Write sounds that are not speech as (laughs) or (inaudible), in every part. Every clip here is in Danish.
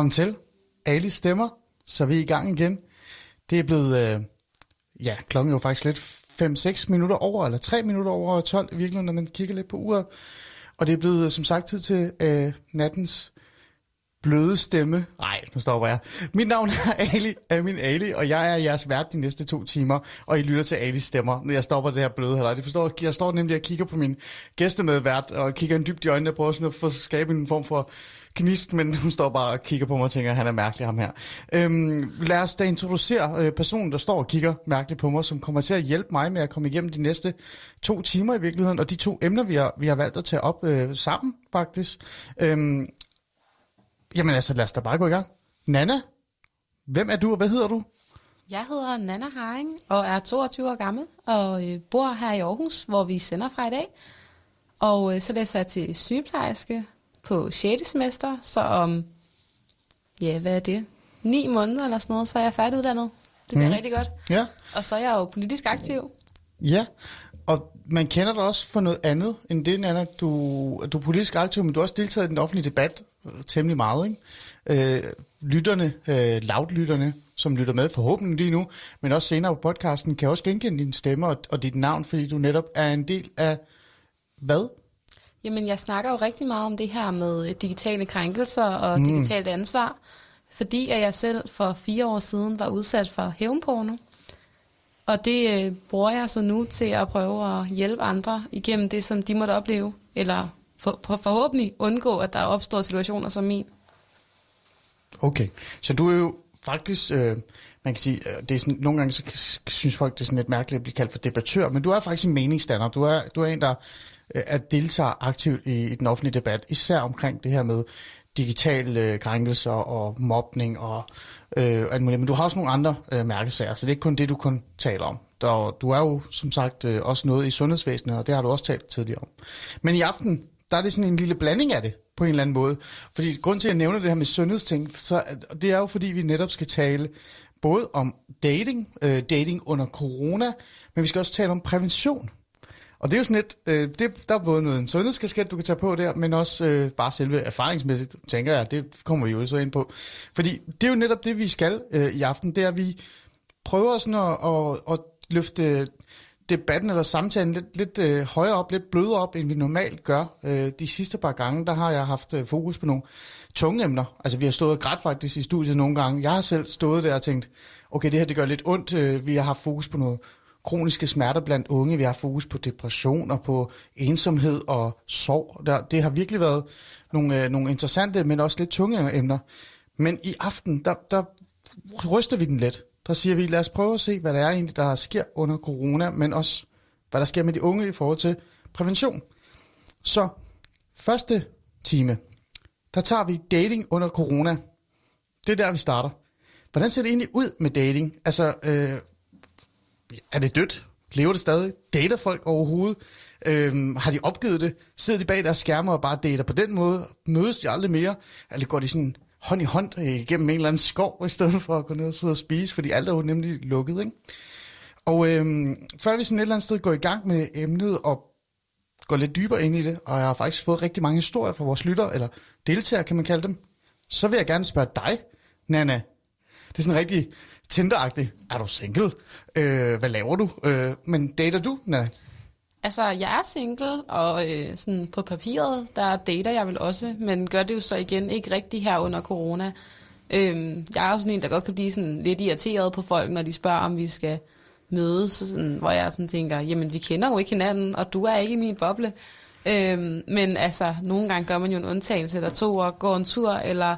Velkommen til. Ali stemmer, så vi er i gang igen. Det er blevet, øh, ja, klokken er jo faktisk lidt 5-6 minutter over, eller 3 minutter over 12 i virkeligheden, når man kigger lidt på uret. Og det er blevet, øh, som sagt, tid til øh, nattens bløde stemme. Nej, nu stopper jeg. Mit navn er Ali, er min Ali, og jeg er jeres vært de næste to timer, og I lytter til Alis stemmer, når jeg stopper det her bløde her. Det forstår, jeg står nemlig og kigger på min gæstemedvært, og kigger en dybt i øjnene og prøver sådan at få skabe en form for gnist, men (laughs) hun står bare og kigger på mig og tænker, at han er mærkelig ham her. Øhm, lad os da introducere øh, personen, der står og kigger mærkeligt på mig, som kommer til at hjælpe mig med at komme igennem de næste to timer i virkeligheden, og de to emner, vi har, vi har valgt at tage op øh, sammen, faktisk. Øhm, jamen altså, lad os da bare gå i gang. Nana, hvem er du, og hvad hedder du? Jeg hedder Nana Haring og er 22 år gammel og øh, bor her i Aarhus, hvor vi sender fra i dag. Og øh, så læser jeg til sygeplejerske på 6. semester, så om, ja, hvad er det? 9 måneder eller sådan noget, så er jeg færdiguddannet. Det bliver mm. rigtig godt. Ja. Og så er jeg jo politisk aktiv. Ja, og man kender dig også for noget andet end det, Nana. Du, du er politisk aktiv, men du har også deltaget i den offentlige debat øh, temmelig meget. Ikke? Øh, lytterne, øh, lavtlytterne, som lytter med forhåbentlig lige nu, men også senere på podcasten, kan også genkende din stemme og, og dit navn, fordi du netop er en del af hvad? Jamen, jeg snakker jo rigtig meget om det her med digitale krænkelser og mm. digitalt ansvar, fordi at jeg selv for fire år siden var udsat for hævnporno. Og det øh, bruger jeg så nu til at prøve at hjælpe andre igennem det, som de måtte opleve, eller for, for forhåbentlig undgå, at der opstår situationer som min. Okay, så du er jo faktisk, øh, man kan sige, øh, det er sådan, nogle gange så synes folk, det er sådan lidt mærkeligt at blive kaldt for debattør, men du er faktisk en meningsstander. Du er, du er en, der øh, Øh, at deltager aktivt i, i den offentlige debat, især omkring det her med digitale øh, krænkelser og mobning og øh, alt muligt. Men du har også nogle andre øh, mærkesager, så det er ikke kun det, du kun taler om. Der, du er jo som sagt øh, også noget i sundhedsvæsenet, og det har du også talt tidligere om. Men i aften, der er det sådan en lille blanding af det, på en eller anden måde. Fordi grund til, at jeg nævner det her med sundhedsting, så det er jo fordi, vi netop skal tale både om dating, øh, dating under corona, men vi skal også tale om prævention. Og det er jo sådan lidt, øh, det, der er både noget en sundhedskasket, du kan tage på der, men også øh, bare selve erfaringsmæssigt, tænker jeg, det kommer vi jo så ind på. Fordi det er jo netop det, vi skal øh, i aften, det er, at vi prøver sådan at, at, at løfte debatten eller samtalen lidt, lidt øh, højere op, lidt blødere op, end vi normalt gør. Øh, de sidste par gange, der har jeg haft øh, fokus på nogle tunge emner. Altså vi har stået og grædt faktisk i studiet nogle gange. Jeg har selv stået der og tænkt, okay, det her det gør lidt ondt. Øh, vi har haft fokus på noget kroniske smerter blandt unge. Vi har fokus på depression og på ensomhed og sorg. Der, det har virkelig været nogle, øh, nogle interessante, men også lidt tunge emner. Men i aften, der, der ryster vi den lidt. Der siger vi, lad os prøve at se, hvad der er egentlig, der sker under corona, men også, hvad der sker med de unge i forhold til prævention. Så første time, der tager vi dating under corona. Det er der, vi starter. Hvordan ser det egentlig ud med dating? Altså, øh, er det dødt? Lever det stadig? Dater folk overhovedet? Øhm, har de opgivet det? Sidder de bag deres skærme og bare dater på den måde? Mødes de aldrig mere? Eller går de sådan hånd i hånd øh, igennem en eller anden skov, i stedet for at gå ned og sidde og spise? Fordi alt er jo nemlig lukket, ikke? Og øhm, før vi sådan et eller andet sted går i gang med emnet og går lidt dybere ind i det, og jeg har faktisk fået rigtig mange historier fra vores lytter, eller deltagere kan man kalde dem, så vil jeg gerne spørge dig, Nana. Det er sådan rigtig Tinder-agtigt. Er du single? Øh, hvad laver du? Øh, men dater du, Nana? Altså, jeg er single, og øh, sådan på papiret, der dater jeg vel også, men gør det jo så igen ikke rigtigt her under corona. Øh, jeg er jo sådan en, der godt kan blive sådan lidt irriteret på folk, når de spørger, om vi skal mødes, sådan, hvor jeg sådan tænker, jamen vi kender jo ikke hinanden, og du er ikke i min boble. Øh, men altså, nogle gange gør man jo en undtagelse eller to, og går en tur, eller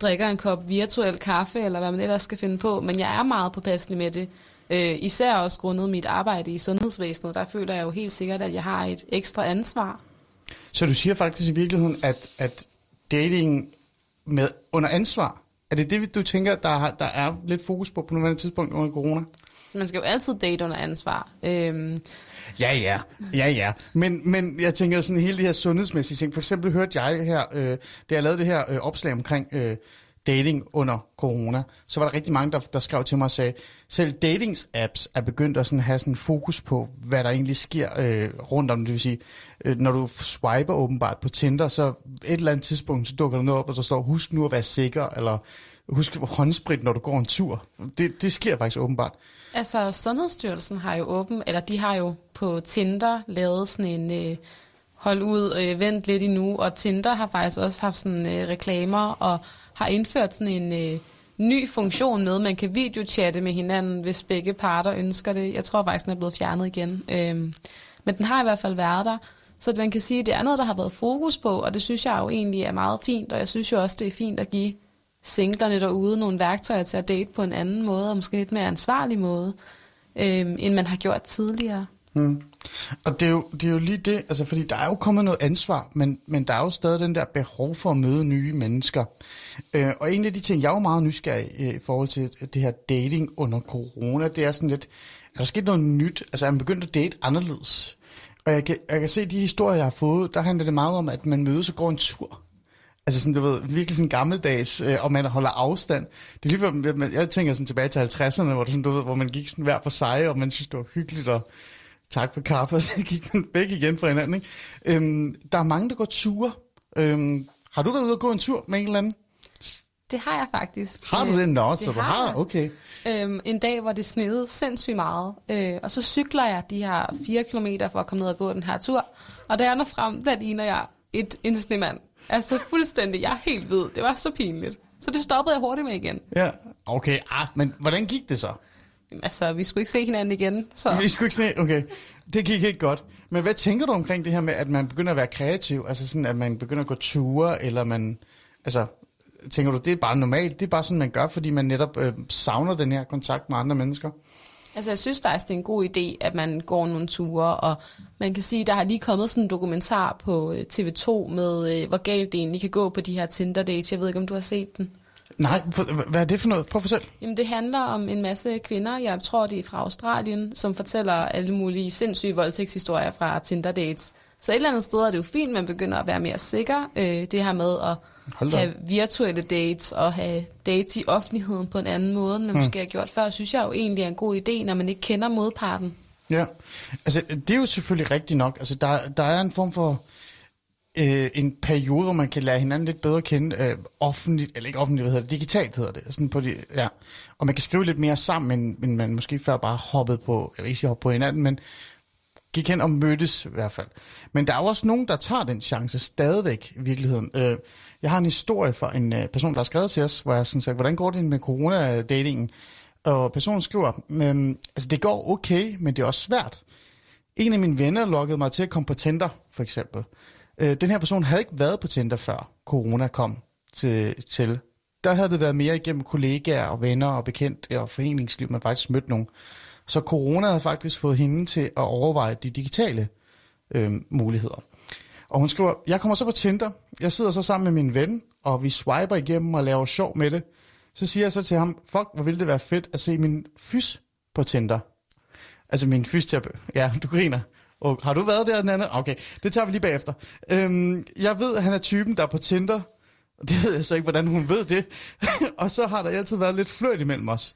drikker en kop virtuel kaffe, eller hvad man ellers skal finde på, men jeg er meget påpasselig med det. Øh, især også grundet mit arbejde i sundhedsvæsenet, der føler jeg jo helt sikkert, at jeg har et ekstra ansvar. Så du siger faktisk i virkeligheden, at, at dating med under ansvar, er det det, du tænker, der, der er lidt fokus på på nuværende tidspunkt under corona? Så man skal jo altid date under ansvar. Øhm, Ja, ja. Ja, ja. Men, men jeg tænker sådan hele de her sundhedsmæssige ting. For eksempel hørte jeg her, øh, da jeg lavede det her øh, opslag omkring øh, dating under corona, så var der rigtig mange, der, der skrev til mig og sagde, selv datings-apps er begyndt at sådan have sådan fokus på, hvad der egentlig sker øh, rundt om. Det vil sige, øh, når du swiper åbenbart på Tinder, så et eller andet tidspunkt, så dukker der noget op, og der står, husk nu at være sikker, eller husk håndsprit, når du går en tur. Det, det sker faktisk åbenbart. Altså, Sundhedsstyrelsen har jo åben, eller de har jo på Tinder lavet sådan en øh, hold ud, øh, vent lidt endnu, og Tinder har faktisk også haft sådan øh, reklamer, og har indført sådan en øh, ny funktion med, man kan videochatte med hinanden, hvis begge parter ønsker det. Jeg tror faktisk, den er blevet fjernet igen. Øh, men den har i hvert fald været der. Så man kan sige, at det er noget, der har været fokus på, og det synes jeg jo egentlig er meget fint, og jeg synes jo også, det er fint at give singlerne derude nogle værktøjer til at date på en anden måde, og måske lidt mere ansvarlig måde, øh, end man har gjort tidligere. Hmm. Og det er, jo, det er jo lige det, altså fordi der er jo kommet noget ansvar, men, men der er jo stadig den der behov for at møde nye mennesker. Øh, og en af de ting, jeg er jo meget nysgerrig øh, i forhold til det her dating under corona, det er sådan lidt, er der sket noget nyt? Altså er man begyndt at date anderledes? Og jeg kan, jeg kan se de historier, jeg har fået, der handler det meget om, at man mødes og går en tur. Altså sådan, du ved, virkelig sådan gammeldags, øh, og man holder afstand. Det er lige før, jeg tænker sådan tilbage til 50'erne, hvor, du sådan, du ved, hvor man gik sådan hver for sig, og man synes, det var hyggeligt, og tak for kaffe, og så (laughs) gik man væk igen fra hinanden. Ikke? Øhm, der er mange, der går ture. Øhm, har du været ude og gå en tur med en eller anden? Det har jeg faktisk. Har du det? Nå, det så du har, okay. Øhm, en dag, hvor det snede sindssygt meget, øh, og så cykler jeg de her fire kilometer for at komme ned og gå den her tur, og da jeg når frem, der ligner jeg et, en snemand. Altså fuldstændig, jeg er helt hvid. Det var så pinligt. Så det stoppede jeg hurtigt med igen. Ja, okay. Ah, men hvordan gik det så? Altså, vi skulle ikke se hinanden igen. Så. Vi skulle ikke se, okay. Det gik ikke godt. Men hvad tænker du omkring det her med, at man begynder at være kreativ? Altså sådan, at man begynder at gå ture, eller man... Altså, tænker du, det er bare normalt? Det er bare sådan, man gør, fordi man netop øh, savner den her kontakt med andre mennesker? Altså, jeg synes faktisk, det er en god idé, at man går nogle ture, og man kan sige, der har lige kommet sådan en dokumentar på øh, TV2 med, øh, hvor galt det egentlig kan gå på de her Tinder-dates. Jeg ved ikke, om du har set den. Nej, hvad er det for noget? Prøv for selv. Jamen, det handler om en masse kvinder, jeg tror, det er fra Australien, som fortæller alle mulige sindssyge voldtægtshistorier fra Tinder-dates. Så et eller andet sted er det jo fint, at man begynder at være mere sikker. Øh, det her med at have virtuelle dates og have dates i offentligheden på en anden måde, end man hmm. måske har gjort før, synes jeg jo egentlig er en god idé, når man ikke kender modparten. Ja, altså det er jo selvfølgelig rigtigt nok. Altså der, der er en form for øh, en periode, hvor man kan lære hinanden lidt bedre at kende øh, offentligt, eller ikke offentligt, hvad hedder det, digitalt hedder det. Sådan på de, ja. Og man kan skrive lidt mere sammen, end, end man måske før bare hoppede på, jeg vil ikke sige hoppede på hinanden, men gik hen og mødtes i hvert fald. Men der er jo også nogen, der tager den chance stadigvæk i virkeligheden. Øh, jeg har en historie fra en øh, person, der har skrevet til os, hvor jeg sådan sagde, hvordan går det med coronadatingen? Og personen skriver, øh, altså det går okay, men det er også svært. En af mine venner lokkede mig til at komme på Tinder, for eksempel. Øh, den her person havde ikke været på Tinder før corona kom til, til. Der havde det været mere igennem kollegaer og venner og bekendt og foreningsliv, man faktisk mødte nogen. Så corona havde faktisk fået hende til at overveje de digitale øh, muligheder. Og hun skriver, jeg kommer så på Tinder, jeg sidder så sammen med min ven, og vi swiper igennem og laver sjov med det. Så siger jeg så til ham, fuck, hvor ville det være fedt at se min fys på Tinder. Altså min fysioterapeut. Ja, (laughs) du griner. Og har du været der, den anden? Okay, det tager vi lige bagefter. Øhm, jeg ved, at han er typen, der er på Tinder. (laughs) Det ved jeg så ikke, hvordan hun ved det. (laughs) og så har der altid været lidt fløjt imellem os.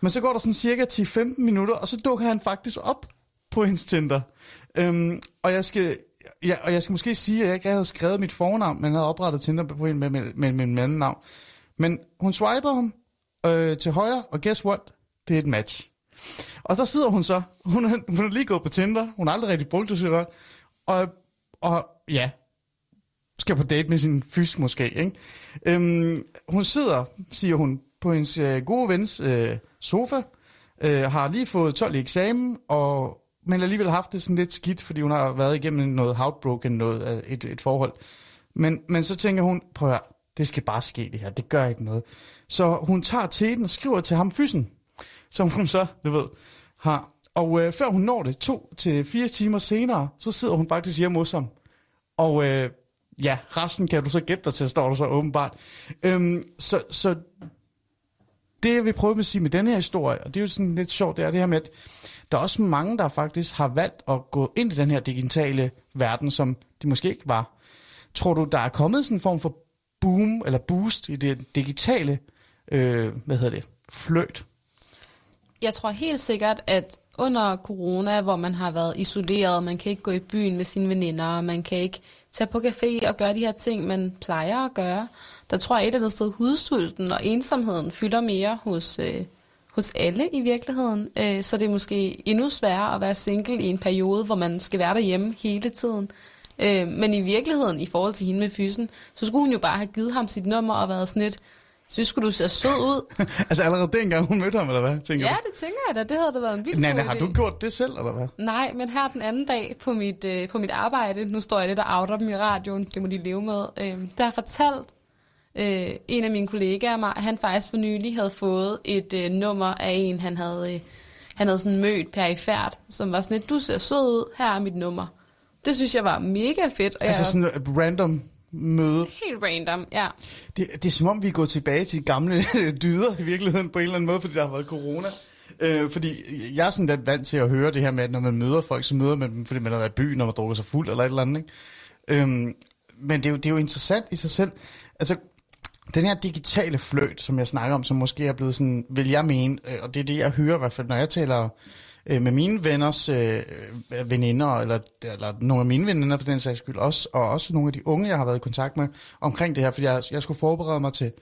Men så går der sådan cirka 10-15 minutter, og så dukker han faktisk op på hendes Tinder. Øhm, og, jeg skal, ja, og jeg skal måske sige, at jeg ikke havde skrevet mit fornavn, men havde oprettet Tinder på en med, med, med, med min anden navn. Men hun swiper ham øh, til højre, og guess what? Det er et match. Og der sidder hun så. Hun, er, hun er lige gået på Tinder. Hun har aldrig rigtig brugt det så godt. Og, og ja, skal på date med sin fysk måske. Ikke? Øhm, hun sidder, siger hun, på hendes øh, gode vens øh, sofa. Øh, har lige fået 12 i eksamen, og, men alligevel haft det sådan lidt skidt, fordi hun har været igennem noget heartbroken, noget, øh, et, et forhold. Men, men så tænker hun, prøv at høre, det skal bare ske det her, det gør ikke noget. Så hun tager til den og skriver til ham fysen, som hun så, du ved, har. Og øh, før hun når det, to til fire timer senere, så sidder hun faktisk hjemme hos ham. Og øh, ja, resten kan du så gætte dig til, står der så åbenbart. Øhm, så, så det, jeg vil prøve at sige med denne her historie, og det er jo sådan lidt sjovt, det er det her med, at der er også mange, der faktisk har valgt at gå ind i den her digitale verden, som de måske ikke var. Tror du, der er kommet sådan en form for boom eller boost i det digitale, øh, hvad hedder det, fløjt? Jeg tror helt sikkert, at under corona, hvor man har været isoleret, man kan ikke gå i byen med sine veninder, man kan ikke tage på café og gøre de her ting, man plejer at gøre, der tror jeg et eller andet sted, hudsulten og ensomheden fylder mere hos, øh, hos alle i virkeligheden. Øh, så det er måske endnu sværere at være single i en periode, hvor man skal være derhjemme hele tiden. Øh, men i virkeligheden, i forhold til hende med fysen, så skulle hun jo bare have givet ham sit nummer og været sådan lidt, synes skulle du se sød ud. (laughs) altså allerede dengang hun mødte ham, eller hvad? Tænker ja, du? det tænker jeg da. Det havde da været en vild god har du gjort det selv, eller hvad? Nej, men her den anden dag på mit, øh, på mit arbejde, nu står jeg lidt og outer dem i radioen, det må de leve med, øh, der har fortalt øh, en af mine kollegaer han faktisk for nylig havde fået et øh, nummer af en, han havde, øh, han havde sådan mødt perifært, som var sådan lidt, du ser sød ud, her er mit nummer. Det synes jeg var mega fedt. Og Altså jeg, sådan et random møde. Helt random, ja. Det, det er som om, vi er gået tilbage til gamle (laughs) dyder i virkeligheden på en eller anden måde, fordi der har været corona. Øh, fordi jeg er sådan lidt vant til at høre det her med, at når man møder folk, så møder man dem, fordi man er i byen, når man drukker sig fuld eller et eller andet. Ikke? Øhm, men det er, jo, det er jo interessant i sig selv. Altså, den her digitale fløjt, som jeg snakker om, som måske er blevet sådan, vil jeg mene, øh, og det er det, jeg hører i hvert fald, når jeg taler øh, med mine venners øh, øh, veninder, eller, eller nogle af mine veninder for den sags skyld også, og også nogle af de unge, jeg har været i kontakt med omkring det her, fordi jeg, jeg skulle forberede mig til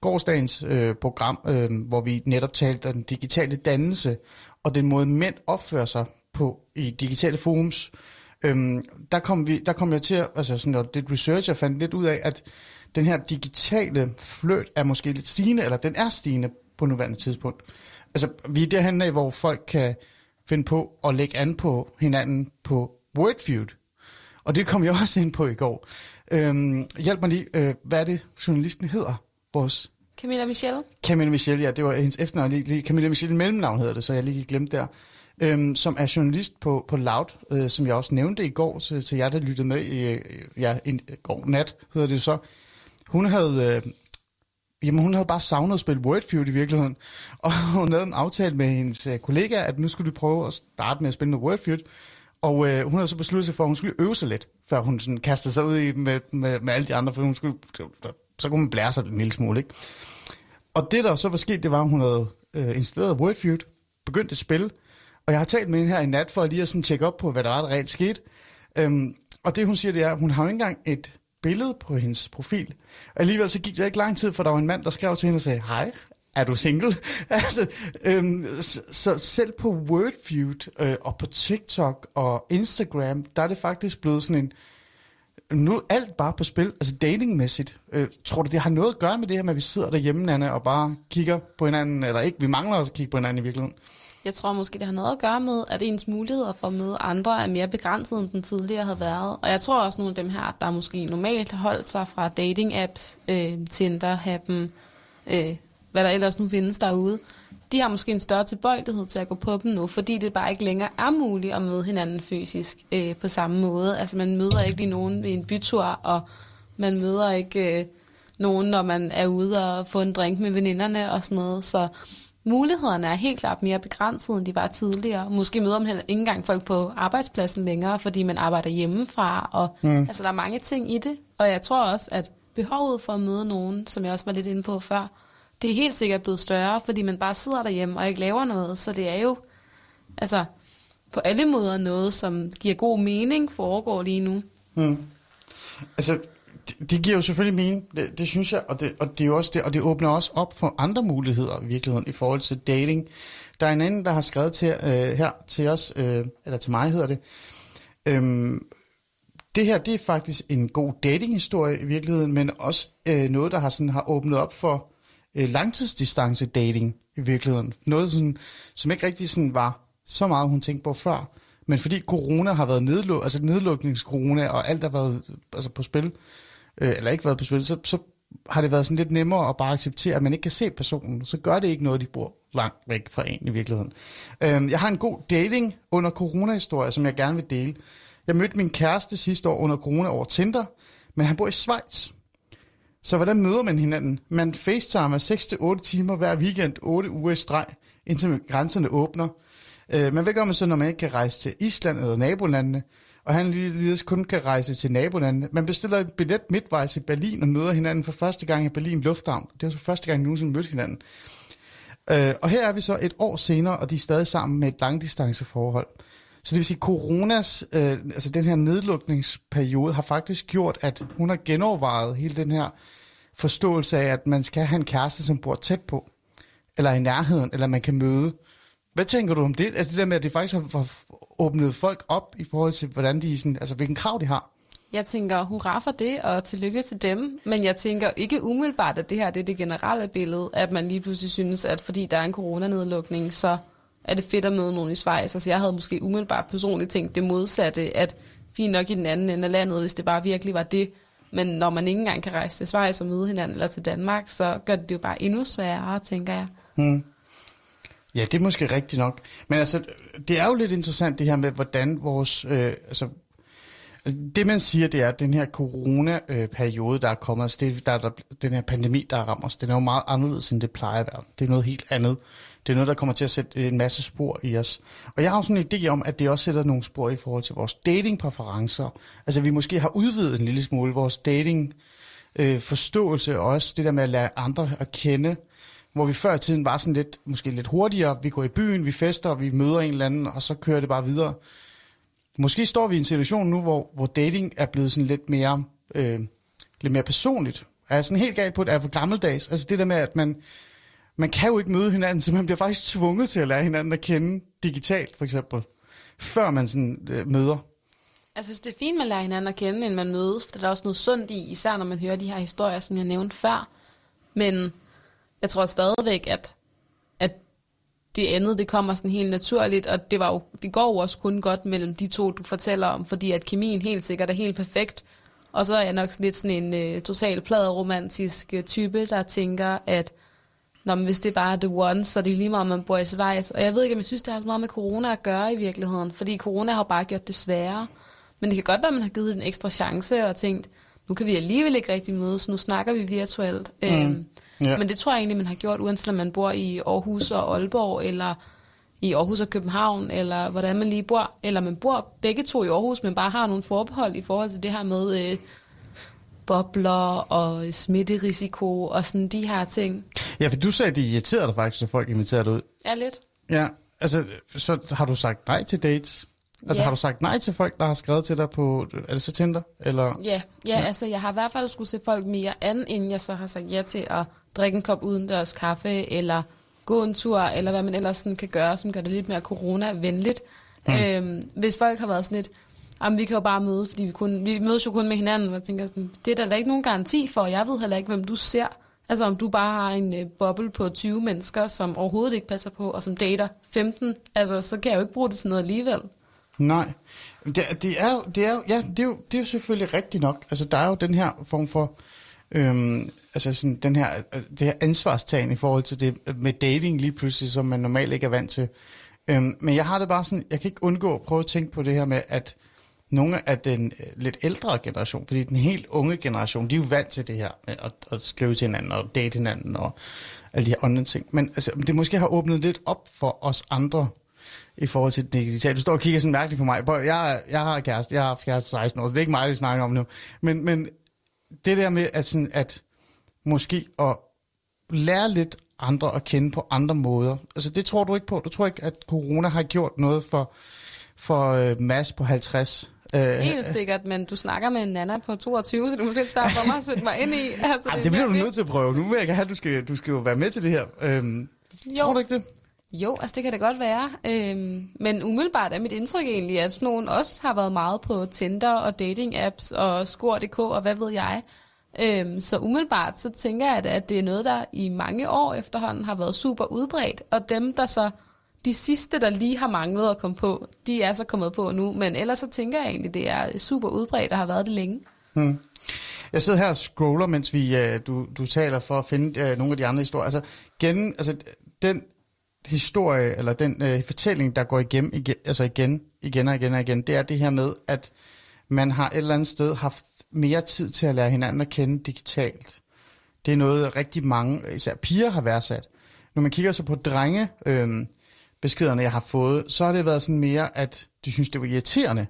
gårdsdagens øh, program, øh, hvor vi netop talte om den digitale dannelse, og den måde mænd opfører sig på i digitale forums. Øhm, der, kom vi, der kom jeg til, altså sådan noget, det research, jeg fandt lidt ud af, at den her digitale fløjt er måske lidt stigende, eller den er stigende på nuværende tidspunkt. Altså, vi er derhen af, hvor folk kan finde på at lægge an på hinanden på Wordfeud. Og det kom jeg (laughs) også ind på i går. Øhm, hjælp mig lige, øh, hvad er det, journalisten hedder? Vores Camilla Michelle? Camilla Michelle, ja, det var hendes efternavn. Lige, lige, Camilla Michelle mellemnavn hedder det, så jeg lige glemte der. Øhm, som er journalist på, på Loud, øh, som jeg også nævnte i går til, til jer, der lyttede med i øh, ja, i går nat, hedder det så. Hun havde, øh, jamen, hun havde bare savnet at spille Wordfeud i virkeligheden. (laughs) Og hun havde en aftale med hendes øh, kollega, at nu skulle de prøve at starte med at spille noget Wordfeud. Og øh, hun havde så besluttet sig for, at hun skulle øve sig lidt, før hun sådan kastede sig ud i med, med, med alle de andre, for hun skulle, så kunne man blære sig en lille smule, ikke? Og det, der så var sket, det var, at hun havde øh, installeret Wordfeud, begyndt at spille, og jeg har talt med hende her i nat, for lige at sådan tjekke op på, hvad der var, der rent skete. Øhm, og det, hun siger, det er, at hun har jo ikke engang et billede på hendes profil. Og Alligevel så gik det ikke lang tid, for der var en mand, der skrev til hende og sagde, hej, er du single? (laughs) altså, øhm, så, så selv på Wordviewed øh, og på TikTok og Instagram, der er det faktisk blevet sådan en, nu er alt bare på spil, altså datingmæssigt. Øh, tror du, det har noget at gøre med det her med, at vi sidder derhjemme, Nanne, og bare kigger på hinanden, eller ikke, vi mangler også at kigge på hinanden i virkeligheden? Jeg tror måske, det har noget at gøre med, at ens muligheder for at møde andre er mere begrænset, end den tidligere havde været. Og jeg tror også, nogle af dem her, der måske normalt har holdt sig fra dating-apps, øh, Tinder, Happen, øh, hvad der ellers nu findes derude, de har måske en større tilbøjelighed til at gå på dem nu, fordi det bare ikke længere er muligt at møde hinanden fysisk øh, på samme måde. Altså man møder ikke lige nogen ved en bytur, og man møder ikke øh, nogen, når man er ude og få en drink med veninderne og sådan noget. Så mulighederne er helt klart mere begrænsede, end de var tidligere. Måske møder man heller ikke engang folk på arbejdspladsen længere, fordi man arbejder hjemmefra. Og, mm. Altså, der er mange ting i det. Og jeg tror også, at behovet for at møde nogen, som jeg også var lidt inde på før, det er helt sikkert blevet større, fordi man bare sidder derhjemme og ikke laver noget. Så det er jo altså, på alle måder noget, som giver god mening, foregår lige nu. Hmm. Altså, det, det giver jo selvfølgelig mening, det, det synes jeg, og det, og det er jo også det, og det åbner også op for andre muligheder i virkeligheden i forhold til dating. Der er en anden, der har skrevet til, øh, her til os, øh, eller til mig hedder det, øhm, det her, det er faktisk en god datinghistorie i virkeligheden, men også øh, noget, der har, sådan, har åbnet op for øh, langtidsdistance dating i virkeligheden. Noget, sådan, som ikke rigtig sådan var så meget, hun tænkte på før. Men fordi corona har været nedluk, altså nedlukningscorona, og alt har været altså på spil, øh, eller ikke været på spil, så, så har det været sådan lidt nemmere at bare acceptere, at man ikke kan se personen. Så gør det ikke noget, de bor langt væk fra en i virkeligheden. Øh, jeg har en god dating under corona-historie, som jeg gerne vil dele. Jeg mødte min kæreste sidste år under corona over Tinder, men han bor i Schweiz. Så hvordan møder man hinanden? Man facetimer 6-8 timer hver weekend, 8 uger i streg, indtil grænserne åbner. Øh, men hvad gør man så, når man ikke kan rejse til Island eller nabolandene? Og han ligeledes kun kan rejse til nabolandet. Man bestiller et billet midtvejs i Berlin og møder hinanden for første gang i Berlin Lufthavn. Det er så første gang, de nogensinde mødte hinanden. Øh, og her er vi så et år senere, og de er stadig sammen med et langdistanceforhold. Så det vil sige, at coronas, øh, altså den her nedlukningsperiode, har faktisk gjort, at hun har genovervejet hele den her forståelse af, at man skal have en kæreste, som bor tæt på, eller i nærheden, eller man kan møde. Hvad tænker du om det? Altså det der med, at det faktisk har åbnet folk op i forhold til, hvordan de sådan, altså hvilken krav de har? Jeg tænker, hurra for det, og tillykke til dem. Men jeg tænker ikke umiddelbart, at det her det er det generelle billede, at man lige pludselig synes, at fordi der er en coronanedlukning, så er det fedt at møde nogen i Schweiz. Altså jeg havde måske umiddelbart personligt tænkt det modsatte, at fint nok i den anden ende af landet, hvis det bare virkelig var det. Men når man ikke engang kan rejse til Schweiz og møde hinanden eller til Danmark, så gør det det jo bare endnu sværere, tænker jeg. Hmm. Ja, det er måske rigtigt nok. Men altså, det er jo lidt interessant det her med, hvordan vores... Øh, altså, altså det man siger, det er, at den her corona-periode, der er kommet, altså det, der, der, den her pandemi, der rammer os, den er jo meget anderledes, end det plejer at være. Det er noget helt andet. Det er noget, der kommer til at sætte en masse spor i os. Og jeg har jo sådan en idé om, at det også sætter nogle spor i forhold til vores datingpræferencer. Altså, vi måske har udvidet en lille smule vores dating øh, forståelse, og også det der med at lære andre at kende, hvor vi før i tiden var sådan lidt, måske lidt hurtigere. Vi går i byen, vi fester, vi møder en eller anden, og så kører det bare videre. Måske står vi i en situation nu, hvor, hvor dating er blevet sådan lidt mere, øh, lidt mere personligt. Er jeg sådan helt galt på det? Er for gammeldags? Altså det der med, at man, man kan jo ikke møde hinanden, (laughs) så man bliver faktisk tvunget til at lære hinanden at kende digitalt, for eksempel. Før man sådan øh, møder. Jeg synes, det er fint, at man lærer hinanden at kende, inden man mødes, for der er også noget sundt i, især når man hører de her historier, som jeg nævnte før. Men jeg tror stadigvæk, at, at det andet, det kommer sådan helt naturligt, og det, var jo, det går jo også kun godt mellem de to, du fortæller om, fordi at kemien helt sikkert er helt perfekt. Og så er jeg nok lidt sådan en uh, total pladeromantisk uh, type, der tænker, at Nå, men hvis det er bare the one, så er det lige meget, om man bor i Schweiz. Og jeg ved ikke, om jeg synes, det har så meget med corona at gøre i virkeligheden, fordi corona har bare gjort det sværere. Men det kan godt være, at man har givet en ekstra chance og tænkt, nu kan vi alligevel ikke rigtig mødes, nu snakker vi virtuelt. Mm. Øhm, Ja. Men det tror jeg egentlig, man har gjort, uanset om man bor i Aarhus og Aalborg, eller i Aarhus og København, eller hvordan man lige bor, eller man bor begge to i Aarhus, men bare har nogle forbehold i forhold til det her med øh, bobler og smitterisiko og sådan de her ting. Ja, for du sagde, at det irriterede dig faktisk, at folk inviterede dig ud. Ja, lidt. Ja, altså, så har du sagt nej til dates? Altså ja. har du sagt nej til folk, der har skrevet til dig på, er det så Tinder? Eller? Ja, ja, ja, altså jeg har i hvert fald skulle se folk mere an, inden jeg så har sagt ja til at drikke en kop udendørs kaffe, eller gå en tur, eller hvad man ellers sådan kan gøre, som gør det lidt mere corona-venligt. Mm. Øhm, hvis folk har været sådan lidt, jamen vi kan jo bare mødes, fordi vi, kun, vi mødes jo kun med hinanden, og jeg tænker sådan, det er der ikke nogen garanti for, jeg ved heller ikke, hvem du ser. Altså om du bare har en øh, boble på 20 mennesker, som overhovedet ikke passer på, og som dater 15, altså så kan jeg jo ikke bruge det til noget alligevel. Nej, det, det, er, det, er, ja, det, er jo, det er jo selvfølgelig rigtigt nok. Altså der er jo den her form for Øhm, altså sådan den her, øh, det her ansvarstagen i forhold til det med dating lige pludselig, som man normalt ikke er vant til. Øhm, men jeg har det bare sådan, jeg kan ikke undgå at prøve at tænke på det her med, at nogle af den øh, lidt ældre generation, fordi den helt unge generation, de er jo vant til det her med at, at skrive til hinanden og date hinanden og alle de her andre ting. Men altså, det måske har åbnet lidt op for os andre i forhold til det digitale. Du står og kigger sådan mærkeligt på mig. Jeg, jeg har kæreste, jeg har haft kæreste 16 år, så det er ikke mig, vi snakker om nu. Men, men det der med at, sådan, at måske at lære lidt andre at kende på andre måder. Altså det tror du ikke på? Du tror ikke, at corona har gjort noget for, for uh, Mads på 50? Uh, øh, Helt sikkert, men du snakker med en nana på 22, så det er måske lidt svært for mig at sætte mig ind i. (laughs) Altså, Ej, det, det bliver du nødt til at prøve. Nu vil jeg have, at du skal, du skal jo være med til det her. Øhm, jo. Tror du ikke det? Jo, altså det kan det godt være. Øhm, men umiddelbart er mit indtryk egentlig, at sådan nogen også har været meget på Tinder og dating-apps og Skor.dk og hvad ved jeg. Øhm, så umiddelbart så tænker jeg, at det er noget, der i mange år efterhånden har været super udbredt. Og dem, der så de sidste, der lige har manglet at komme på, de er så kommet på nu. Men ellers så tænker jeg egentlig, det er super udbredt og har været det længe. Hmm. Jeg sidder her og scroller, mens vi, uh, du, du taler for at finde uh, nogle af de andre historier. Altså, gen, altså den historie, eller den øh, fortælling, der går igen, igen, altså igen, igen og igen og igen, det er det her med, at man har et eller andet sted haft mere tid til at lære hinanden at kende digitalt. Det er noget, rigtig mange, især piger, har værdsat. Når man kigger så på drenge, øh, beskederne, jeg har fået, så har det været sådan mere, at de synes, det var irriterende,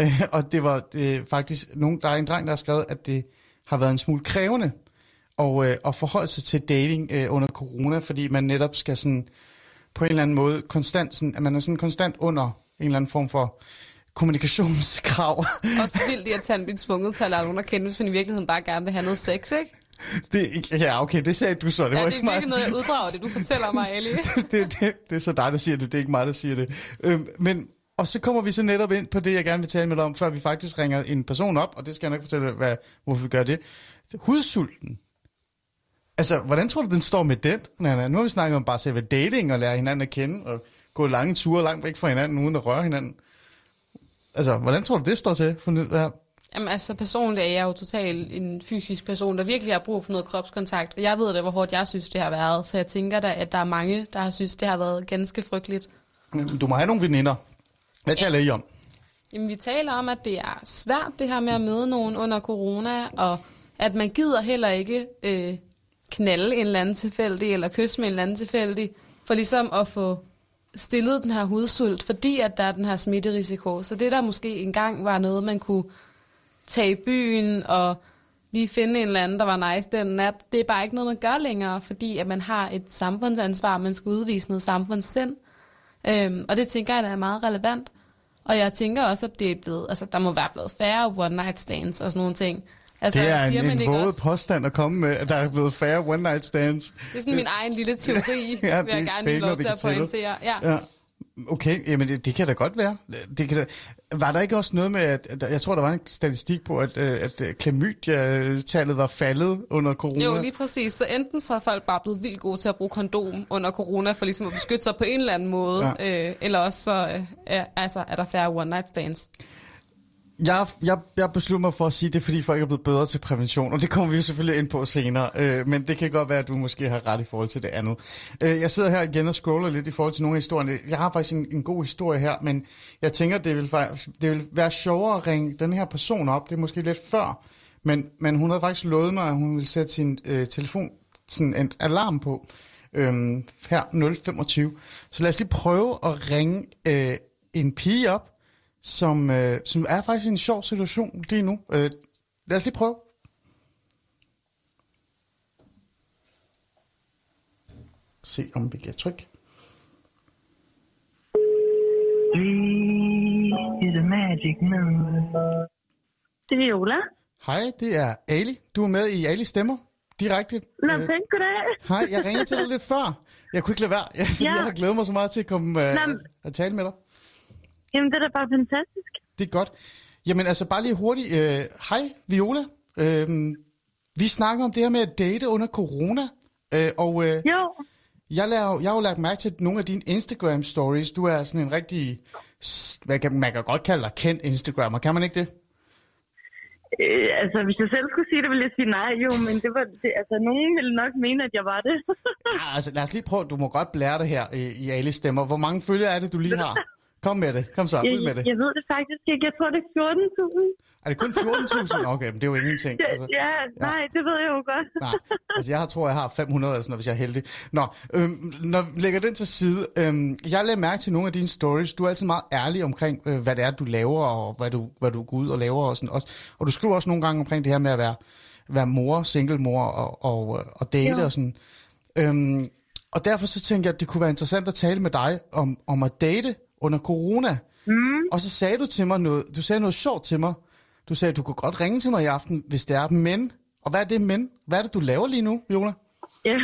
Øh, og det var øh, faktisk nogen, der er en dreng, der har skrevet, at det har været en smule krævende og, øh, at forholde sig til dating øh, under corona, fordi man netop skal sådan på en eller anden måde konstant, sådan, at man er sådan konstant under en eller anden form for kommunikationskrav. (laughs) Også vildt irriterende blive tvunget til at lade nogen at kende, hvis man i virkeligheden bare gerne vil have noget sex, ikke? Det, ja, okay, det sagde du så. Det ja, var det er ikke mig. virkelig noget, jeg uddrager det, du fortæller mig, Ali. (laughs) det, det, det, det er så dig, der siger det. Det er ikke mig, der siger det. Øhm, men, og så kommer vi så netop ind på det, jeg gerne vil tale med dig om, før vi faktisk ringer en person op, og det skal jeg nok fortælle, hvad, hvorfor vi gør det. Hudsulten. Altså, hvordan tror du, den står med den? Nana? Nu har vi snakket om bare selve dating og lære hinanden at kende, og gå lange ture langt væk fra hinanden, uden at røre hinanden. Altså, hvordan tror du, det står til for det her? Jamen altså personligt er jeg jo totalt en fysisk person, der virkelig har brug for noget kropskontakt. Og jeg ved da, hvor hårdt jeg synes, det har været. Så jeg tænker da, at der er mange, der har synes, det har været ganske frygteligt. Du må have nogle veninder. Hvad taler I om? Jamen vi taler om, at det er svært det her med at møde nogen under corona, og at man gider heller ikke øh, knalde en eller anden tilfældig, eller kysse med en eller anden tilfældig, for ligesom at få stillet den her hudsult, fordi at der er den her smitterisiko. Så det der måske engang var noget, man kunne tage i byen og lige finde en eller anden, der var nice den nat, det er bare ikke noget, man gør længere, fordi at man har et samfundsansvar, man skal udvise noget samfundssind. Øhm, og det tænker jeg, der er meget relevant. Og jeg tænker også, at det er blevet, altså, der må være blevet færre one night stands og sådan nogle ting. Altså, det er siger en, man en våget også? påstand at komme med, at der er blevet færre one night stands. Det er sådan min egen lille teori, (laughs) Ja, det vil jeg er gerne lov det til at pointere. Ja. Ja. Okay, jamen det, det kan da godt være. Det kan da, var der ikke også noget med, at, at jeg tror, der var en statistik på, at, øh, at øh, klamydia-tallet var faldet under corona? Jo, lige præcis. Så enten så er folk bare blevet vildt gode til at bruge kondom under corona, for ligesom at beskytte sig på en eller anden måde, ja. øh, eller også så øh, er, altså, er der færre one night stands. Jeg, jeg, jeg beslutter mig for at sige, at det er fordi folk er blevet bedre til prævention, og det kommer vi jo selvfølgelig ind på senere, øh, men det kan godt være, at du måske har ret i forhold til det andet. Øh, jeg sidder her igen og scroller lidt i forhold til nogle af historierne. Jeg har faktisk en, en god historie her, men jeg tænker, det vil, det vil være sjovere at ringe den her person op. Det er måske lidt før, men, men hun havde faktisk lovet mig, at hun ville sætte sin øh, telefon sådan en alarm på øh, her 025. Så lad os lige prøve at ringe øh, en pige op, som, øh, som er faktisk i en sjov situation lige nu. Øh, lad os lige prøve. Se om vi kan trykke. Is a magic number. Det er Viola. Hej, det er Ali. Du er med i Ali Stemmer. Direkte. Nå, Øh, pænt, goddag. Hej, jeg ringede til dig lidt før. Jeg kunne ikke lade være, (laughs) fordi Ja. jeg har glædet mig så meget til at komme øh, Nå, at tale med dig. Jamen, det er da bare fantastisk. Det er godt. Jamen altså bare lige hurtigt. Øh, hej, Viola. Øh, vi snakker om det her med at date under corona. Øh, og øh, Jo, jeg, laver, jeg har jo lagt mærke til nogle af dine Instagram stories. Du er sådan en rigtig, hvad kan, man kan godt kalde dig kendt Instagrammer. Kan man ikke det? øh, altså, hvis jeg selv skulle sige det, ville jeg sige nej, jo, men det var, det, altså, nogen ville nok mene, at jeg var det. Ja, altså lad os lige prøve. Du må godt blære det her i, i alle stemmer. Hvor mange følgere er det, du lige har? (laughs) Kom med det. Kom så, ud med jeg, det. jeg ved det faktisk ikke. Jeg tror, det er 14.000. Er det kun 14.000? (laughs) Okay, men det er jo ingenting. Ja, Altså. ja, nej, det ved jeg jo godt. Nej, altså jeg tror, jeg har 500 eller sådan noget, hvis jeg er heldig. Nå, øhm, når vi lægger den til side, øhm, jeg lader mærke til nogle af dine stories. Du er altid meget ærlig omkring, øh, hvad det er, du laver, og hvad du, hvad du går ud og laver. Og, sådan, også, og du skriver også nogle gange omkring det her med at være, være mor, single mor og, og, øh, og date Jo. og sådan. Øhm, og derfor så tænker jeg, at det kunne være interessant at tale med dig om, om at date under corona. Mm. Og så sagde du til mig noget, du sagde noget sjovt til mig. Du sagde, at du kunne godt ringe til mig i aften, hvis det er men. Og hvad er det men? Hvad er det, du laver lige nu, Viola? (laughs) Ja,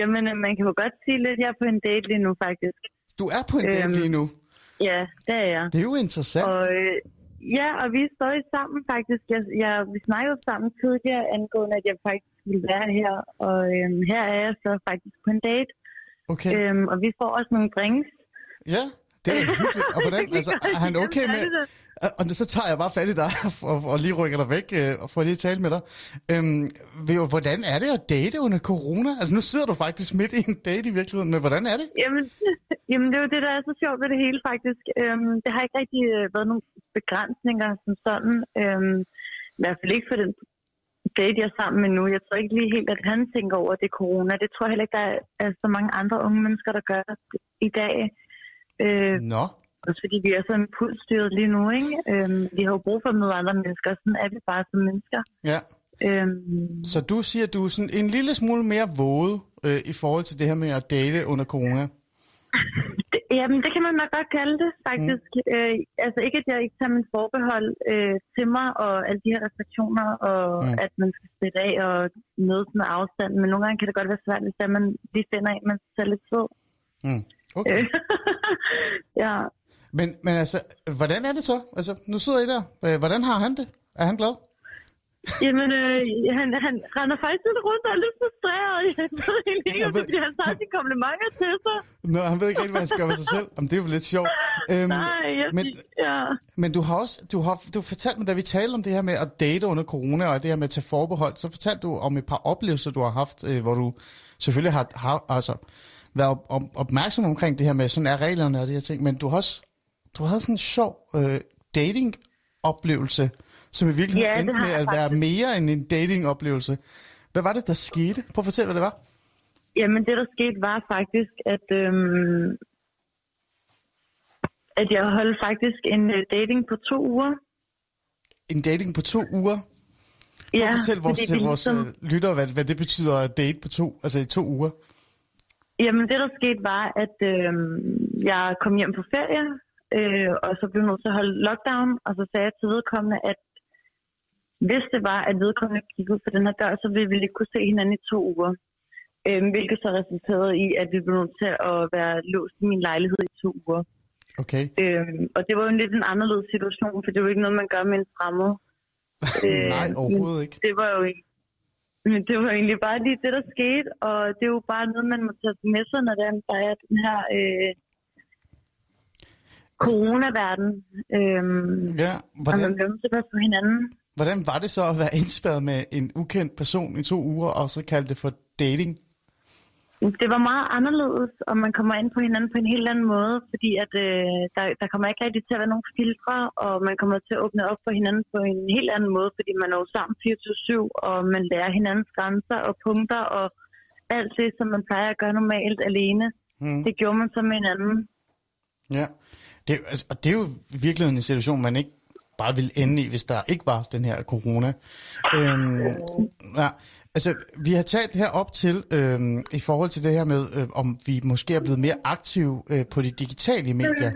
jamen, øh, man kan jo godt sige lidt, jeg er på en date lige nu, faktisk. Du er på en date Øhm. lige nu. Ja, det er jeg. Det er jo interessant. Og øh, ja, og vi er stadig sammen faktisk. Jeg, jeg, vi snakkede sammen tidligere angående, at jeg faktisk ville være her. Og øhm, her er jeg så faktisk på en date. Okay. Øhm, og vi får også nogle drinks. Ja, det er da hyggeligt. Og hvordan, (laughs) altså, er han okay med... Og- så tager jeg bare fat i dig (laughs) og, og lige rykker dig væk øh, og får lige tale med dig. Øhm, Vio, hvordan er det at date under corona? Altså nu sidder du faktisk midt i en date i virkeligheden, men hvordan er det? Jamen, (laughs) jamen, det er jo det, der er så sjovt ved det hele, faktisk. Øhm, det har ikke rigtig øh, været nogle begrænsninger som sådan. Øhm, I hvert fald ikke for den date, jeg er sammen med nu. Jeg tror ikke lige helt, at han tænker over, at det er corona. Det tror jeg heller ikke, der er, er så mange andre unge mennesker, der gør i dag. Øh, Nå, Også fordi vi er så impulsstyret lige nu, ikke? Øhm, vi har jo brug for at møde andre mennesker, sådan er vi bare som mennesker. Ja. Øhm, Så du siger, at du er sådan en lille smule mere våget øh, i forhold til det her med at date under corona. (laughs) det, jamen, det kan man nok godt kalde det, faktisk. Mm. Øh, altså ikke, at jeg ikke tager min forbehold øh, til mig, og alle de her restriktioner, og Mm. at man skal sætte af og mødes med afstand. Men nogle gange kan det godt være svært, hvis man lige finder en, man ser lidt sød. Mm. Okay. Øh, (laughs) ja. Men, men altså, hvordan er det så? Altså, nu sidder I der. Øh, Hvordan har han det? Er han glad? Jamen, øh, han, han render faktisk lidt rundt og er lidt frustreret. (laughs) Jeg ved egentlig ikke, om det er, han tager de komplimenter til sig. Nå, han ved ikke rigtig, hvad han skal gøre sig selv. Jamen, det er jo lidt sjovt. Øhm, Nej, jeg, men, ja. men du har også du har, du fortalte mig, da vi talte om det her med at date under corona, og det her med at tage forbehold, så fortalte du om et par oplevelser, du har haft, øh, hvor du selvfølgelig har, har altså, været op, op, opmærksom omkring det her med, sådan er reglerne og de her ting, men du har også du havde sådan en sjov øh, dating-oplevelse, som i virkeligheden Ja, det endte med at være mere end en dating-oplevelse. Hvad var det, der skete? Prøv at fortælle, hvad det var. Jamen, det der skete var faktisk, at, øhm, at jeg holdt faktisk en øh, dating på to uger. En dating på to uger? Prøv at fortælle vores, det vores ligesom- øh, lyttere, hvad, hvad det betyder at date på to, altså i to uger. Jamen, det der skete var, at øh, jeg kom hjem på ferie, øh, og så blev nødt til at holde lockdown, og så sagde jeg til vedkommende, at hvis det var, at vedkommende kiggede ud for den her dør, så ville vi ikke kunne se hinanden i to uger. Øh, hvilket så resulterede i, at vi blev nødt til at være låst i min lejlighed i to uger. Okay. Øhm, og det var jo en lidt en anderledes situation, for det jo ikke noget, man gør med en fremmed. (laughs) Nej, overhovedet ikke. Det var jo ikke. Men det var egentlig bare lige det, der skete, og det er jo bare noget, man må tage med sig, når der er den her øh, coronaverden. Øhm, Ja, og man hvordan, bliver til på hinanden. hvordan var det så at være indspærret med en ukendt person i to uger, og så kalde det for dating? Det var meget anderledes, og man kommer ind på hinanden på en helt anden måde, fordi at, øh, der, der kommer ikke rigtig til at være nogen filtre, og man kommer til at åbne op for hinanden på en helt anden måde, fordi man er jo sammen 24-7, og man lærer hinandens grænser og punkter, og alt det, som man plejer at gøre normalt alene, Hmm. det gjorde man så med hinanden. Ja, det, altså, og det er jo virkelig en situation, man ikke bare ville ende i, hvis der ikke var den her corona. Øhm, ja, altså, vi har talt her op til, øhm, i forhold til det her med, øh, om vi måske er blevet mere aktive øh, på de digitale medier.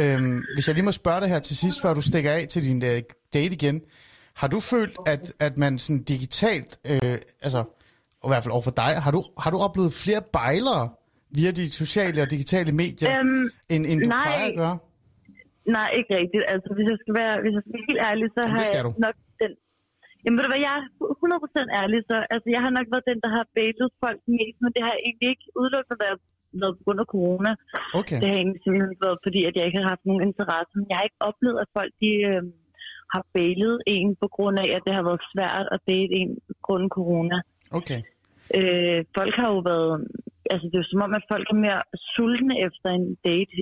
Øhm, hvis jeg lige må spørge dig her til sidst, før du stikker af til din øh, date igen. Har du følt, at, at man sådan digitalt, øh, altså, i hvert fald overfor dig, har du, har du oplevet flere bejlere via de sociale og digitale medier, Øhm, end, end du nej. plejer at gøre? nej, ikke rigtigt. Altså, hvis jeg skal være, hvis jeg skal være helt ærlig, så Jamen, har jeg nok den... Jamen, ved du hvad, jeg er 100% ærlig, så altså, jeg har nok været den, der har bailet folk mest, men det har egentlig ikke udelukkende været, været på grund af corona. Okay. Det har egentlig simpelthen været, fordi at jeg ikke har haft nogen interesse. Men jeg har ikke oplevet, at folk de, øh, har bailet en på grund af, at det har været svært at date en på grund af corona. Okay. Øh, folk har jo været... Altså, det er jo som om, at folk er mere sultne efter en date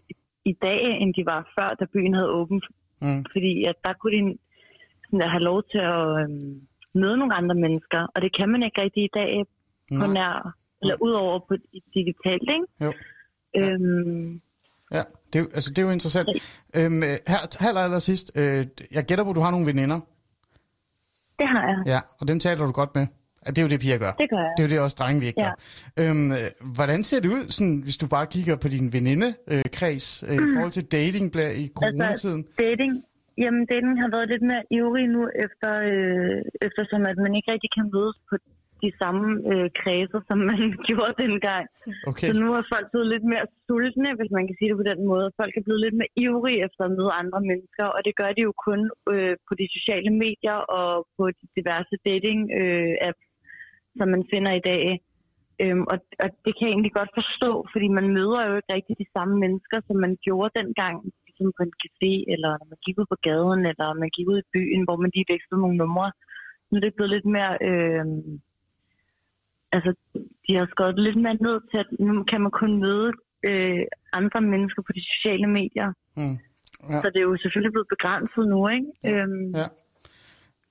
i dag, end de var før, da byen havde åbent. Mm. Fordi at der kunne de sådan, at have lov til at øhm, møde nogle andre mennesker. Og det kan man ikke rigtig i dag på Nej. nær... Eller udover på digitalt, ikke? Jo. Øhm, Ja, det er, altså, det er jo interessant. Øhm, øh, her, her aller sidst, øh, jeg gætter på, at du har nogle veninder. det har jeg. Ja, og dem taler du godt med. Ja, Det er jo det, piger gør. Det gør jeg. Det er jo det, også drenge vi ikke Ja. gør. Øhm, øh, hvordan ser det ud, sådan, hvis du bare kigger på din venindekreds øh, i forhold til dating i coronatiden? Altså, dating, jamen, dating har været lidt mere ivrig nu, efter, øh, eftersom at man ikke rigtig kan mødes på de samme øh, kredser, som man (laughs) gjorde dengang. Okay, Så nu er folk blevet lidt mere sultne, hvis man kan sige det på den måde. Folk er blevet lidt mere ivrige efter at møde andre mennesker, og det gør de jo kun øh, på de sociale medier og på de diverse dating-apps, som man finder i dag. Øhm, og, og det kan jeg egentlig godt forstå, fordi man møder jo ikke rigtig de samme mennesker, som man gjorde dengang, ligesom på en café, eller når man gik ud på gaden, eller man gik ud i byen, hvor man lige vekslede nogle numre. Nu er det blevet lidt mere... Øh, altså, de har skåret det lidt mere ned til, at nu kan man kun møde øh, andre mennesker på de sociale medier. mm. Ja. Så det er jo selvfølgelig blevet begrænset nu, ikke? Øhm, ja.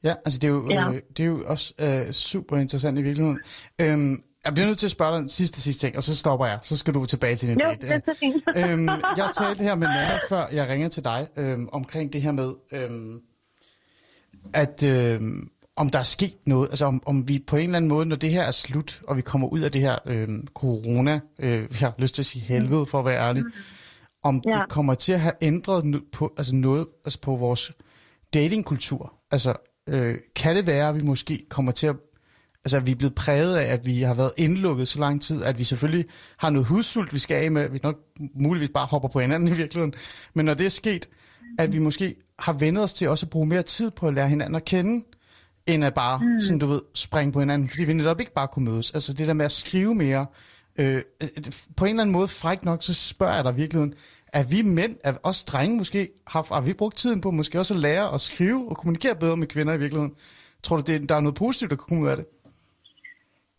Ja, altså det er jo, Ja. øh, det er jo også øh, super interessant i virkeligheden. Øhm, Jeg bliver nødt til at spørge dig en sidste, sidste ting, og så stopper jeg. Så skal du tilbage til din Jo, date. det er så fint. (laughs) øhm, jeg talte her med Nana, før jeg ringer til dig, øhm, omkring det her med, øhm, at øhm, om der er sket noget, altså om, om vi på en eller anden måde, når det her er slut, og vi kommer ud af det her øhm, corona, øh, jeg har lyst til at sige helvede, for at være ærlig, om ja. Det kommer til at have ændret på, altså noget altså på vores datingkultur. Altså, øh, kan det være, at vi måske kommer til at altså, at vi er blevet præget af, at vi har været indlukket så lang tid, at vi selvfølgelig har noget hudsult, vi skal af med, vi nok muligvis bare hopper på hinanden i virkeligheden. Men når det er sket, at vi måske har vendet os til også at bruge mere tid på at lære hinanden at kende, end at bare, mm. sådan du ved, springe på hinanden, fordi vi netop ikke bare kunne mødes. Altså det der med at skrive mere, øh, på en eller anden måde fræk nok, så spørger jeg dig i virkeligheden, er vi mænd, er os drenge måske, har, har vi brugt tiden på måske også at lære at skrive og kommunikere bedre med kvinder i virkeligheden? Tror du, det, der er noget positivt, der kan komme ud af det?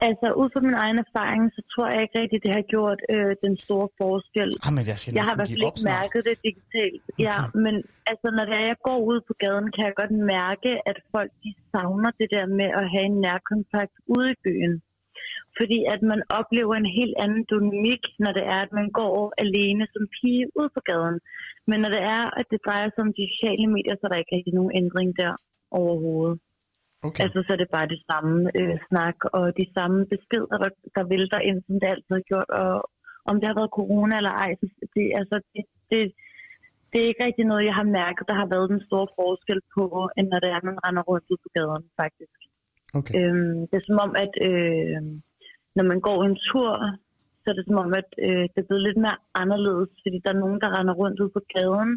Altså, ud fra min egen erfaring, så tror jeg ikke rigtigt, det har gjort øh, den store forskel. Ah, men jeg skal Jeg har i hvert fald ikke mærket det digitalt. Ja, men altså, når det er, jeg går ud på gaden, kan jeg godt mærke, at folk de savner det der med at have en nærkontakt ude i byen. Fordi at man oplever en helt anden dynamik, når det er, at man går alene som pige ud på gaden. Men når det er, at det drejer sig om de sociale medier, så er der ikke rigtig nogen ændring der overhovedet. Okay. Altså, så er det bare det samme øh, snak og de samme beskeder, der, der vælter ind, som det altid har gjort. Og om det har været corona eller ej, så det, altså, det, det, det er ikke rigtig noget, jeg har mærket, der har været den store forskel på, end når det er, man render rundt ud på gaden, faktisk. okay. Øhm, det er som om, at øh, når man går en tur, så er det som om, at øh, det er blevet lidt mere anderledes, fordi der er nogen, der render rundt ud på gaden,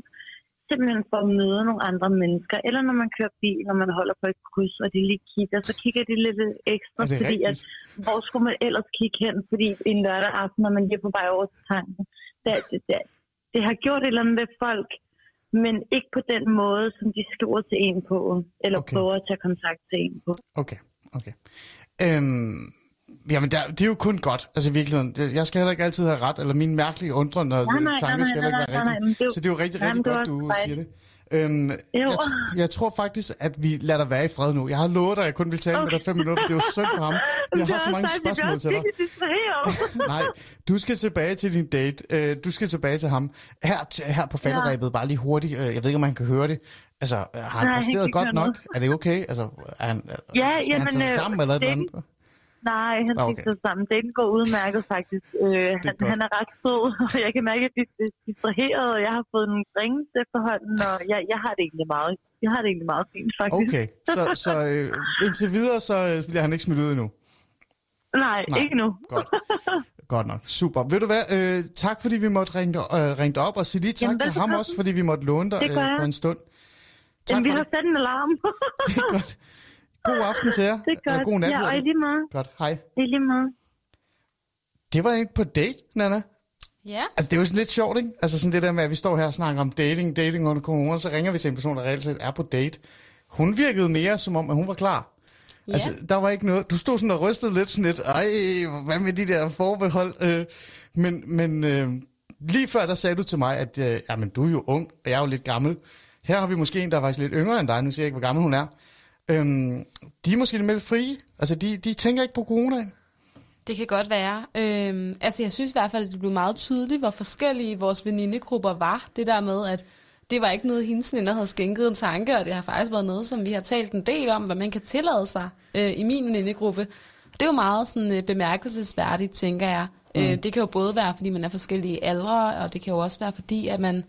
simpelthen for at møde nogle andre mennesker. Eller når man kører bil, når man holder på et kryds, og de lige kigger, så kigger de lidt ekstra, fordi at, rigtigt? hvor skulle man ellers kigge hen, fordi en lørdag aften, når man lige er på vej over til tanken. Det, det, det, det har gjort et eller andet ved folk, men ikke på den måde, som de skriver til en på, eller okay. prøver at tage kontakt til en på. Okay, okay. Øhm, jamen, der, det er jo kun godt, altså i virkeligheden. Jeg skal heller ikke altid have ret, eller min mærkelige undren og Nej, nej, tanker skal heller ikke være rigtige. jo- Så det er jo rigtig, rigtig godt, du siger det. Øhm, jeg, tr- jeg tror faktisk, at vi lader dig være i fred nu. Jeg har lovet dig, at jeg kun vil tale med dig fem minutter. Det er jo synd for ham. (laughs) Jeg har så mange spørgsmål til dig. (laughs) Nej, du skal tilbage til din date. Øh, Du skal tilbage til ham. Her, her på falderæbet, bare lige hurtigt. øh, Jeg ved ikke, om han kan høre det. Altså, har han Nej, han præsteret godt nok? noget. Er det okay? Altså, er han, Ja, skal han jamen, tage sig øh, sammen eller et eller det- andet? Nej, han Ah, okay. okay. sammen. Den går udmærket faktisk. Øh, han, godt. han er ret sød, (laughs) og jeg kan mærke, at de er distraheret, og jeg har fået nogle drinks efterhånden, og jeg, jeg har det egentlig meget. Jeg har det egentlig meget fint, faktisk. Okay, så, så øh, indtil videre, så øh, bliver han ikke smidt ud endnu. Nej, Nej. Ikke nu. Godt. Godt nok. Super. Ved du hvad? Øh, tak, fordi vi måtte ringe øh, ringe dig op, og sige lige tak Jamen, til ham også, fordi vi måtte låne dig Det øh, for en stund. Tak Jamen, vi har det. sat en alarm. (laughs) Det er godt. God aften til jer. det er Eller godt. god nat. ja, og i det. lige måde. Godt. Hej. I lige måde. Det var ikke på date, Nana. Ja. Altså, det er jo sådan lidt sjovt, ikke? Altså sådan det der med, at vi står her og snakker om dating, dating under corona, så ringer vi til en person, der reelt set er på date. Hun virkede mere, som om, at hun var klar. Ja. Altså, der var ikke noget... Du stod sådan og rystede lidt sådan lidt, ej, hvad med de der forbehold? Øh, men men øh, lige før, der sagde du til mig, at øh, jamen, du er jo ung, og jeg er jo lidt gammel. Her har vi måske en, der er faktisk lidt yngre end dig. Nu siger jeg ikke, hvor gammel hun er. Øhm, de er måske lidt mere frie. Altså, de, de tænker ikke på corona. Det kan godt være. Øhm, altså, jeg synes i hvert fald, at det blev meget tydeligt, hvor forskellige vores venindegrupper var. Det der med, at det var ikke noget, hendes veninder havde skænket en tanke, og det har faktisk været noget, som vi har talt en del om, hvad man kan tillade sig øh, i min venindegruppe. Det er jo meget sådan øh, bemærkelsesværdigt, tænker jeg. Mm. Øh, det kan jo både være, fordi man er forskellige aldre, og det kan jo også være, fordi at man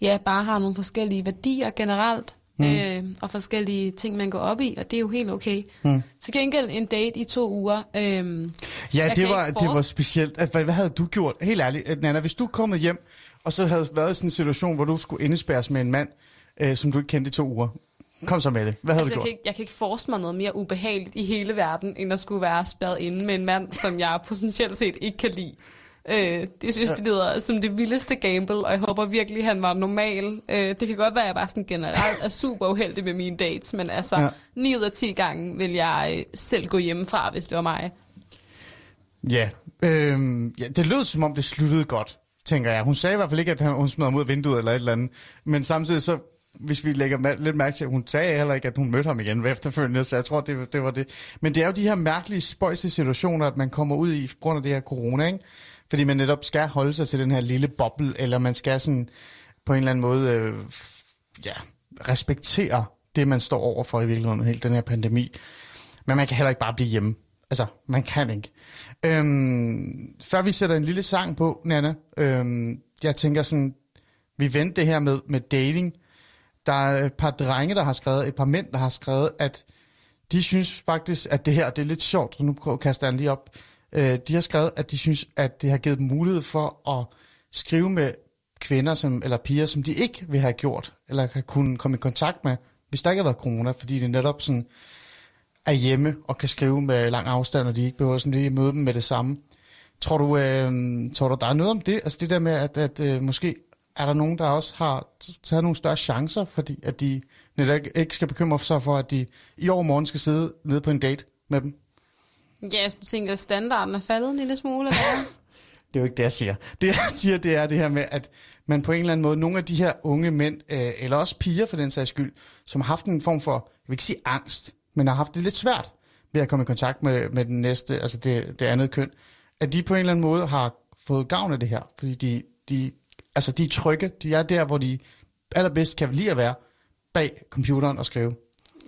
ja, bare har nogle forskellige værdier generelt, mm. øh, og forskellige ting, man går op i, og det er jo helt okay. Mm. Til gengæld en date i to uger. Øh, Ja, Jeg det var, det var specielt. Hvad, hvad havde du gjort? Helt ærligt, Nana, hvis du kommet hjem, og så havde været i sådan en situation, hvor du skulle indespærres med en mand, øh, som du ikke kendte i to uger. Kom så med det. Hvad havde Altså, du jeg, gjort? kan ikke, jeg kan ikke forestille mig noget mere ubehageligt i hele verden, end at skulle være spærret inde med en mand, som jeg potentielt set ikke kan lide. Øh, det synes jeg, det lyder som det vildeste gamble, og jeg håber virkelig, han var normal. Øh, det kan godt være, at jeg bare sådan generelt er super uheldig med mine dates, men altså, Ja. ja. 9 ud af 10 gange vil jeg øh, selv gå hjemmefra, hvis det var mig. Ja, øh, ja, det lød som om, det sluttede godt, tænker jeg. Hun sagde i hvert fald ikke, at hun smed ham ud af vinduet eller et eller andet. Men samtidig så hvis vi lægger ma- lidt mærke til, at hun sagde heller ikke, at hun mødte ham igen efterfølgende, så jeg tror, det, det var det. Men det er jo de her mærkelige spøjse situationer, at man kommer ud i på grund af det her corona, ikke? Fordi man netop skal holde sig til den her lille boble, eller man skal sådan på en eller anden måde øh, ja, respektere det, man står over for i virkeligheden, hele den her pandemi. Men man kan heller ikke bare blive hjemme. Altså, man kan ikke. Øhm, før vi sætter en lille sang på, Nana, øhm, jeg tænker sådan, vi vendte det her med, med dating. Der er et par drenge, der har skrevet, et par mænd, der har skrevet, at de synes faktisk, at det her det er lidt sjovt, så nu kaster jeg den lige op. Øh, de har skrevet, at de synes, at det har givet dem mulighed for at skrive med kvinder som, eller piger, som de ikke vil have gjort, eller kan kunne komme i kontakt med, hvis der ikke har været corona, fordi det netop sådan er hjemme og kan skrive med lang afstand, og de ikke behøver sådan lige møde dem med det samme. Tror du, øh, tror du, der er noget om det? Altså det der med, at, at øh, måske er der nogen, der også har taget nogle større chancer, fordi at de netop ikke- skal bekymre sig for, at de i overmorgen skal sidde nede på en date med dem? Ja, jeg tænker, at standarden er faldet en lille smule. Eller? (laughs) Det er jo ikke det, jeg siger. Det, jeg siger, det er det her med, at man på en eller anden måde, nogle af de her unge mænd, øh, eller også piger for den sags skyld, som har haft en form for, jeg vil ikke sige angst, men har haft det lidt svært ved at komme i kontakt med, med den næste, altså det, det andet køn, at de på en eller anden måde har fået gavn af det her, fordi de, de, altså de er trygge, de er der, hvor de allerbedst kan lide at være, bag computeren og skrive.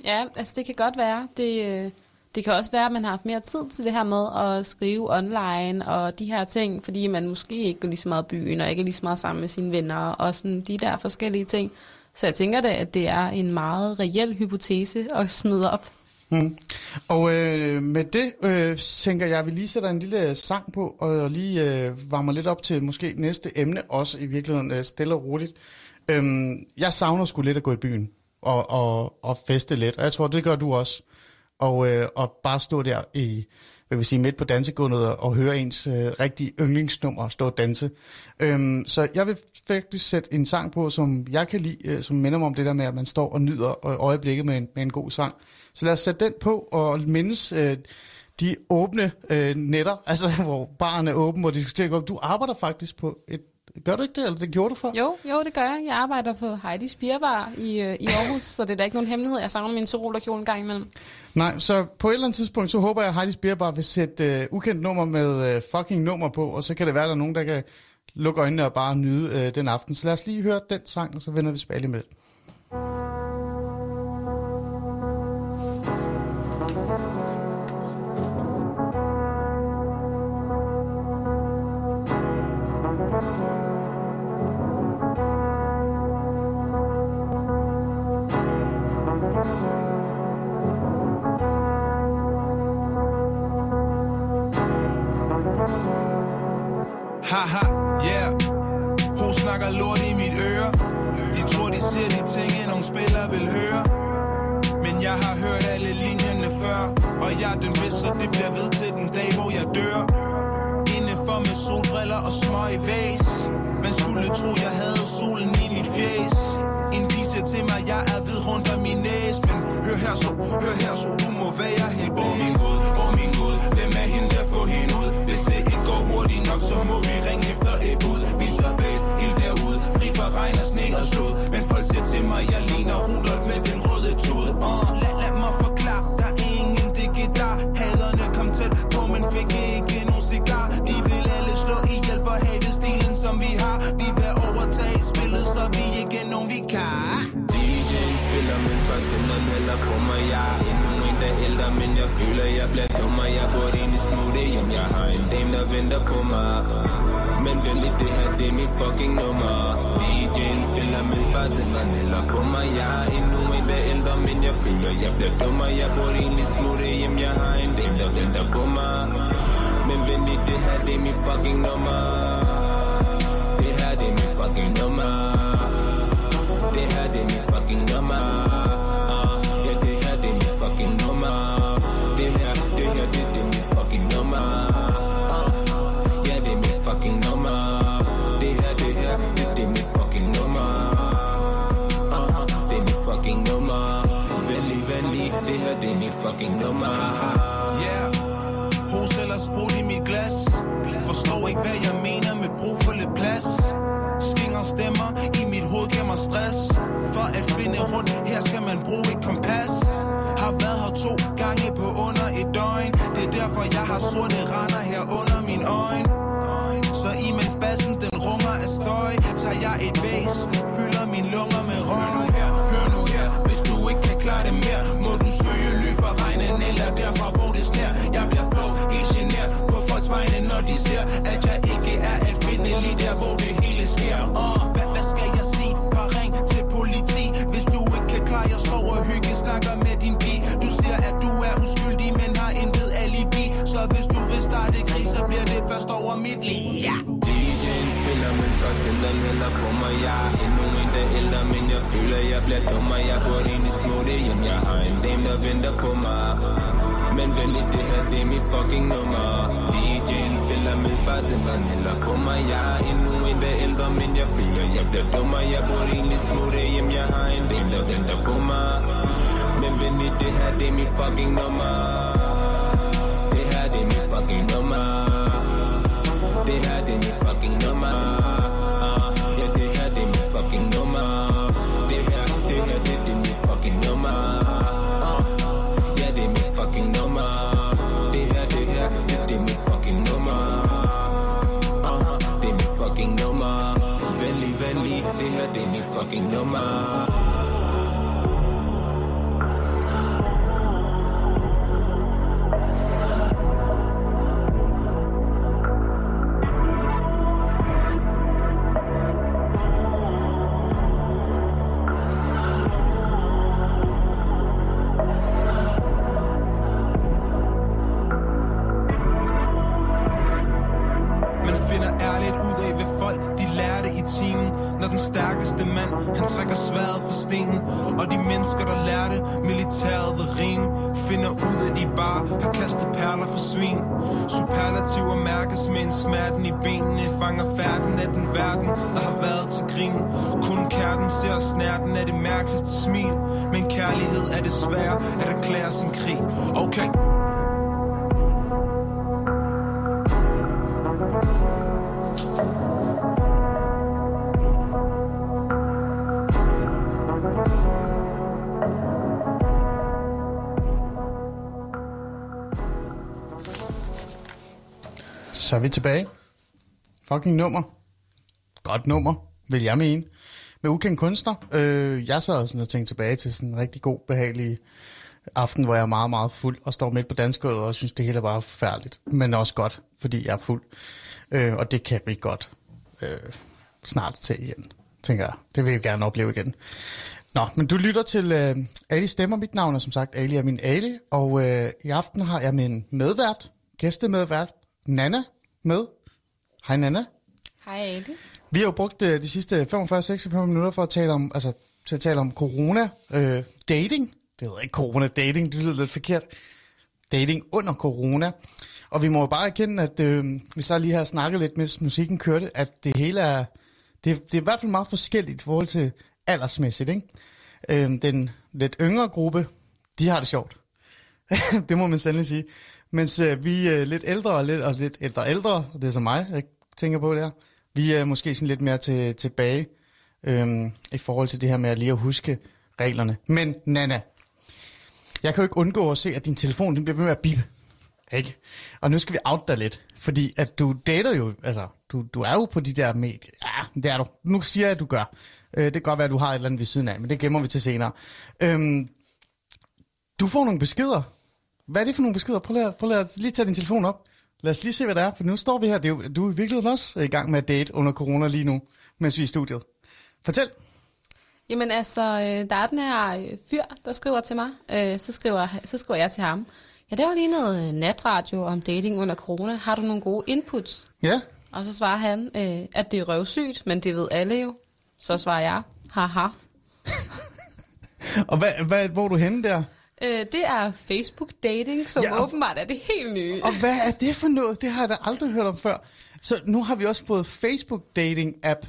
Ja, altså det kan godt være. Det, øh, det kan også være, at man har haft mere tid til det her med at skrive online og de her ting, fordi man måske ikke går lige så meget i byen og ikke er lige så meget sammen med sine venner og sådan de der forskellige ting. Så jeg tænker da, at det er en meget reel hypotese at smide op. Mm. Og øh, med det øh, tænker jeg, at vi lige sætter en lille øh, sang på, og lige øh, varmer lidt op til måske næste emne, også i virkeligheden øh, stille og roligt. Øhm, jeg savner sgu lidt at gå i byen og, og, og feste lidt, og jeg tror, det gør du også. Og, øh, og bare stå der i, hvad vil sige, midt på dansegulvet og, og høre ens øh, rigtige yndlingsnummer stå og danse. Øhm, så jeg vil faktisk sætte en sang på, som jeg kan lide, øh, som minder mig om det der med, at man står og nyder øjeblikket med en, med en god sang. Så lad os sætte den på og mindes øh, de åbne øh, netter, (laughs) altså hvor baren er åben, hvor de diskuterer. Du arbejder faktisk på et... Gør du ikke det, eller det gjorde du for? Jo, jo, det gør jeg. Jeg arbejder på Heidi's Bierbar i, øh, i Aarhus, så det er da ikke nogen hemmelighed. Jeg savner min sorolerkjole en gang imellem. Nej, så på et eller andet tidspunkt, så håber jeg, at Heidi Spierbar vil sætte øh, ukendt nummer med øh, fucking nummer på, og så kan det være, at der er nogen, der kan lukke øjnene og bare nyde øh, den aften. Så lad os lige høre den sang, og så vender vi tilbage lige med det. Yeah. Hos eller sprut i mit glas. Forstår ikke, hvad jeg mener med brug for lidt plads. Skinger stemmer i mit hoved giver mig stress. For at finde rundt, her skal man bruge et kompas. Har været her to gange på under et døgn. Det er derfor jeg har sorte render her under min øjne. Så imens bassen den runger af støj Tager jeg et væs, fylder min lunger med røg. Den hælder på mig. Jeg er endnu en, der ældre, men jeg føler, jeg bliver dummer Jeg burde egentlig smutte hjem, jeg har en dame, der venter på mig. Men venlig, det her, det er mit fucking nummer. DJ'en spiller, mens bartenderen hælder på mig. Jeg er endnu en, der ældre, men jeg føler, jeg bliver dummer Jeg burde egentlig smutte hjem, jeg har en dame, der venter på mig. Men venlig, det her, det er mit fucking nummer. Det her, det er mit fucking nummer. Det her, det er mit fucking nummer. Svær at erklære sin krig Okay Så er vi tilbage. Fucking nummer. Godt nummer, vil jeg mene. Med ukendt kunstner. Øh, jeg sad sådan og tænkte tilbage til sådan en rigtig god, behagelig aften, hvor jeg er meget, meget fuld og står midt på dansgulvet og synes, det hele er bare forfærdeligt. Men også godt, fordi jeg er fuld. Øh, og det kan vi godt øh, snart se igen, tænker jeg. Det vil jeg gerne opleve igen. Nå, men du lytter til øh, Ali Stemmer. Mit navn er som sagt Ali er min Ali. Og øh, i aften har jeg min medvært, gæstemedvært, Nana med. Hej Nana. Hej Ali. Vi har jo brugt øh, de sidste 45-46 minutter for at tale om, altså, til at tale om corona, øh, dating. Det hedder ikke corona dating, det lyder lidt forkert. Dating under corona. Og vi må jo bare erkende, at øh, vi så lige har snakket lidt, mens musikken kørte, at det hele er, det, det er i hvert fald meget forskelligt i forhold til aldersmæssigt. Ikke? Øh, den lidt yngre gruppe, de har det sjovt. (laughs) det må man sandelig sige. Mens øh, vi er lidt ældre og lidt, og lidt ældre ældre, og det er så mig, jeg tænker på det her, vi er måske sådan lidt mere til, tilbage øhm, i forhold til det her med at lige at huske reglerne. Men Nana, jeg kan jo ikke undgå at se, at din telefon den bliver ved med at bip. Ikke? Og nu skal vi out dig lidt, fordi at du dater jo, altså, du, du er jo på de der medier. Ja, det er du. Nu siger jeg, at du gør. Øh, det kan godt være, at du har et eller andet ved siden af, men det gemmer vi til senere. Øhm, du får nogle beskeder. Hvad er det for nogle beskeder? Prøv lige, at- prøv lige at lige tage din telefon op. Lad os lige se, hvad det er, for nu står vi her. Det er jo, du er virkelig også i gang med at date under corona lige nu, mens vi er i studiet. Fortæl. Jamen altså, øh, der er den her øh, fyr, der skriver til mig. Øh, så, skriver, så skriver jeg til ham. Ja, det var lige noget natradio om dating under corona. Har du nogle gode inputs? Ja, Og så svarer han, at det er røvsygt, men det ved alle jo. Så svarer jeg, haha. og hvad, hvad, hvor er du henne der? Øh, det er Facebook dating, som Ja, ja, og- åbenbart er det helt nye. Og hvad er det for noget? Det har jeg da aldrig hørt om før. Så nu har vi også fået Facebook dating app.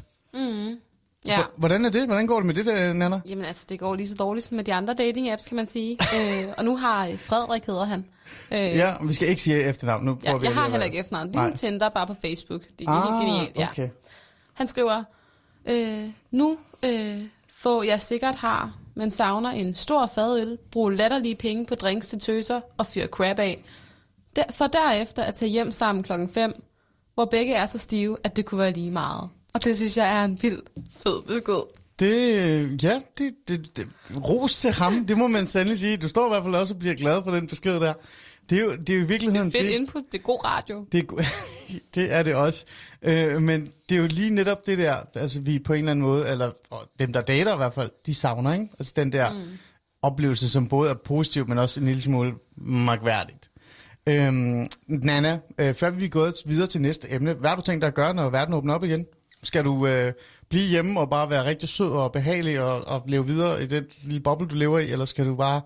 ja. H- Hvordan er det? Hvordan går det med det der, Nana? Jamen altså, det går lige så dårligt som med de andre dating-apps, kan man sige. (laughs) øh, og nu har øh, Frederik, hedder han. Øh, Ja, vi skal ikke sige efternavn. Nu prøver ja, vi jeg har heller ikke efternavn. Nej. Ligesom Tinder, bare på Facebook. Det er ah, helt genialt, ja. okay. Han skriver, Øh, nu øh, få jeg sikkert har, men savner en stor fadøl, bruge latterlige penge på drinks til tøser og fyre crab af. Der, for derefter at tage hjem sammen klokken 5, hvor begge er så stive, at det kunne være lige meget. Og det synes jeg er en vild fed besked. Det, øh, ja, det, det, det, ros til ham, det må man sandelig sige. Du står i hvert fald også og bliver glad for den besked der. Det er jo, det er jo i virkeligheden... Fedt det, input, det er god radio. Det er, (laughs) det er det også. Øh, men det er jo lige netop det der, altså vi på en eller anden måde, eller og dem der dater i hvert fald, de savner, ikke? Altså den der mm. oplevelse, som både er positiv, men også en lille smule magværdigt. Øhm, Nana, øh, før vi er gået videre til næste emne, hvad har du tænkt dig at gøre, når verden åbner op igen? Skal du øh, blive hjemme og bare være rigtig sød og behagelig og, og leve videre i den lille boble, du lever i, eller skal du bare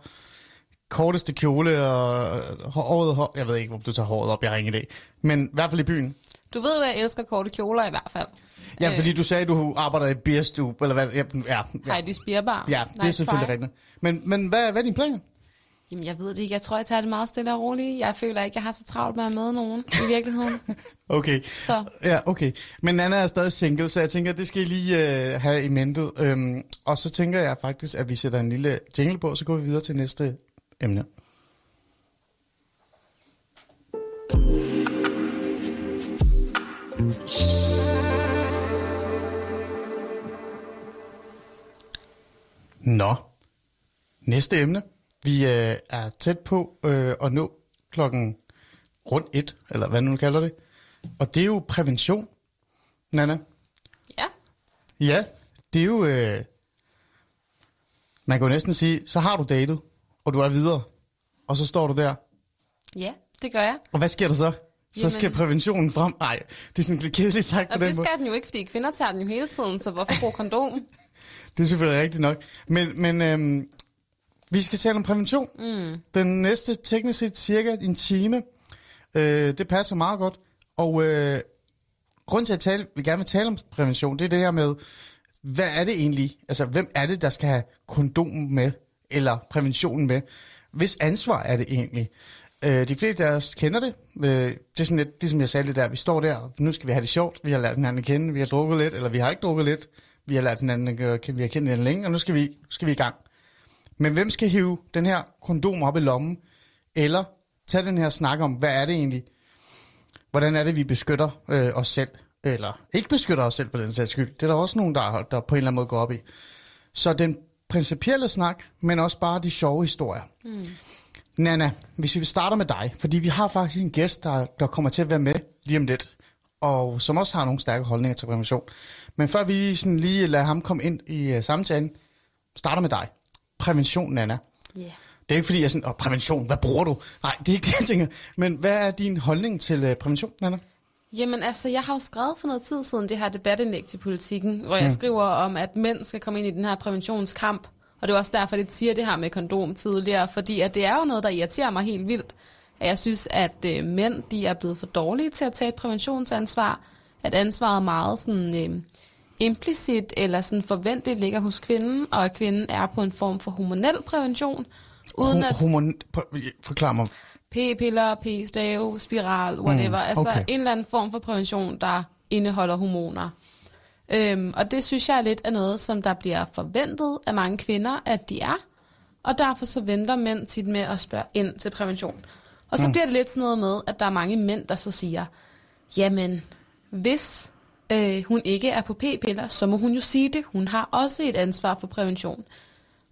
korteste kjole og og håret, hår, jeg ved ikke, om du tager håret op, jeg har ingen idé, men i hvert fald i byen. Du ved, at jeg elsker korte kjoler i hvert fald. Ja, Øh. fordi du sagde, at du arbejder i Beerstube, eller hvad? Ja, ja, ja. Heidi Spierbar. ja det er selvfølgelig rigtigt. Men, men hvad, hvad er din plan? Jamen, jeg ved det ikke. Jeg tror, jeg tager det meget stille og roligt. Jeg føler ikke, jeg har så travlt med at møde nogen i virkeligheden. (laughs) Okay. Så Ja, okay. Men Nana er stadig single, så jeg tænker, det skal I lige øh, have i mentet. Øhm, og så tænker jeg faktisk, at vi sætter en lille jingle på, så går vi videre til næste emne. Nå, næste emne. Vi øh, er tæt på øh, at nå klokken rundt et, eller hvad nu kalder det. Og det er jo prævention, Nana. ja, Ja, det er jo... Øh, man kan jo næsten sige, så har du datet, og du er videre, og så står du der. ja, det gør jeg. Og hvad sker der så? Så Jamen- skal præventionen frem. Nej, det er sådan lidt kedeligt sagt Og på den det måde. skal den jo ikke, fordi kvinder tager den jo hele tiden, så hvorfor bruge kondom? (laughs) Det er selvfølgelig rigtigt nok. Men, men øhm, vi skal tale om prævention. Mm. Den næste teknisk set cirka en time. Øh, det passer meget godt. Og øh, grund til at tale, vi gerne vil tale om prævention, det er det her med, hvad er det egentlig? Altså, hvem er det, der skal have kondomen med, eller præventionen med? Hvis ansvar er det egentlig? Øh, de fleste af os kender det. Øh, det er sådan lidt, det som jeg sagde lidt der, vi står der, nu skal vi have det sjovt, vi har lært hinanden at kende, vi har drukket lidt, eller vi har ikke drukket lidt, vi har lært hinanden at kende, vi har kendt hinanden længe, og nu skal vi, nu skal vi i gang. Men hvem skal hive den her kondom op i lommen, eller tage den her snak om, hvad er det egentlig, hvordan er det, vi beskytter øh, os selv, eller ikke beskytter os selv på den sags skyld. Det er der også nogen, der, der på en eller anden måde går op i. Så den principielle snak, men også bare de sjove historier. Mm. Nana, hvis vi starter med dig, fordi vi har faktisk en gæst, der, der kommer til at være med lige om lidt, og som også har nogle stærke holdninger til prævention. Men før vi sådan lige lader ham komme ind i uh, samtalen, starter med dig. Prævention, Nana. Ja. Yeah. Det er ikke fordi, jeg er sådan, åh, prævention, hvad bruger du? Nej, det er ikke det, jeg tænker. Men hvad er din holdning til uh, prævention, Nana? Jamen altså, jeg har jo skrevet for noget tid siden det her debatindlæg til politikken, hvor jeg skriver om, at mænd skal komme ind i den her præventionskamp. Og det er også derfor, det siger det her med kondom tidligere, fordi at det er jo noget, der irriterer mig helt vildt. At jeg synes, at øh, mænd de er blevet for dårlige til at tage et præventionsansvar. At ansvaret meget sådan, øh, implicit eller sådan forventeligt ligger hos kvinden, og at kvinden er på en form for hormonel prævention, uden at Hormon... Forklar mig. P-piller, p-stave, spiral, whatever. Mm, altså okay. en eller anden form for prævention, der indeholder hormoner. Øhm, og det synes jeg er lidt af noget, som der bliver forventet af mange kvinder, at de er. Og derfor så venter mænd tit med at spørge ind til prævention. Og så mm. bliver det lidt sådan noget med, at der er mange mænd, der så siger, jamen, hvis øh, hun ikke er på p-piller, så må hun jo sige det. Hun har også et ansvar for prævention.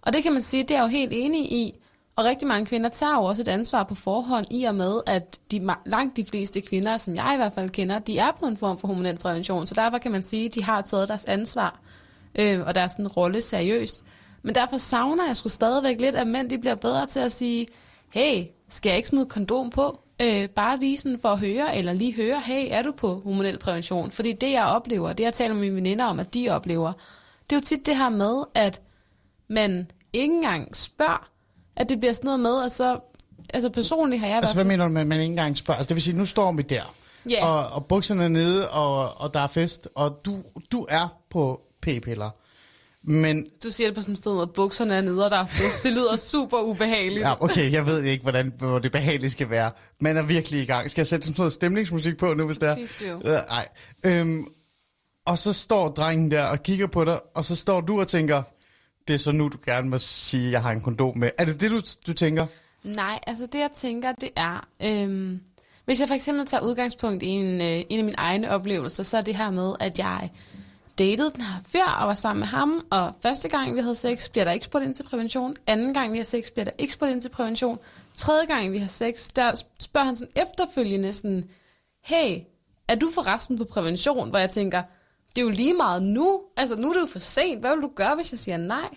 Og det kan man sige, det er jeg jo helt enig i. Og rigtig mange kvinder tager jo også et ansvar på forhånd i og med, at de, langt de fleste kvinder, som jeg i hvert fald kender, de er på en form for hormonel prævention. Så derfor kan man sige, at de har taget deres ansvar øh, og deres sådan, rolle seriøst. Men derfor savner jeg sgu stadigvæk lidt, at mænd de bliver bedre til at sige, hey, skal jeg ikke smide kondom på? Øh, bare lige sådan for at høre, eller lige høre, hey, er du på hormonel prævention? Fordi det, jeg oplever, det jeg taler med mine veninder om, at de oplever, det er jo tit det her med, at man ikke engang spørger, at det bliver sådan noget med, at så, altså personligt har jeg Altså, hvad mener du med, at man ikke engang spørger? Altså, det vil sige, nu står vi der, Ja. og, og bukserne er nede, og, og der er fest, og du, du er på p-piller. Men, Du siger det på sådan en fed måde, bukserne er nede, og der er fest. Det lyder super ubehageligt. ja, okay, jeg ved ikke, hvordan, hvor det behageligt skal være. Man er virkelig i gang. Skal jeg sætte sådan noget stemningsmusik på nu, hvis det er? Please do. Øh, Nej. Øhm, og så står drengen der og kigger på dig, og så står du og tænker, det er så nu, du gerne må sige, at jeg har en kondom med. Er det det, du, du tænker? Nej, altså det jeg tænker, det er, øhm, hvis jeg for eksempel tager udgangspunkt i en, øh, en af mine egne oplevelser, så er det her med, at jeg datede den her fyr og var sammen med ham, og første gang vi havde sex, bliver der ikke spurgt ind til prævention. Anden gang vi har sex, bliver der ikke spurgt ind til prævention. Tredje gang vi har sex, der spørger han sådan efterfølgende sådan, hey, er du forresten på prævention? Hvor jeg tænker, det er jo lige meget nu. Altså nu er det jo for sent. Hvad vil du gøre, hvis jeg siger nej?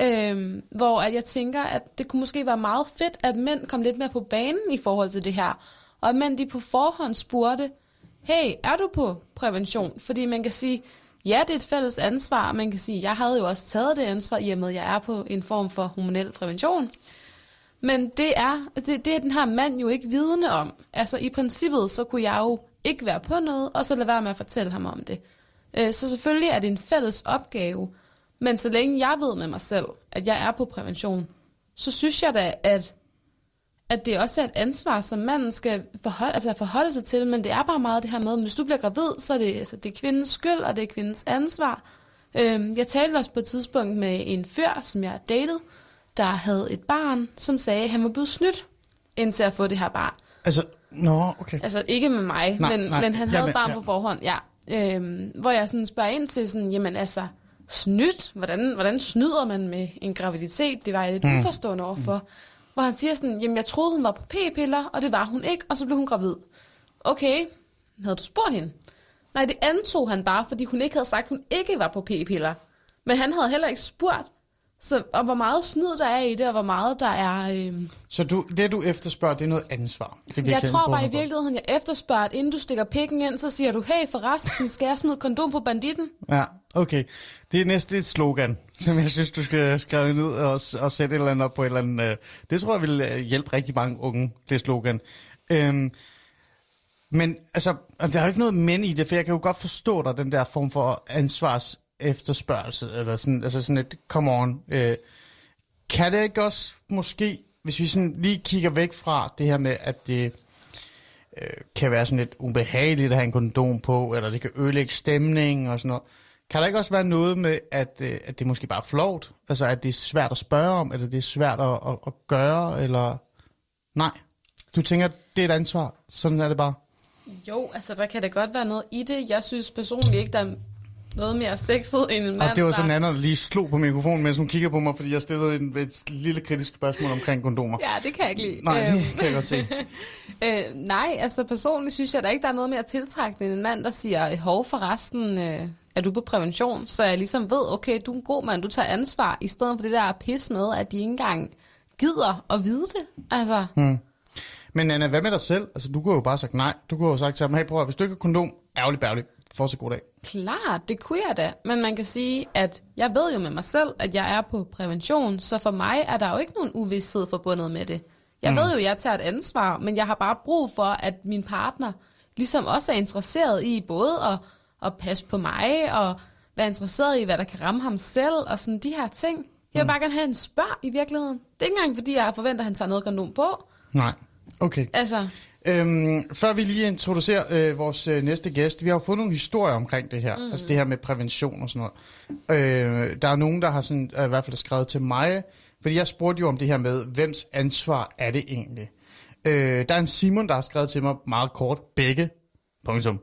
Øhm, hvor at jeg tænker, at det kunne måske være meget fedt, at mænd kom lidt mere på banen i forhold til det her. Og at mænd de på forhånd spurgte, hey, er du på prævention? Fordi man kan sige, ja, det er et fælles ansvar. Man kan sige, jeg havde jo også taget det ansvar, i og med, at jeg er på en form for hormonel prævention. Men det er, det, det er den her mand jo ikke vidende om. Altså i princippet, så kunne jeg jo ikke være på noget, og så lade være med at fortælle ham om det. Øh, Så selvfølgelig er det en fælles opgave, men så længe jeg ved med mig selv, at jeg er på prævention, så synes jeg da, at, at det også er et ansvar, som manden skal forholde, altså forholde sig til, men det er bare meget det her med, hvis du bliver gravid, så er det, altså, det er kvindens skyld, og det er kvindens ansvar. Øhm, Jeg talte også på et tidspunkt med en fyr, som jeg datet, der havde et barn, som sagde, at han var blevet snydt indtil at få det her barn. Altså, nå, okay. Altså ikke med mig, Nej, men, nej, men han havde med, barn ja. på forhånd, ja. Øhm, hvor jeg sådan spørger ind til sådan, jamen altså, snydt? Hvordan, hvordan snyder man med en graviditet? Det var jeg lidt mm. uforstående overfor. Hvor han siger sådan, jamen jeg troede hun var på p-piller, og det var hun ikke, og så blev hun gravid. Okay, havde du spurgt hende? Nej, det antog han bare, fordi hun ikke havde sagt, hun ikke var på p-piller. Men han havde heller ikke spurgt. Så, og hvor meget snyd der er i det, og hvor meget der er... Øhm, Så du, det, du efterspørger, det er noget ansvar. Det er jeg tror bare i virkeligheden, jeg efterspørger, at inden du stikker pikken ind, så siger du, hey forresten, skal jeg smide kondom på banditten? Ja, okay. Det er næste et slogan, som jeg synes, du skal skrive ned og, og sætte et eller andet op på et eller andet. øh, Det tror jeg vil øh, hjælpe rigtig mange unge, det slogan. Øhm, men altså, der er jo ikke noget men i det, for jeg kan jo godt forstå dig, den der form for ansvars efterspørgsel, eller sådan, altså sådan et, come on. Øh, kan det ikke også måske, hvis vi sådan lige kigger væk fra det her med, at det øh, kan være sådan lidt ubehageligt at have en kondom på, eller det kan ødelægge stemningen og sådan noget. Kan der ikke også være noget med, at, øh, at det måske bare er flovt? Altså, at det er svært at spørge om, eller det er svært at, at, at gøre, eller... Nej. Du tænker, det er et ansvar. Sådan er det bare. Jo, altså der kan da godt være noget i det. Jeg synes personligt ikke, der noget mere sexet end en mand, Og det var så der... Nana, der lige slog på mikrofonen, mens hun kigger på mig, fordi jeg stillede en, et lille kritisk spørgsmål omkring kondomer. Ja, det kan jeg ikke lide. Nej, Øhm, (laughs) det kan jeg godt se. (laughs) øh, nej, altså personligt synes jeg da ikke, der er noget mere tiltrækkende end en mand, der siger, hov forresten, øh, er du på prævention? Så jeg ligesom ved, okay, du er en god mand, du tager ansvar, i stedet for det der pis med, at de ikke engang gider at vide det. Altså, Hmm. Men Nana, hvad med dig selv? Altså, du kunne jo bare sagt nej. Du kunne jo sagt til ham, hey prøv at, hvis du ikke har kondom, ærgerligt bærligt. Fortsæt god dag. Klart, det kunne jeg da. Men man kan sige, at jeg ved jo med mig selv, at jeg er på prævention, så for mig er der jo ikke nogen uvidshed forbundet med det. Jeg mm. ved jo, at jeg tager et ansvar, men jeg har bare brug for, at min partner ligesom også er interesseret i både at, at passe på mig, og være interesseret i, hvad der kan ramme ham selv, og sådan de her ting. Jeg vil bare gerne have en spørg i virkeligheden. Det er ikke engang, fordi jeg forventer, at han tager noget kondom på. Nej. Okay. Altså, Øhm, før vi lige introducerer øh, vores øh, næste gæst, vi har jo fået nogle historier omkring det her, mm. altså det her med prævention og sådan noget. Øh, der er nogen, der har sådan, øh, i hvert fald skrevet til mig, fordi jeg spurgte jo om det her med, hvems ansvar er det egentlig? Øh, der er en Simon, der har skrevet til mig meget kort, begge, punktum.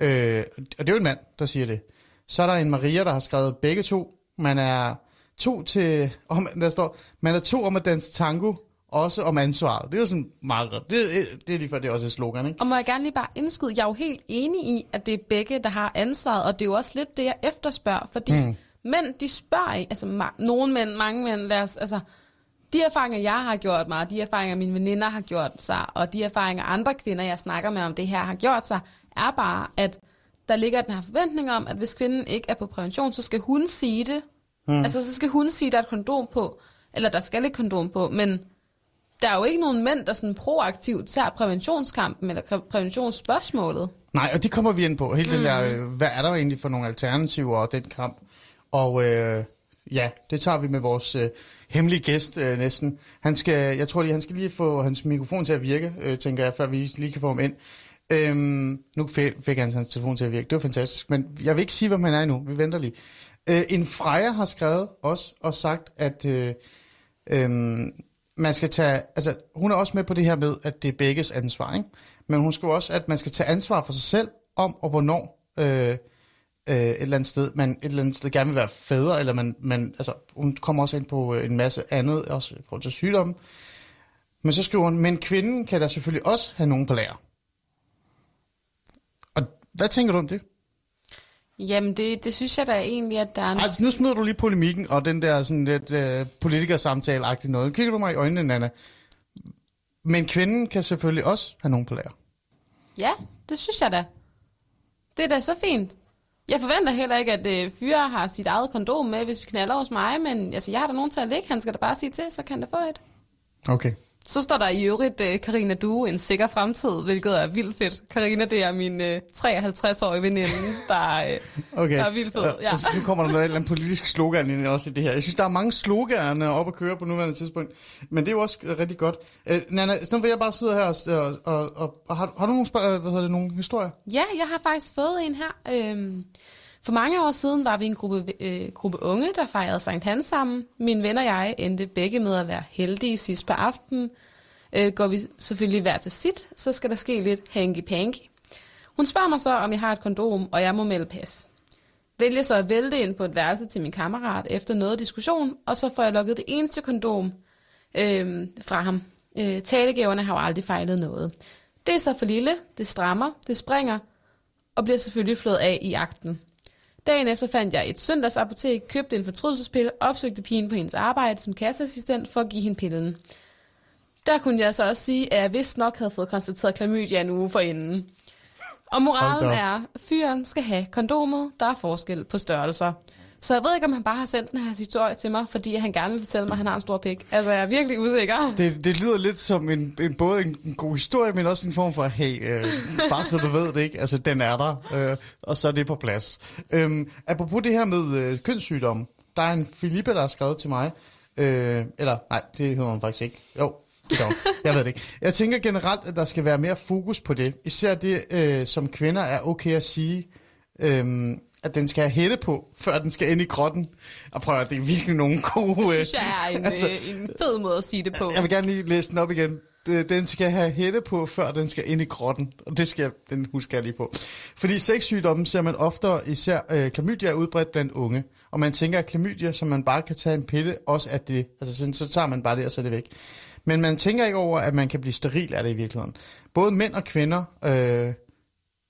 Øh, og det er jo en mand, der siger det. Så er der en Maria, der har skrevet begge to. Man er to til, (laughs) om, der står, man er to om at danse tango, også om ansvaret. Det er jo sådan meget godt. Det, det er lige for, det er også et slogan, ikke? Og må jeg gerne lige bare indskyde, jeg er jo helt enig i, at det er begge, der har ansvaret, og det er jo også lidt det, jeg efterspørger, fordi mm. mænd, de spørger ikke, altså ma- nogle mænd, mange mænd, lad os, altså, de erfaringer, jeg har gjort mig, de erfaringer, mine veninder har gjort sig, og de erfaringer, andre kvinder, jeg snakker med om det her, har gjort sig, er bare, at der ligger den her forventning om, at hvis kvinden ikke er på prævention, så skal hun sige det. Mm. Altså, så skal hun sige, at der er et kondom på, eller der skal et kondom på, men der er jo ikke nogen mænd, der sådan proaktivt tager præventionskampen eller præ- præventionsspørgsmålet. Nej, og det kommer vi ind på. Hele mm. den der, øh, hvad er der egentlig for nogle alternativer og den kamp? Og øh, ja, det tager vi med vores øh, hemmelige gæst øh, næsten. Han skal, jeg tror lige, han skal lige få hans mikrofon til at virke, øh, tænker jeg, før vi lige kan få ham ind. Øhm, nu fik, han hans telefon til at virke. Det var fantastisk. Men jeg vil ikke sige, hvem han er endnu. Vi venter lige. Øh, en Freja har skrevet også og sagt, at øh, øh, man skal tage... Altså, hun er også med på det her med, at det er begges ansvar, ikke? Men hun skriver også, at man skal tage ansvar for sig selv om og hvornår øh, øh, et eller andet sted, man et eller andet sted gerne vil være fædre, eller man, man altså, hun kommer også ind på øh, en masse andet, også i forhold til sygdomme. Men så skriver hun, men kvinden kan da selvfølgelig også have nogen på lager. Og hvad tænker du om det? Jamen, det, det synes jeg da egentlig, at der er... en- Altså, nu smider du lige polemikken og den der sådan lidt øh, politikersamtale-agtige noget. Kigger du mig i øjnene, Nana. Men kvinden kan selvfølgelig også have nogen på lager. Ja, det synes jeg da. Det er da så fint. Jeg forventer heller ikke, at øh, fyre har sit eget kondom med, hvis vi knaller hos mig, men altså, jeg har da nogen til at lægge. Han skal da bare sige til, så kan da få et. Okay. Så står der i øvrigt øh, Karina Due, en sikker fremtid, hvilket er vildt fedt. Karina, det er min øh, 53-årige veninde, der, øh, (laughs) Okay. der er vildt fed. Ja. Og så nu kommer der noget, et eller andet politisk slogan ind også i det her. Jeg synes, der er mange sloganer op at køre på nuværende tidspunkt. Men det er jo også øh, rigtig godt. Øh, Nana, så nu vil jeg bare sidde her og, og, og, og, har, har du nogle, spørg- hvad hedder det, nogle historier? Ja, jeg har faktisk fået en her. Øhm, for mange år siden var vi en gruppe, øh, gruppe unge, der fejrede Sankt Hans sammen. Mine venner og jeg endte begge med at være heldige sidst på aftenen. Øh, går vi selvfølgelig hver til sit, så skal der ske lidt hanky-panky. Hun spørger mig så, om jeg har et kondom, og jeg må melde pas. Vælger så at vælte ind på et værelse til min kammerat efter noget diskussion, og så får jeg lukket det eneste kondom øh, fra ham. Øh, talegaverne har jo aldrig fejlet noget. Det er så for lille, det strammer, det springer, og bliver selvfølgelig flået af i akten. Dagen efter fandt jeg et søndagsapotek, købte en fortrydelsespille, opsøgte pigen på hendes arbejde som kasseassistent for at give hende pillen. Der kunne jeg så også sige, at jeg vist nok havde fået konstateret klamydia en uge forinden. Og moralen er, fyren skal have kondomet, der er forskel på størrelser. Så jeg ved ikke, om han bare har sendt den her historie til mig, fordi han gerne vil fortælle mig, at han har en stor pik. Altså, jeg er virkelig usikker. Det, det lyder lidt som en, en både en, en god historie, men også en form for, hey, øh, bare så du ved det, ikke? Altså, den er der, øh, og så er det på plads. Øhm, apropos det her med øh, kønssygdomme, der er en Filippe, der har skrevet til mig, øh, eller nej, det hedder hun faktisk ikke. Jo, det. Jeg ved det ikke. Jeg tænker generelt, at der skal være mere fokus på det. Især det, øh, som kvinder er okay at sige, Øhm, at den skal have hætte på, før den skal ind i grotten. Og prøv at det er virkelig nogle gode... Det Øh, synes jeg er en, altså- altså, en fed måde at sige det på. jeg vil gerne lige læse den op igen. Det- Den skal have hætte på, før den skal ind i grotten. Og det skal den husker jeg lige på. Fordi sexsygdomme ser man oftere, især øh, klamydia er udbredt blandt unge. Og man tænker, at klamydia, som man bare kan tage en pille, også er det. Altså sådan, så tager man bare det, og så er det væk. Men man tænker ikke over, at man kan blive steril af det i virkeligheden. Både mænd og kvinder øh,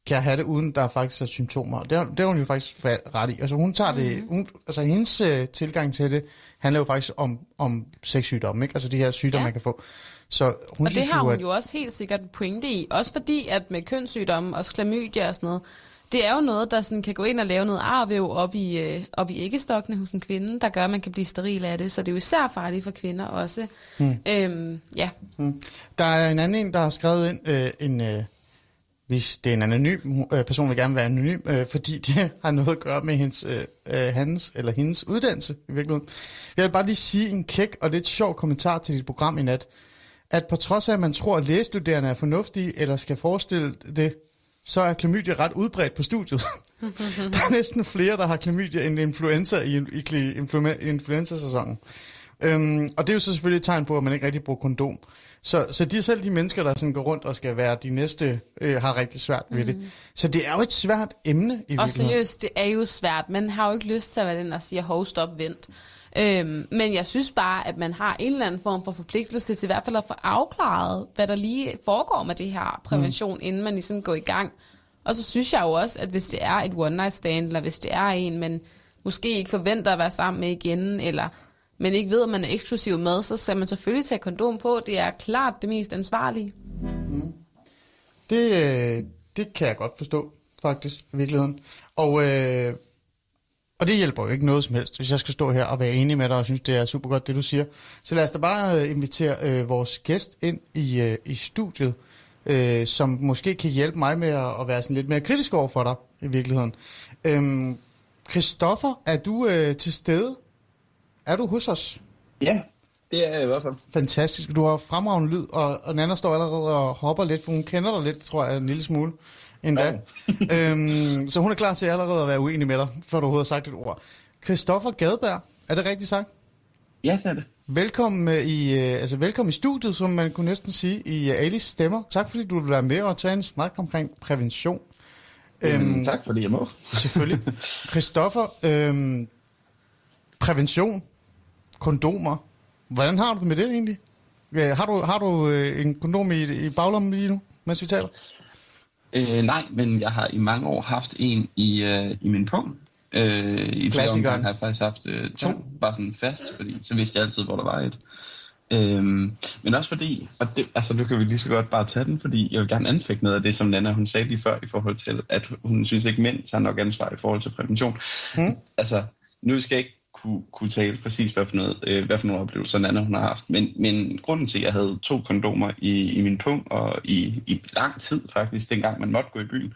kan have det, uden der faktisk er symptomer. Det har, det har hun jo faktisk fa- ret i. Altså hun tager det, hun, altså hendes øh, tilgang til det, handler jo faktisk om, om sexsygdomme, ikke? Altså de her sygdomme, Ja. man kan få. Så hun Og det har hun at, jo også helt sikkert en pointe i. Også fordi, at med kønssygdomme og klamydia og sådan noget, det er jo noget, der sådan kan gå ind og lave noget arvæv op i, øh, op i æggestokkene hos en kvinde, der gør, at man kan blive steril af det. Så det er jo især farligt for kvinder også. Hmm. Øhm, ja, Der er en anden en, der har skrevet ind, øh, en, øh, hvis det er en anonym øh, person, vil gerne være anonym, øh, fordi (laughs) det har noget at gøre med hendes, øh, øh, hans eller hendes uddannelse i virkeligheden. Jeg vil bare lige sige en kæk og lidt sjov kommentar til dit program i nat, at på trods af, at man tror, at lægestuderende er fornuftige, eller skal forestille det, så er klamydia ret udbredt på studiet. (laughs) der er næsten flere, der har klamydia end influenza i, i, i influenza-sæsonen. Øhm, og det er jo så selvfølgelig et tegn på, at man ikke rigtig bruger kondom. Så, så de selv de mennesker, der sådan går rundt og skal være de næste, øh, har rigtig svært ved det. Så det er jo et svært emne i og virkeligheden. seriøst, det er jo svært. Man har jo ikke lyst til at være den, der siger, hov, stop, vent. Øhm, men jeg synes bare, at man har en eller anden form for forpligtelse til i hvert fald at få afklaret, hvad der lige foregår med det her prævention, mm. inden man ligesom går i gang. Og så synes jeg jo også, at hvis det er et one night stand, eller hvis det er en, man måske ikke forventer at være sammen med igen, eller men ikke ved, at man er eksklusiv med, så skal man selvfølgelig tage kondom på. Det er klart det mest ansvarlige. Mm. Det, øh, det kan jeg godt forstå, faktisk, i virkeligheden. Og, øh, og det hjælper jo ikke noget som helst, hvis jeg skal stå her og være enig med dig og synes, det er super godt, det du siger. Så lad os da bare øh, invitere øh, vores gæst ind i, øh, i studiet, øh, som måske kan hjælpe mig med at, at være sådan lidt mere kritisk over for dig, i virkeligheden. Øhm, Christoffer, er du øh, til stede? Er du hos os? Ja, det er jeg i hvert fald. Fantastisk. Du har fremragende lyd, og, og Nana står allerede og hopper lidt, for hun kender dig lidt, tror jeg, en lille smule endda. (laughs) øhm, så hun er klar til allerede at være uenig med dig, før du overhovedet har sagt et ord. Christoffer Gadeberg, er det rigtigt sagt? Ja, det er det. Velkommen, øh, i, øh, altså velkommen i studiet, som man kunne næsten sige, i uh, Alice Stemmer. Tak fordi du vil være med og tage en snak omkring prævention. Øhm, tak fordi jeg må. Selvfølgelig. (laughs) Christoffer, øhm, prævention, kondomer. Hvordan har du det med det egentlig? Har du, har du øh, en kondom i, i baglommen lige nu, mens vi taler? Øh, nej, men jeg har i mange år haft en i, øh, i min pung. Øh, I flere omgange har jeg faktisk haft øh, to, ja. bare sådan fast, fordi så vidste jeg altid, hvor der var et. Øhm, men også fordi, og det, altså nu kan vi lige så godt bare tage den, fordi jeg vil gerne anfægte noget af det, som Nana hun sagde lige før, i forhold til, at hun synes ikke, mænd tager nok ansvar i forhold til prævention. Mm. Altså, nu skal jeg ikke kunne, kunne tale præcis, hvad for, noget, øh, hvad for nogle oplevelser Nana hun har haft, men, men grunden til, at jeg havde to kondomer i, i min pung, og i, i lang tid faktisk, dengang man måtte gå i byen,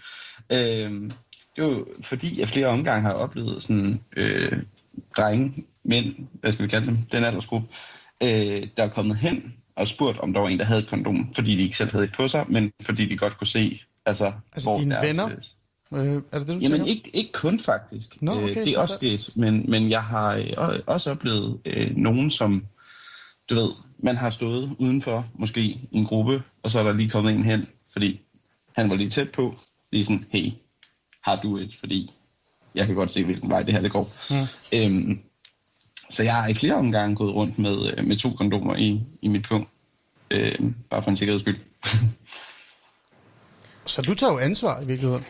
øh, det var fordi, jeg flere omgange har oplevet sådan øh, drenge, mænd, hvad skal vi kalde dem, den aldersgruppe, øh, der er kommet hen og spurgt, om der var en, der havde et kondom, fordi de ikke selv havde et på sig, men fordi de godt kunne se, altså... Altså hvor dine deres, venner? Øh, er det det, du Jamen ikke, ikke kun faktisk. Nå, okay, øh, det er også sket, men, men jeg har øh, også oplevet øh, nogen, som, du ved, man har stået udenfor, måske i en gruppe, og så er der lige kommet en hen, fordi han var lige tæt på, lige sådan, hey, har du et, fordi jeg kan godt se, hvilken vej det her det går. Mm. Øhm, så jeg har i flere omgange gået rundt med, øh, med to kondomer i, i mit punkt. Øhm, bare for en sikkerheds skyld. (laughs) så du tager jo ansvar i virkeligheden?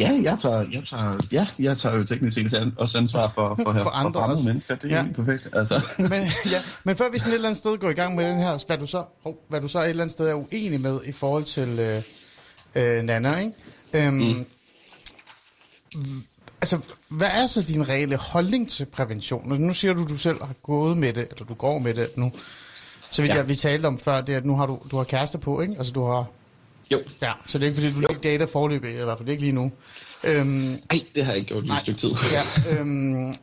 Ja, jeg tager, jeg tager, ja, jeg tager jo teknisk set også ansvar for, for, for, andre, for andre mennesker. Det er ja. perfekt. Altså. (laughs) men, ja, men før vi sådan et eller andet sted går i gang med den her, hvad du så, oh, hvad du så et eller andet sted er uenig med i forhold til øh, øh, Nana, ikke? Øhm, mm. Altså, hvad er så din reelle holdning til prævention? Nu siger du, du selv har gået med det, eller du går med det nu. Så vidt ja. jeg, vi talte om før, det er, at nu har du, du har kæreste på, ikke? Altså, du har... Jo. Ja, så det er ikke, fordi du jo. ikke dater forløbet, i hvert fald ikke lige nu. Øhm, Nej, det har jeg ikke gjort i et stykke tid. ja, (laughs) øhm,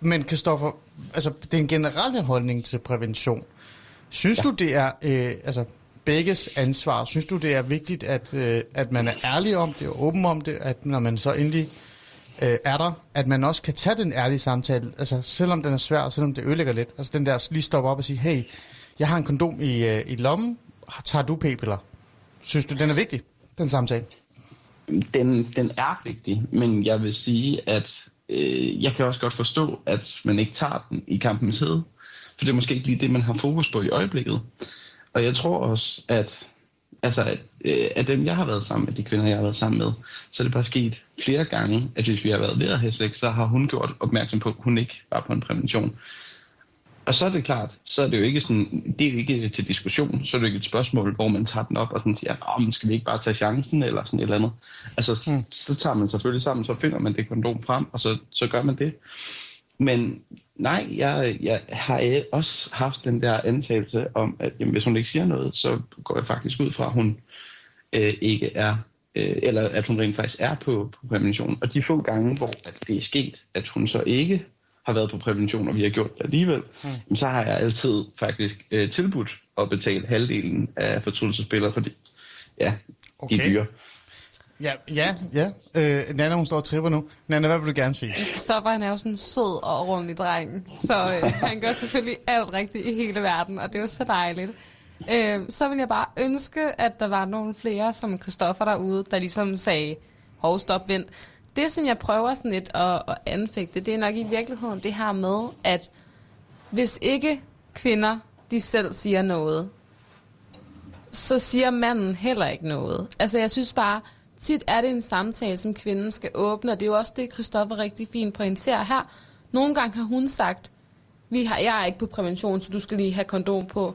men Kristoffer, altså, den generelle holdning til prævention, synes ja. du, det er øh, altså, begges ansvar? Synes du, det er vigtigt, at, øh, at man er ærlig om det og åben om det, at når man så endelig øh, er der, at man også kan tage den ærlige samtale, altså selvom den er svær, og selvom det ødelægger lidt. Altså den der lige stoppe op og sige, hey, jeg har en kondom i, øh, i lommen, tager du p-piller? Synes du, den er vigtig, den samtale? Den, den er vigtig, men jeg vil sige, at øh, jeg kan også godt forstå, at man ikke tager den i kampens hede. For det er måske ikke lige det, man har fokus på i øjeblikket. Og jeg tror også, at altså, at, øh, af dem, jeg har været sammen med, de kvinder, jeg har været sammen med, så er det bare sket flere gange, at hvis vi har været ved at have sex, så har hun gjort opmærksom på, at hun ikke var på en prævention. Og så er det klart, så er det jo ikke sådan, det er jo ikke til diskussion, så er det jo ikke et spørgsmål, hvor man tager den op og sådan siger, åh, men skal vi ikke bare tage chancen, eller sådan et eller andet. Altså, mm. så tager man selvfølgelig sammen, så finder man det kondom frem, og så, så gør man det. Men nej, jeg, jeg har også haft den der antagelse om, at jamen, hvis hun ikke siger noget, så går jeg faktisk ud fra, at hun øh, ikke er, øh, eller at hun rent faktisk er på, på prævention. Og de få gange, hvor at det er sket, at hun så ikke har været på prævention, og vi har gjort det alligevel, mm. så har jeg altid faktisk øh, tilbudt at betale halvdelen af fortrydelsespillere, fordi ja, okay. de er dyre. Ja, ja, ja. Øh, Nana, hun står og tripper nu. Nana, hvad vil du gerne sige? (laughs) Stoffer, han er jo sådan en sød og ordentlig dreng, så øh, (laughs) han gør selvfølgelig alt rigtigt i hele verden, og det er jo så dejligt. Øh, så vil jeg bare ønske, at der var nogle flere som Christoffer derude, der ligesom sagde, hov, stop, vent. Det, som jeg prøver sådan lidt at, at anfægte, det er nok i virkeligheden det her med, at hvis ikke kvinder, de selv siger noget, så siger manden heller ikke noget. Altså, jeg synes bare, tit er det en samtale, som kvinden skal åbne, og det er jo også det, Christoffer rigtig fint pointerer her. Nogle gange har hun sagt, vi har, jeg er ikke på prævention, så du skal lige have kondom på.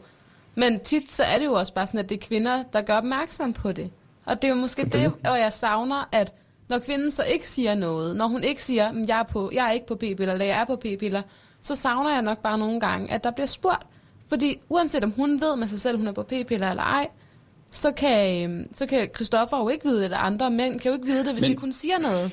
Men tit så er det jo også bare sådan, at det er kvinder, der gør opmærksom på det. Og det er jo måske det, og jeg savner, at når kvinden så ikke siger noget, når hun ikke siger, at jeg er, på, jeg er ikke på p-piller, eller jeg er på p-piller, så savner jeg nok bare nogle gange, at der bliver spurgt. Fordi uanset om hun ved med sig selv, at hun er på p-piller eller ej, så kan, øhm, så kan Christoffer jo ikke vide det, eller andre mænd kan jo ikke vide det, hvis men, ikke hun siger noget.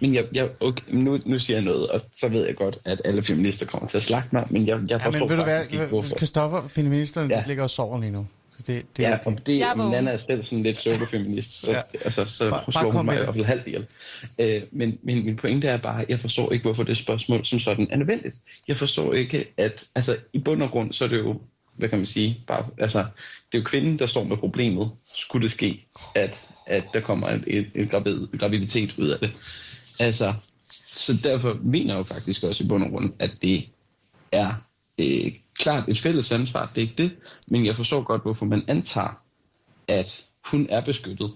Men jeg, jeg, okay, nu, nu siger jeg noget, og så ved jeg godt, at alle feminister kommer til at slagte mig, men jeg, jeg Ja, forstår men ved du faktisk ikke, hvad, hvorfor. Christoffer, feministeren, ja. Ja. de ligger og sover lige nu. Så det, det Ja, er okay. og det, Jeg er. Nana er selv sådan lidt pseudo-feminist, så, Ja. ja. altså, så Bare- bare, bare slår kom hun mig i det. hvert fald halvt ihjel. Øh, men min, min pointe er bare, at jeg forstår ikke, hvorfor det spørgsmål som sådan er nødvendigt. Jeg forstår ikke, at altså, i bund og grund, så er det jo, hvad kan man sige, bare, altså, det er jo kvinden, der står med problemet, skulle det ske, at, at der kommer en, en, en gravid, graviditet ud af det. Altså, så derfor mener jeg jo faktisk også i bund og grund, at det er øh, klart et fælles ansvar, det er ikke det, men jeg forstår godt, hvorfor man antager, at hun er beskyttet,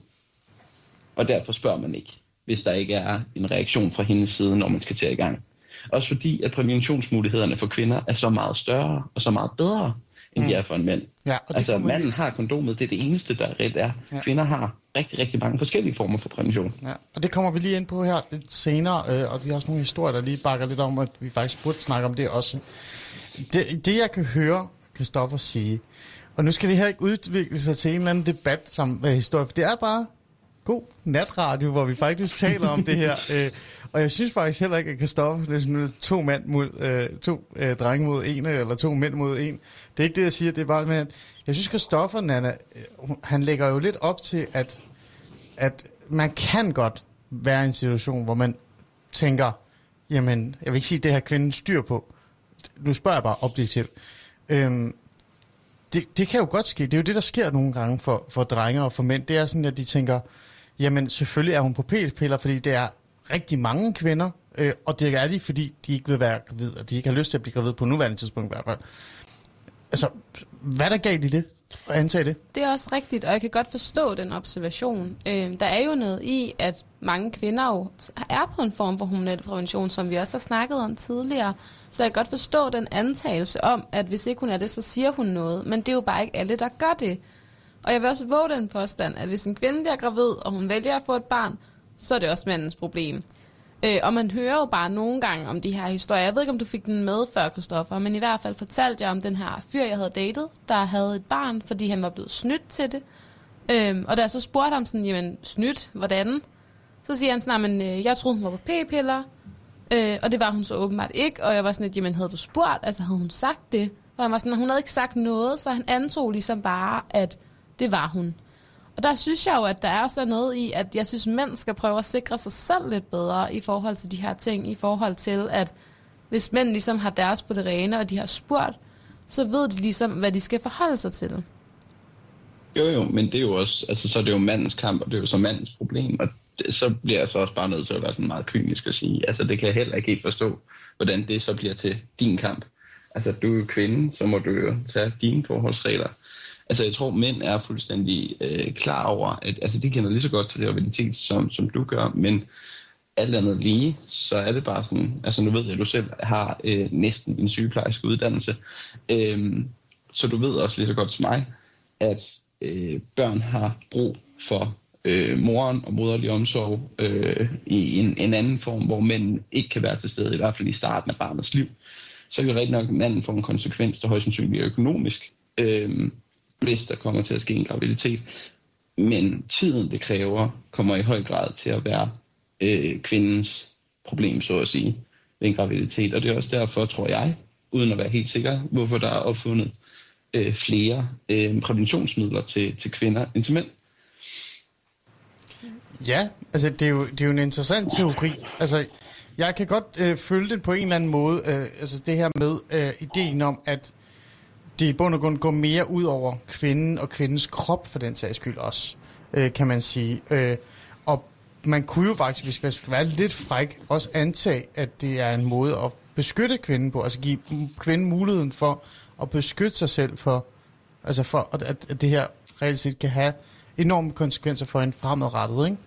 og derfor spørger man ikke, hvis der ikke er en reaktion fra hendes side, når man skal til i gang. Også fordi, at præventionsmulighederne for kvinder er så meget større og så meget bedre, end de er for en mand. Ja, og altså, kommer- manden har kondomet, det er det eneste, der reelt er. Ja. Ja. Kvinder har rigtig, rigtig mange forskellige former for prævention. Ja, og det kommer vi lige ind på her lidt senere, øh, og vi har også nogle historier, der lige bakker lidt om, at vi faktisk burde snakke om det også. Det, det jeg kan høre Christoffer sige, og nu skal det her ikke udvikle sig til en eller anden debat som øh, historie, for det er bare god natradio, hvor vi faktisk taler om det her. (laughs) Øh, og jeg synes faktisk heller ikke, at Christoffer det er sådan to mænd mod øh, to øh, drenge mod en, eller to mænd mod en. Det er ikke det, jeg siger, det er bare med, at jeg synes, Christoffer, Nana, øh, han lægger jo lidt op til, at at man kan godt være i en situation, hvor man tænker, jamen, jeg vil ikke sige, at det her kvinden styr på. Nu spørger jeg bare objektivt. Øhm, det, det kan jo godt ske. Det er jo det, der sker nogle gange for, for drenge og for mænd. Det er sådan, at de tænker, jamen selvfølgelig er hun på p-piller, fordi det er rigtig mange kvinder, øh, og det er de, fordi de ikke vil være gravid, og de ikke har lyst til at blive gravid på nuværende tidspunkt i hvert fald. Altså, hvad er der galt i det? Og antage det? Det er også rigtigt, og jeg kan godt forstå den observation. Øh, der er jo noget i, at mange kvinder jo er på en form for hormonel prævention, som vi også har snakket om tidligere. Så jeg kan godt forstå den antagelse om, at hvis ikke hun er det, så siger hun noget. Men det er jo bare ikke alle, der gør det. Og jeg vil også våge den påstand, at hvis en kvinde bliver gravid, og hun vælger at få et barn, så er det også mandens problem. Øh, og man hører jo bare nogle gange om de her historier. Jeg ved ikke, om du fik den med før, Christoffer, men i hvert fald fortalte jeg om den her fyr, jeg havde datet, der havde et barn, fordi han var blevet snydt til det. Øh, og da jeg så spurgte ham sådan, jamen snydt, hvordan? Så siger han sådan, men øh, jeg troede, hun var på p-piller, øh, og det var hun så åbenbart ikke. Og jeg var sådan lidt, jamen havde du spurgt, altså havde hun sagt det? Og han var sådan, hun havde ikke sagt noget, så han antog ligesom bare, at det var hun. Og der synes jeg jo, at der er også noget i, at jeg synes, mænd skal prøve at sikre sig selv lidt bedre i forhold til de her ting, i forhold til, at hvis mænd ligesom har deres på det rene, og de har spurgt, så ved de ligesom, hvad de skal forholde sig til. Jo, jo, men det er jo også, altså så er det jo mandens kamp, og det er jo så mandens problem, og det, så bliver jeg så også bare nødt til at være sådan meget kynisk og sige, altså det kan jeg heller ikke helt forstå, hvordan det så bliver til din kamp. Altså du er jo kvinde, så må du jo tage dine forholdsregler. Altså jeg tror, mænd er fuldstændig øh, klar over, at altså, de kender lige så godt til graviditet, som, som du gør, men alt andet lige, så er det bare sådan, altså nu ved jeg, at du selv har øh, næsten en sygeplejerske uddannelse, øh, så du ved også lige så godt som mig, at øh, børn har brug for øh, moren og moderlig omsorg øh, i en, en anden form, hvor mænd ikke kan være til stede, i hvert fald i starten af barnets liv. Så kan rigtig nok at manden få en konsekvens, der højst sandsynligt er økonomisk, øh, hvis der kommer til at ske en graviditet. Men tiden, det kræver, kommer i høj grad til at være øh, kvindens problem, så at sige, ved en graviditet. Og det er også derfor, tror jeg, uden at være helt sikker, hvorfor der er opfundet øh, flere øh, præventionsmidler til, til kvinder end til mænd. Ja, altså det er jo, det er jo en interessant teori. Altså, jeg kan godt øh, følge den på en eller anden måde. Øh, altså det her med øh, ideen om, at det i bund og grund går mere ud over kvinden og kvindens krop for den sags skyld også, øh, kan man sige. Øh, og man kunne jo faktisk, hvis man skal være lidt fræk, også antage, at det er en måde at beskytte kvinden på, altså give kvinden muligheden for at beskytte sig selv for, altså for at, at det her reelt set kan have enorme konsekvenser for en fremadrettet, ikke?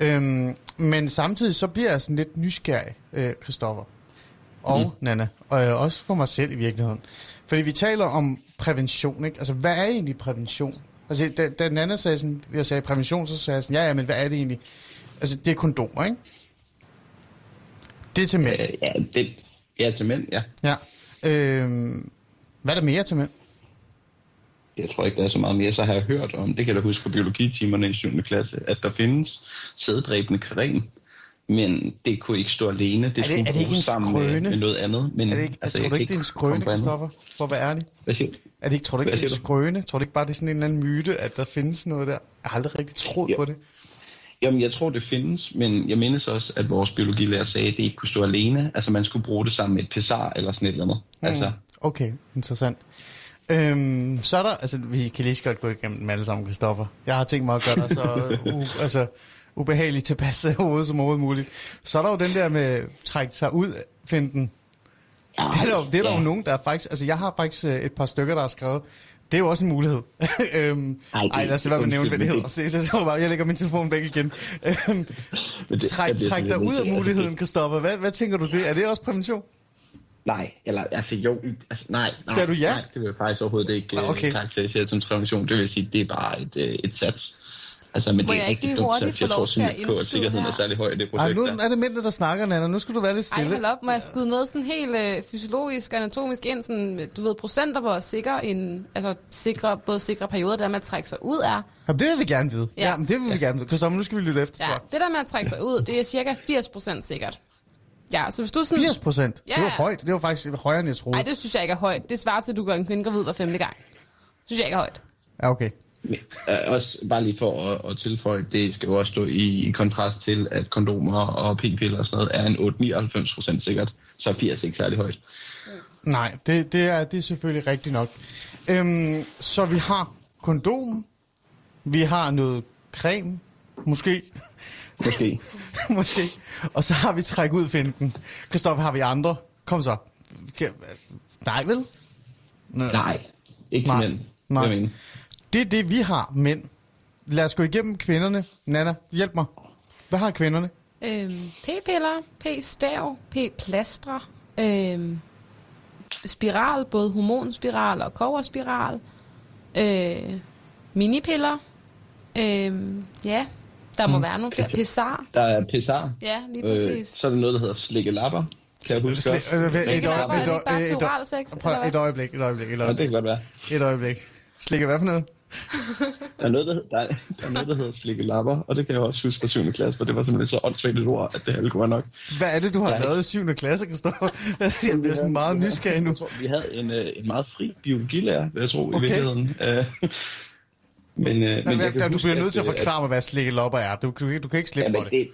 Øhm, men samtidig så bliver jeg sådan lidt nysgerrig, øh, Christoffer og mm. Nana, og øh, også for mig selv i virkeligheden. Fordi vi taler om prævention, ikke? Altså, hvad er egentlig prævention? Altså, da, da Nana sagde sådan, jeg sagde prævention, så sagde jeg sådan, ja, ja, men hvad er det egentlig? Altså, det er kondomer, ikke? Det er til mænd. Øh, ja, det, ja, til mænd, ja. Ja. Øhm, hvad er der mere til mænd? Jeg tror ikke, der er så meget mere. Så har jeg hørt om, det kan jeg da huske fra biologitimerne i 7. klasse, at der findes sæddræbende karen. Men det kunne ikke stå alene. Det Er det- er det ikke en sammen med, med noget andet. Men, Er det ikke, altså, tror du ikke, det er en skrøne. Christoffer? For at være ærlig. Hvad siger du? Er det ikke, tror du ikke, det er en skrøne? Tror du ikke bare, det er sådan en eller anden myte, at der findes noget der? Jeg har aldrig rigtig troet Jo. på det. Jamen, jeg tror, det findes, men jeg mindes også, at vores biologilærer sagde, at det ikke kunne stå alene. Altså, man skulle bruge det sammen med et pessar eller sådan et eller andet. Mm. Altså, Okay, interessant. Øhm, så er der, altså vi kan lige så godt gå igennem dem alle sammen, Christoffer. Jeg har tænkt mig at gøre dig så (laughs) u, altså, ubehageligt tilpas hovedet som overhovedet muligt. Så er der jo den der med trække sig ud, finden. Det er der, jo- det er der ja. jo nogen, der er faktisk, altså jeg har faktisk øh, et par stykker, der har skrevet, det er jo også en mulighed. (laughs) øhm, Ej, det- ej, lad os lade være med at nævne, hvad det hedder. Så, så, så, bare, jeg lægger min telefon væk igen. (laughs) Øhm, det- træk, bliver træk dig ud af muligheden, Christoffer. Hvad, hvad tænker du det? Er det også prævention? Nej, eller altså jo, altså, nej, nej. Sagde du ja? Nej, det vil jeg faktisk overhovedet ikke Nå, okay. okay. karakterisere som prævention. Det vil sige, det er bare et, øh, et sats. Altså, men Må det er jeg ikke lige hurtigt få lov til at på, at sikkerheden her? er særlig høj i det Ej, projekt. nu der. er det mændene, der snakker, Nana. Nu skal du være lidt Ej, stille. hold op. Må jeg skyde noget sådan helt øh, fysiologisk og anatomisk ind? Sådan, du ved, procenter, hvor sikre en, altså sikre, både sikre perioder, der med at trække sig ud er. Jamen, det vil vi gerne vide. Ja, Ja. ja men det vil vi gerne vide. Christoffer, nu skal vi lytte efter, Ja, tror det der med at trække sig ud, det er cirka 80% sikkert. Ja, så hvis du sådan... 80 procent. Ja, Det var ja. højt. Det var faktisk højere, end jeg troede. Nej, det synes jeg ikke er højt. Det svarer til, at du gør en kvinde gravid hver femte gang. Det synes jeg ikke er højt. Ja, okay. Men, øh, også bare lige for at, at tilføje, det skal jo også stå i, i kontrast til, at kondomer og p-piller og sådan noget er en 8-99 procent sikkert. Så er 80 ikke særlig højt. Nej, det, det, er, det er selvfølgelig rigtigt nok. Øhm, så vi har kondom. Vi har noget creme. Måske. Måske. (laughs) Måske. Og så har vi træk ud finden. Christoffer, har vi andre? Kom så. Nej, vel? Nå. Nej, ikke Nej. mænd. Nej. Det er det, vi har, mænd. Lad os gå igennem kvinderne. Nana, hjælp mig. Hvad har kvinderne? Øhm, p-piller, p-stav, p-plastre, øhm, spiral, både hormonspiral og koverspiral, øh, minipiller, øhm, ja, der må være nogle flere. Pessar, Der er pessar. ja, lige Øh, præcis. så er der noget, der hedder slikke lapper. Kan jeg huske Sli- også? øh, Slikke et lapper, er et det øje- ikke bare et til øje- oralsex, Prøv, eller hvad? et øjeblik, et øjeblik, et Ja, det øjeblik. kan godt være. Et øjeblik. Slikker hvad for noget? Der er noget, der, der, er, der, er noget, der hedder slikke lapper, og det kan jeg også huske fra 7. klasse, for det var simpelthen så åndssvagt et ord, at det kunne være nok. Hvad er det, du har Ja. lavet i 7. klasse, Christoffer? (laughs) Jeg bliver sådan meget nysgerrig nu. Jeg tror, vi havde en, øh, en meget fri biologilærer, vil jeg tro, Okay. i virkeligheden. Øh, men, øh, men jeg Men, kan du huske, bliver nødt til at forklare mig, hvad slikkelopper er. Du, du, du kan ikke slippe Ja, for det. det,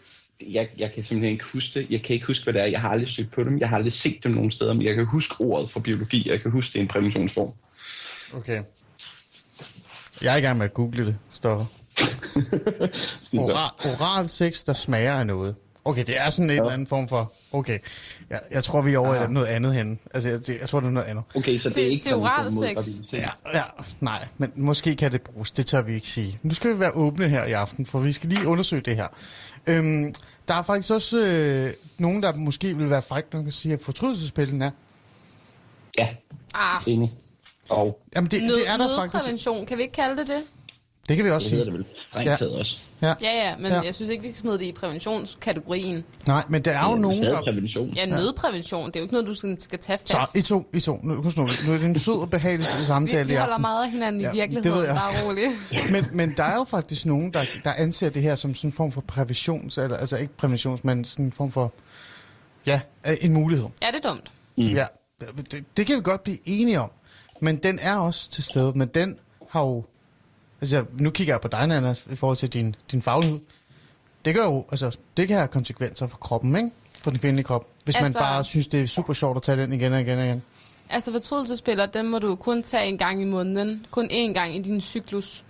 jeg, jeg kan simpelthen ikke huske det. Jeg kan ikke huske, hvad det er. Jeg har aldrig søgt på dem. Jeg har aldrig set dem nogen steder, men jeg kan huske ordet fra biologi. Jeg kan huske, det er en præventionsform. Okay. Jeg er i gang med at google det, Christoffer. (laughs) Oral, oral sex, der smager af noget. Okay, det er sådan en eller anden form for... Okay, jeg, jeg tror, vi er over i noget andet hen. Altså, jeg, det, jeg tror, det er noget andet. Okay, så det er ikke til oralsex. graviditet. Ja, ja, nej, men måske kan det bruges. Det tør vi ikke sige. Nu skal vi være åbne her i aften, for vi skal lige undersøge det her. Øhm, der er faktisk også øh, nogen, der måske vil være frækt, der kan sige, at fortrydelsespillen er. Ja, Ah, enig. Og Jamen, det, nød, det er der faktisk. nødprævention, kan vi ikke kalde det det? Det kan vi også det sige. det vel Ja. også. Ja. Ja, ja, men Ja. ja. jeg synes ikke, vi skal smide det i præventionskategorien. Nej, men der er jo Det nogen, der... prævention. Ja, nødprævention, det er jo ikke noget, du skal tage Så, fast. I to, I to. Nu, husk nu, nu er det en sød og behagelig samtale vi, vi holder meget af hinanden Ja, i det virkeligheden, ved jeg også. bare roligt. (laughs) Men, men der er jo faktisk nogen, der, der anser det her som sådan en form for præventions, eller altså ikke præventions, men sådan en form for, ja, en mulighed. Ja, det er dumt. Mm. Ja, det, det kan vi godt blive enige om. Men den er også til stede, men den har jo, altså nu kigger jeg på dig, Nana, i forhold til din, din faglighed. Det gør jo, altså, det kan have konsekvenser for kroppen, ikke? For den kvindelige krop. Hvis altså, man bare synes, det er super sjovt at tage den igen og igen og igen. Altså, fortrydelsespiller, den må du kun tage en gang i måneden. Kun én gang i din cyklus.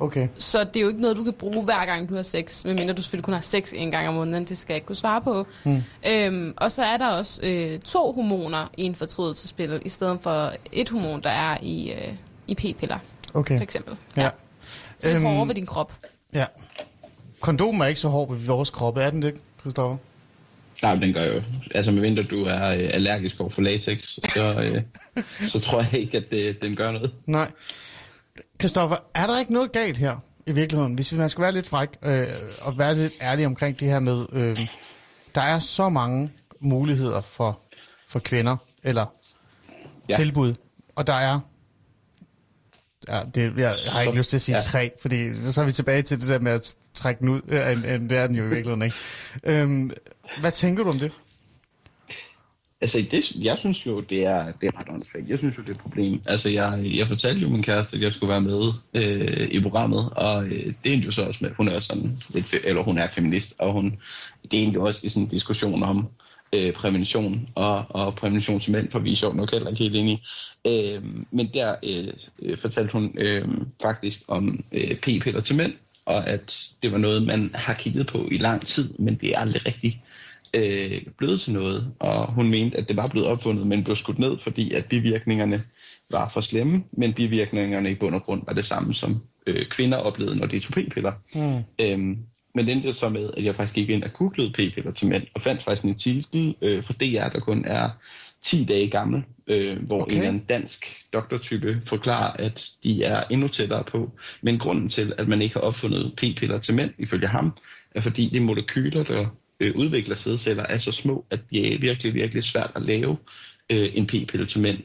Okay. Så det er jo ikke noget, du kan bruge hver gang, du har sex. Medmindre du selvfølgelig kun har sex en gang om måneden. Det skal jeg ikke kunne svare på. Mm. Øhm, og så er der også øh, to hormoner i en fortrydelsespil, i stedet for et hormon, der er i, øh, i p-piller, Okay. for eksempel. Ja. Så det er Øhm, hårdere ved din krop. Ja. Kondomen er ikke så hård ved vores kroppe, er den det, Christoffer? Nej, den gør jo. Altså, medmindre du er øh, allergisk over for latex, så, øh, (laughs) så tror jeg ikke, at det, den gør noget. Nej. Christoffer, er der ikke noget galt her i virkeligheden? Hvis man skal være lidt fræk øh, og være lidt ærlig omkring det her med, øh, der er så mange muligheder for, for kvinder, eller ja. Tilbud, og der er Ja, det, jeg har ikke lyst til at sige Ja. tre, fordi så er vi tilbage til det der med at trække den ud. Øh, end, end det er den jo i virkeligheden ikke. Øhm, hvad tænker du om det? Altså, det, jeg synes jo, det er, det er ret åndssvagt. Jeg synes jo, det er et problem. Altså, jeg, jeg fortalte jo min kæreste, at jeg skulle være med øh, i programmet, og øh, det endte jo så også med, hun er sådan lidt, eller hun er feminist, og hun, det endte jo også i sådan en diskussion om øh, prævention og, og prævention til mænd, for vi er sjovt nok heller ikke helt enige. Øh, men der øh, øh, fortalte hun øh, faktisk om øh, p-piller til mænd, og at det var noget, man har kigget på i lang tid, men det er aldrig rigtigt øh, blevet til noget, og hun mente, at det var blevet opfundet, men blev skudt ned, fordi at bivirkningerne var for slemme, men bivirkningerne i bund og grund var det samme, som øh, kvinder oplevede, når de tog p-piller. Mm. Øhm, men det endte så med, at jeg faktisk gik ind og googlede p-piller til mænd, og fandt faktisk en artikel øh, fra DR, der kun er 10 dage gammel, øh, hvor Okay. en eller anden dansk doktortype forklarer, at de er endnu tættere på. Men grunden til, at man ikke har opfundet p-piller til mænd, ifølge ham, er fordi de molekyler, der øh, udvikler sædceller, er så små, at det er virkelig, virkelig svært at lave øh, en p-pille til mænd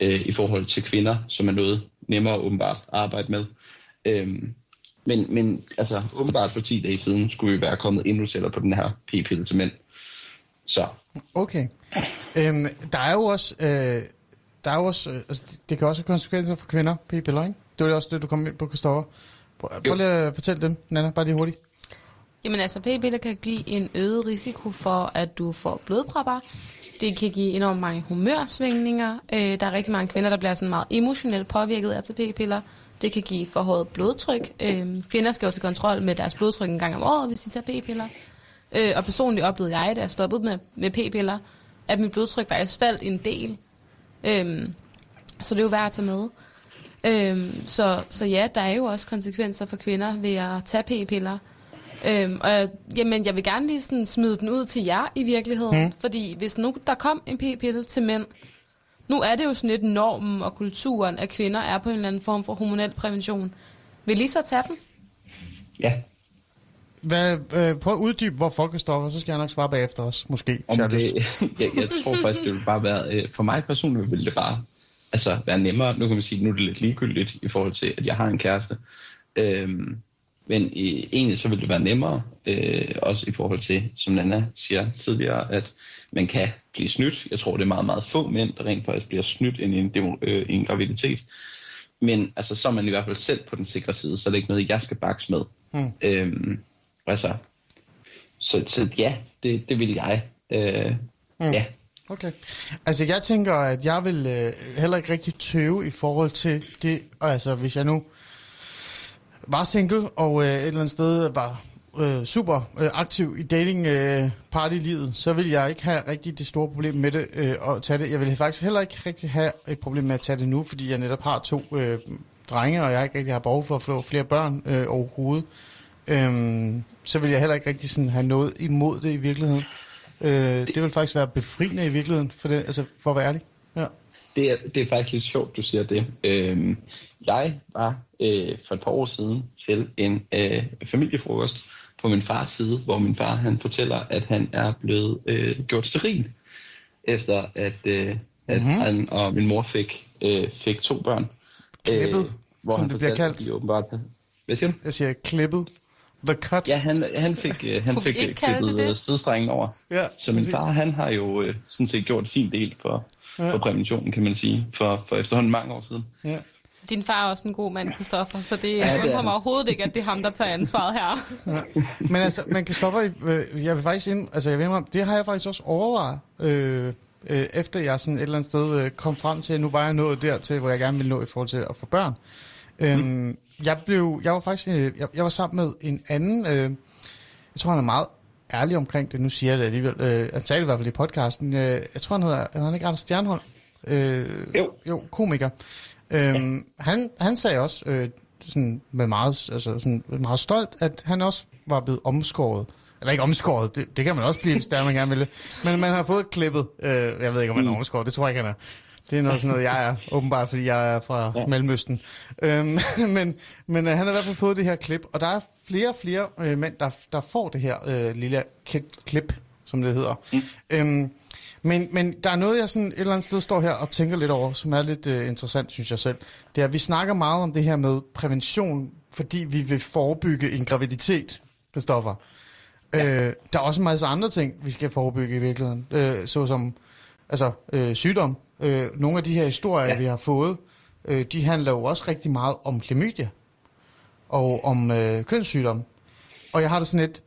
øh, i forhold til kvinder, som er noget nemmere åbenbart at arbejde med. Øhm, men, men altså, åbenbart for 10 dage siden skulle vi være kommet endnu tættere på den her p-pille til mænd. Så Okay. Øhm, der er jo også... Øh, der er jo også, øh, altså, det kan også have konsekvenser for kvinder, p-piller, ikke? Det var også det, du kom ind på, Kristoffer. Prøv, prøv lige at fortælle dem, Nana, bare lige hurtigt. Jamen altså, p-piller kan give en øget risiko for, at du får blodpropper. Det kan give enormt mange humørsvingninger. Øh, der er rigtig mange kvinder, der bliver sådan meget emotionelt påvirket af p-piller. Det kan give forhøjet blodtryk. Øh, kvinder skal jo til kontrol med deres blodtryk en gang om året, hvis de tager p-piller. Øh, og personligt oplevede jeg, da jeg stoppede med, med p-piller, at mit blodtryk faktisk faldt en del. Øh, så det er jo værd at tage med. Øhm, så, så ja, der er jo også konsekvenser for kvinder ved at tage p-piller. Øhm, og jeg- jamen, jeg vil gerne lige sådan smide den ud til jer i virkeligheden. Mm. Fordi hvis nu der kom en p-pille til mænd, nu er det jo sådan lidt normen og kulturen, at kvinder er på en eller anden form for hormonel prævention. Vil I så tage den? ja, Hvad, øh, prøv at uddybe, hvorfor, Kristoffer, så skal jeg nok svare bagefter os, måske, om jeg det, (laughs) jeg, jeg tror faktisk, det vil bare være, øh, for mig personligt vil det bare altså, være nemmere. Nu kan man sige, nu er det lidt ligegyldigt i forhold til, at jeg har en kæreste. Øhm, men i, egentlig så vil det være nemmere, øh, også i forhold til, som Nana siger tidligere, at man kan blive snydt. Jeg tror, det er meget, meget få mænd, der rent faktisk bliver snydt i en, demo, øh, en graviditet. Men altså, så er man i hvert fald selv på den sikre side, så er det ikke noget, jeg skal bakse med. Hmm. Øhm, altså, så, så ja, det, det vil jeg. Øh, Mm. Ja, Okay. Altså, jeg tænker, at jeg vil øh, heller ikke rigtig tøve i forhold til det. Altså, hvis jeg nu var single og øh, et eller andet sted var øh, super øh, aktiv i dating øh, partylivet, så vil jeg ikke have rigtig det store problem med det øh, at tage det. Jeg vil faktisk heller ikke rigtig have et problem med at tage det nu, fordi jeg netop har to øh, drenge, og jeg ikke rigtig har behov for at få flere børn øh, overhovedet. Øhm, så vil jeg heller ikke rigtig sådan have noget imod det i virkeligheden. Øh, det vil faktisk være befriende i virkeligheden, for, det, altså, for at være ærlig. Ja det er, det er faktisk lidt sjovt, du siger det. Øhm, jeg var øh, for et par år siden til en øh, familiefrokost på min fars side, hvor min far han fortæller, at han er blevet øh, gjort steril, efter at, øh, at Mhm. mm-hmm. han og min mor fik, øh, fik to børn. Klippet, hvor som han det bliver kaldt. at de åbenbart... Hvad siger du? Jeg siger klippet. The cut. Ja, han, han fik, øh, han fik øh, klippet det? øh, sidestrengen over. ja Så min far, han har jo øh, sådan set gjort sin del for, Ja. ja. for præventionen, kan man sige, for, for efterhånden mange år siden. Ja. Din far er også en god mand, Christoffer, så det det ja, er undrer han. mig overhovedet ikke, at det er ham, der tager ansvaret her. Men altså, man kan stoppe, øh, jeg vil faktisk ind, altså jeg ved om, det har jeg faktisk også overvejet, øh, øh, efter jeg sådan et eller andet sted øh, kom frem til, at nu var jeg nået dertil, hvor jeg gerne ville nå i forhold til at få børn. Øhm, jeg blev, jeg var faktisk, øh, jeg, jeg var sammen med en anden, øh, jeg tror han er meget ærlig omkring det, nu siger jeg det alligevel, øh, han sagde det i hvert fald i podcasten, øh, jeg tror han hedder, hedder han ikke Anders Stjernholm? Øh, Jo. Jo, komiker. Øhm, han, han sagde også, øh, sådan med meget, altså sådan meget stolt, at han også var blevet omskåret. Eller ikke omskåret, det, det kan man også blive, hvis der man gerne vil. Men man har fået klippet. Øh, jeg ved ikke, om han er omskåret, det tror jeg ikke, han er. Det er noget sådan noget, jeg er, åbenbart, fordi jeg er fra ja. Mellemøsten. Øhm, (laughs) men men øh, han har i hvert fald fået det her klip, og der er flere og flere øh, mænd, der, der får det her øh, lille klip, som det hedder. Mm. Øhm, Men, men der er noget, jeg sådan et eller andet sted står her og tænker lidt over, som er lidt uh, interessant, synes jeg selv. Det er, at vi snakker meget om det her med prævention, fordi vi vil forebygge en graviditet, Christoffer. Ja. Øh, der er også en masse andre ting, vi skal forebygge i virkeligheden, øh, såsom altså, øh, sygdom. Øh, nogle af de her historier, ja. vi har fået, øh, de handler jo også rigtig meget om klamydia og om øh, kønssygdom. Og jeg har det sådan et,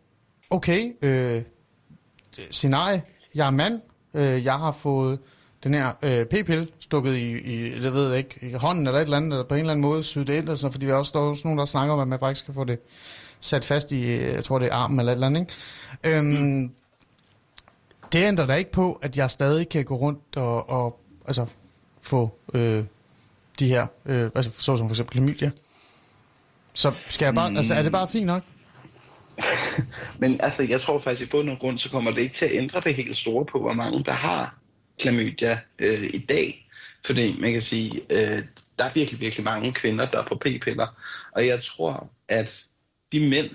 okay, øh, scenarie, jeg er mand, øh, jeg har fået den her øh, p-pille stukket i, i, jeg ved ikke, i hånden eller et eller andet, eller på en eller anden måde syet det ind, og sådan, fordi vi også står også nogen, der snakker om, at man faktisk kan få det sat fast i, øh, jeg tror det er armen eller et eller andet, ikke? Øhm, mm. Det ændrer da ikke på, at jeg stadig kan gå rundt og, og altså, få øh, de her, øh, altså så som for eksempel klamydia. Så skal jeg bare, mm. altså er det bare fint nok? (laughs) Men altså, jeg tror faktisk i bund og grund, så kommer det ikke til at ændre det helt store på, hvor mange der har klamydia øh, i dag. Fordi man kan sige, øh, der er virkelig, virkelig mange kvinder, der er på p-piller. Og jeg tror, at de mænd,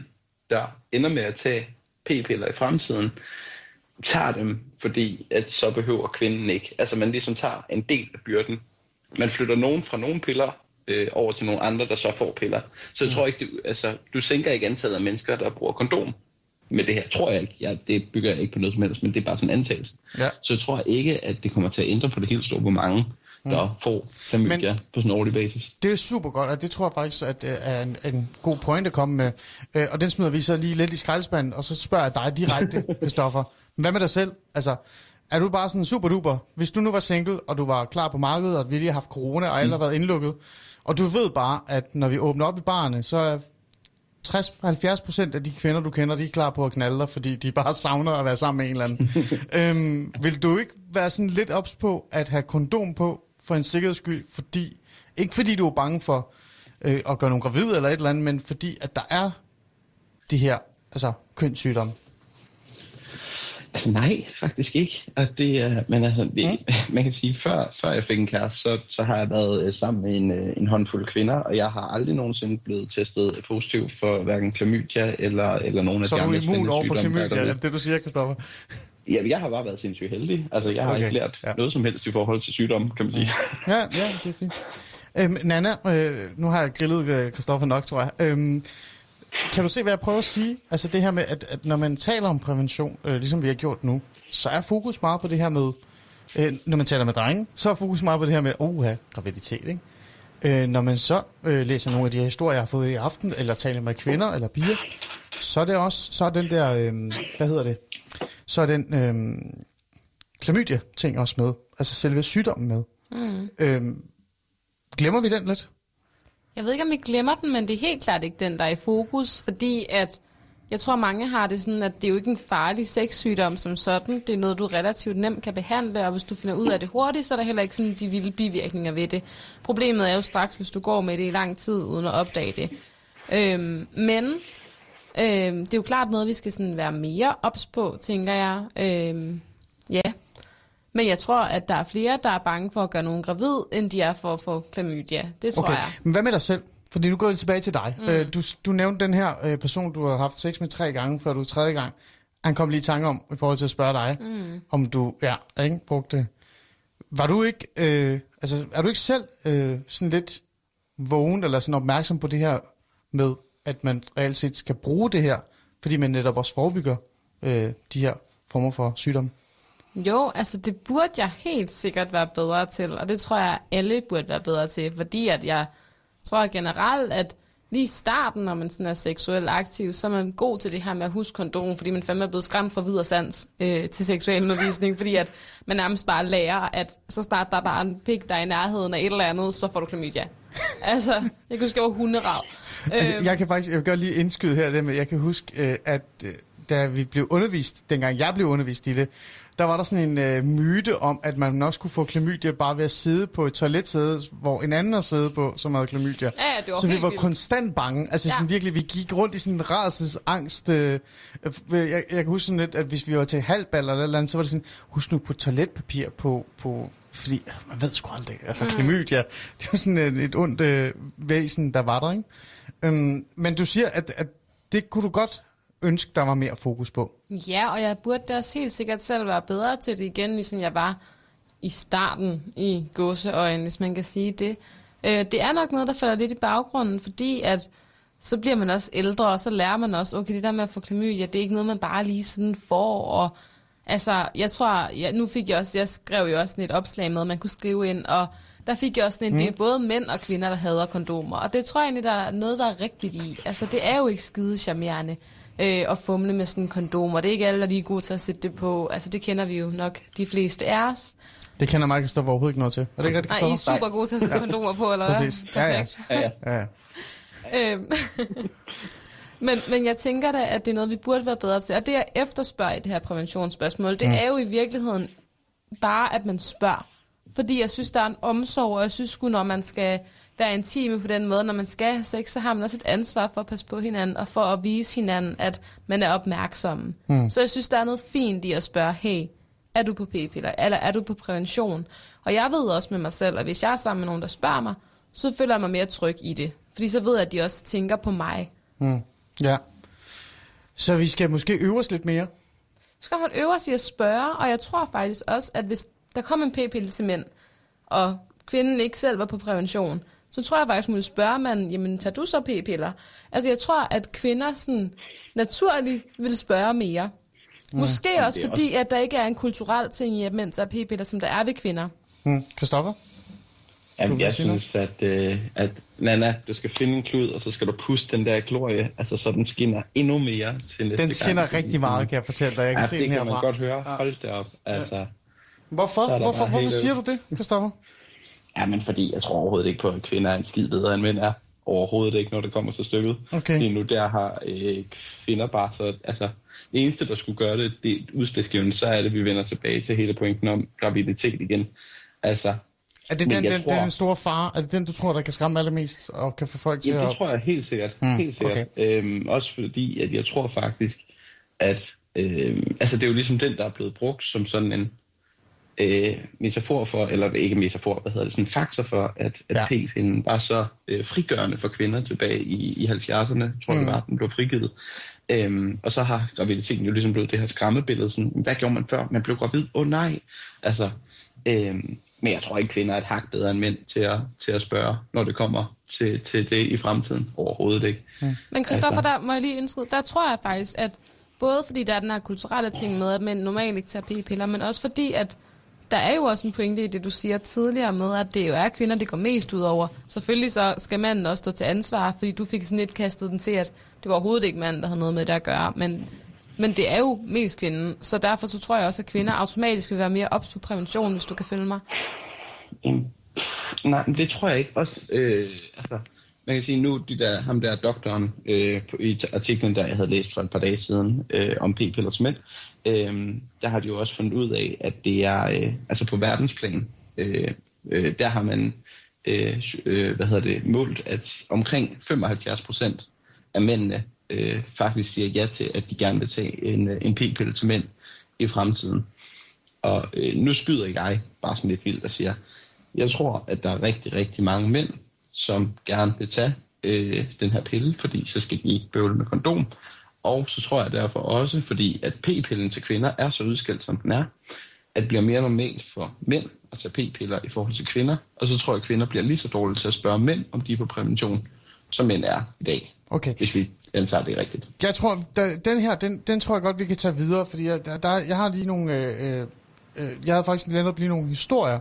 der ender med at tage p-piller i fremtiden, tager dem, fordi at så behøver kvinden ikke. Altså man ligesom tager en del af byrden. Man flytter nogen fra nogle piller øh, over til nogle andre, der så får piller. Så jeg mm. tror ikke, du, altså, du sænker ikke antallet af mennesker, der bruger kondom med det her. Tror jeg ikke. Jeg, det bygger jeg ikke på noget som helst, men det er bare sådan en antagelse. Ja. Så jeg tror ikke, at det kommer til at ændre på det helt store, hvor mange der mm. får klamydia på sådan en årlig basis. Det er super godt, og det tror jeg faktisk at det er en, en god point at komme med. Øh, og den smider vi så lige lidt i skraldespanden, og så spørger jeg dig direkte, (laughs) Christoffer. Hvad med dig selv? Altså, er du bare sådan super duper? Hvis du nu var single, og du var klar på markedet, og vi lige har haft corona, og alle mm. har været indlukket, og du ved bare, at når vi åbner op i barne, så er 60-70 procent af de kvinder, du kender, de er klar på at knalde dig, fordi de bare savner at være sammen med en eller anden. (laughs) øhm, vil du ikke være sådan lidt ops på at have kondom på for en sikkerheds skyld, fordi, ikke fordi du er bange for øh, at gøre nogen gravid eller et eller andet, men fordi at der er de her altså, kønssygdomme? Altså nej, faktisk ikke. Og det, uh, men altså, det, mm. man kan sige, før, før jeg fik en kæreste, så, så har jeg været uh, sammen med en, uh, en håndfuld kvinder, og jeg har aldrig nogensinde blevet testet positiv for hverken klamydia eller, eller nogen af så de andre Så er du immun over for klamydia, er det du siger, Kristoffer? Ja, jeg har bare været sindssygt heldig. Altså, jeg har okay. ikke lært ja. noget som helst i forhold til sygdom, kan man sige. Ja, ja det er fint. Øhm, Nana, øh, nu har jeg grillet Kristoffer nok, tror jeg. Øhm, kan du se, hvad jeg prøver at sige? Altså det her med, at, at når man taler om prævention, øh, ligesom vi har gjort nu, så er fokus meget på det her med, øh, når man taler med drenge, så er fokus meget på det her med, oh, ja, graviditet, ikke? Øh, når man så øh, læser nogle af de her historier, jeg har fået i aften, eller taler med kvinder eller piger, så er det også, så er den der, øh, hvad hedder det, så er den øh, klamydia-ting også med, altså selve sygdommen med. Mm. Øh, glemmer vi den lidt? Jeg ved ikke, om vi glemmer den, men det er helt klart ikke den, der er i fokus, fordi at jeg tror, mange har det sådan, at det er jo ikke en farlig sexsygdom som sådan. Det er noget, du relativt nemt kan behandle, og hvis du finder ud af det hurtigt, så er der heller ikke sådan de vilde bivirkninger ved det. Problemet er jo straks, hvis du går med det i lang tid, uden at opdage det. Øhm, men øhm, det er jo klart noget, vi skal sådan være mere ops på, tænker jeg. Øhm, ja, men jeg tror, at der er flere, der er bange for at gøre nogen gravid, end de er for at få klamydia. Det tror okay. jeg. Men hvad med dig selv? Fordi nu går jeg tilbage til dig. Mm. Øh, du, du nævnte den her øh, person, du har haft sex med tre gange, før du tredje gang. Han kom lige i tanke om, i forhold til at spørge dig, mm. om du ja, ikke, brugte det. Var du ikke, øh, altså, er du ikke selv øh, sådan lidt vågen eller sådan opmærksom på det her med, at man reelt set skal bruge det her, fordi man netop også forebygger øh, de her former for sygdomme? Jo, altså det burde jeg helt sikkert være bedre til, og det tror jeg, alle burde være bedre til, fordi at jeg tror generelt, at lige i starten, når man sådan er seksuelt aktiv, så er man god til det her med at huske kondom, fordi man fandme er blevet skræmt fra videre sans øh, til seksuel undervisning, fordi at man nærmest bare lærer, at så snart der bare en pik, der er i nærheden af et eller andet, så får du klamydia. (laughs) altså, jeg kan huske, jeg var hunderav. Altså, øh, jeg kan faktisk, jeg vil godt lige indskyde her det med, jeg kan huske, øh, at øh, da vi blev undervist, dengang jeg blev undervist i det, der var der sådan en øh, myte om, at man nok skulle få klamydia bare ved at sidde på et toiletsæde, hvor en anden har siddet på, som havde klamydia. Ja, ja, det var så vi var vildt. konstant bange. Altså ja. sådan virkelig, vi gik rundt i sådan en rædselsangst. Øh, jeg, jeg, kan huske sådan lidt, at hvis vi var til halvball eller eller andet, så var det sådan, husk nu på toiletpapir på, på fordi man ved sgu aldrig, altså mm. klamydia, det var sådan et, et ondt øh, væsen, der var der, ikke? Øhm, men du siger, at, at det kunne du godt ønske, der var mere fokus på. Ja, og jeg burde da også helt sikkert selv være bedre til det igen, ligesom jeg var i starten i gåseøjen, hvis man kan sige det. Øh, det er nok noget, der falder lidt i baggrunden, fordi at så bliver man også ældre, og så lærer man også, okay, det der med at få klamydia, det er ikke noget, man bare lige sådan får, og altså, jeg tror, ja, nu fik jeg også, jeg skrev jo også sådan et opslag med, man kunne skrive ind, og der fik jeg også sådan en, mm. det er både mænd og kvinder, der hader kondomer, og det tror jeg egentlig, der er noget, der er rigtigt i. Altså, det er jo ikke skide charmerende øh, at fumle med sådan en kondom, og det er ikke alle, der lige er gode til at sætte det på. Altså, det kender vi jo nok de fleste af os. Det kender mig Kristoffer overhovedet ikke noget til. Er det ikke rigtigt, Nej, I er super gode til at sætte kondomer på, eller hvad? Præcis. Ja, ja. Perfekt. Ja, ja. ja, ja. (laughs) Øhm, men, men jeg tænker da, at det er noget, vi burde være bedre til. Og det, jeg efterspørger i det her præventionsspørgsmål, det mm. er jo i virkeligheden bare, at man spørger. Fordi jeg synes, der er en omsorg, og jeg synes sgu, når man skal være intime på den måde, når man skal have sex, så har man også et ansvar for at passe på hinanden, og for at vise hinanden, at man er opmærksom. Mm. Så jeg synes, der er noget fint i at spørge, hey, er du på p-piller, eller er du på prævention? Og jeg ved også med mig selv, at hvis jeg er sammen med nogen, der spørger mig, så føler jeg mig mere tryg i det. Fordi så ved jeg, at de også tænker på mig. Mm. ja. Så vi skal måske øve os lidt mere. Så skal man øve sig at spørge, og jeg tror faktisk også, at hvis der kom en p-pille til mænd, og kvinden ikke selv var på prævention, så tror jeg faktisk, man ville spørge man, jamen tager du så p-piller? Altså jeg tror, at kvinder sådan naturligt vil spørge mere. Måske også det er fordi, at der ikke er en kulturel ting i, at mænd tager p-piller, som der er ved kvinder. Mm. Kristoffer? Jamen, jeg synes, at, øh, at Nana, du skal finde en klud, og så skal du puste den der glorie, altså så den skinner endnu mere til næste Den skinner gang. rigtig meget, kan jeg fortælle dig. Jeg kan Ja, se det den kan herfra. man godt høre. Hold det op. Altså, så Hvorfor? Hvorfor, hvorfor helt siger du det, Kristoffer? Ja, men fordi jeg tror overhovedet ikke på, at kvinder er en skid bedre end mænd er. Overhovedet ikke, når det kommer til stykket. Okay. Lige nu der har øh, kvinder bare så... Altså, det eneste, der skulle gøre det, det udslagsgivende, så er det, at vi vender tilbage til hele pointen om graviditet igen. Altså, Er det den, den, tror- den store far? Er det den, du tror, der kan skræmme allermest og kan få folk til Jamen, at... det tror jeg helt sikkert. Mm, helt sikkert. Okay. Øhm, også fordi, at jeg tror faktisk, at øhm, altså det er jo ligesom den, der er blevet brugt som sådan en øh, metafor for, eller ikke metafor, hvad hedder det, sådan en faktor for, at, at Ja. p-pinden var så øh, frigørende for kvinder tilbage i, i 70'erne, tror jeg Mm. det var, den blev frigivet. Øhm, og så har graviditeten jo ligesom blevet det her skræmmebillede, sådan, hvad gjorde man før? Man blev gravid? Åh oh, nej! Altså, øhm, men jeg tror ikke, kvinder er et hak bedre end mænd til at, til at spørge, når det kommer til, til det i fremtiden. Overhovedet ikke. Men Christoffer, Altså. der må jeg lige indskyde, der tror jeg faktisk, at både fordi der er den her kulturelle ting med, at mænd normalt ikke tager p-piller, men også fordi, at der er jo også en pointe i det, du siger tidligere med, at det jo er kvinder, det går mest ud over. Selvfølgelig så skal manden også stå til ansvar, fordi du fik sådan lidt kastet den til, at det var overhovedet ikke manden, der havde noget med det at gøre. Men, men det er jo mest kvinden, så derfor så tror jeg også, at kvinder automatisk vil være mere ops på prævention, hvis du kan følge mig. Jamen, Nej, det tror jeg ikke. Også, øh, altså, man kan sige nu, de der, ham der doktoren øh, på, i artiklen, der jeg havde læst for et par dage siden øh, om p-pillers mænd, øh, der har de jo også fundet ud af, at det er, øh, altså på verdensplan, øh, øh, der har man, øh, øh, hvad hedder det, målt, at omkring 75 procent af mændene øh, faktisk siger ja til, at de gerne vil tage en, øh, en p-pille til mænd i fremtiden. Og øh, nu skyder jeg bare sådan lidt vildt og siger, jeg tror, at der er rigtig, rigtig mange mænd, som gerne vil tage øh, den her pille, fordi så skal de ikke bøvle med kondom. Og så tror jeg derfor også, fordi at p-pillen til kvinder er så udskilt, som den er, at det bliver mere normalt for mænd at tage p-piller i forhold til kvinder. Og så tror jeg, at kvinder bliver lige så dårlige til at spørge mænd, om de er på prævention, som mænd er i dag, Okay. hvis vi antager det rigtigt. Jeg tror, der, den her, den, den tror jeg godt, vi kan tage videre, fordi jeg, der, der, jeg har lige nogle, øh, øh, jeg havde faktisk netop lige nogle historier,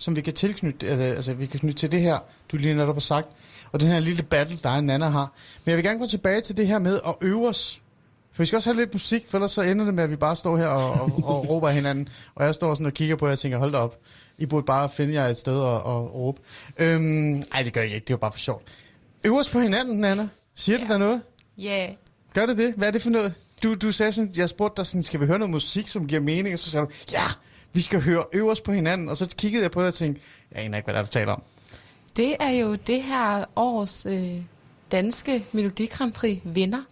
som vi kan tilknytte, øh, altså vi kan knytte til det her, du lige netop har sagt, og den her lille battle, der en anden har. Men jeg vil gerne gå tilbage til det her med at øve os, for vi skal også have lidt musik, for ellers så ender det med, at vi bare står her og, og, og (laughs) råber af hinanden, og jeg står sådan og kigger på jer og tænker, hold da op, I burde bare finde jer et sted og, og råbe. Øhm, ej, det gør jeg ikke, det er bare for sjovt. Øve os på hinanden, Nana. Siger det der noget? Ja. Yeah. Gør det det? Hvad er det for noget? Du, du sagde sådan, jeg spurgte dig sådan, skal vi høre noget musik, som giver mening? Og så sagde du, ja, vi skal høre øverst på hinanden. Og så kiggede jeg på dig og tænkte, jeg aner ikke, hvad det er, du taler om. Det er jo det her års øh, danske Melodi Grand Prix vinder,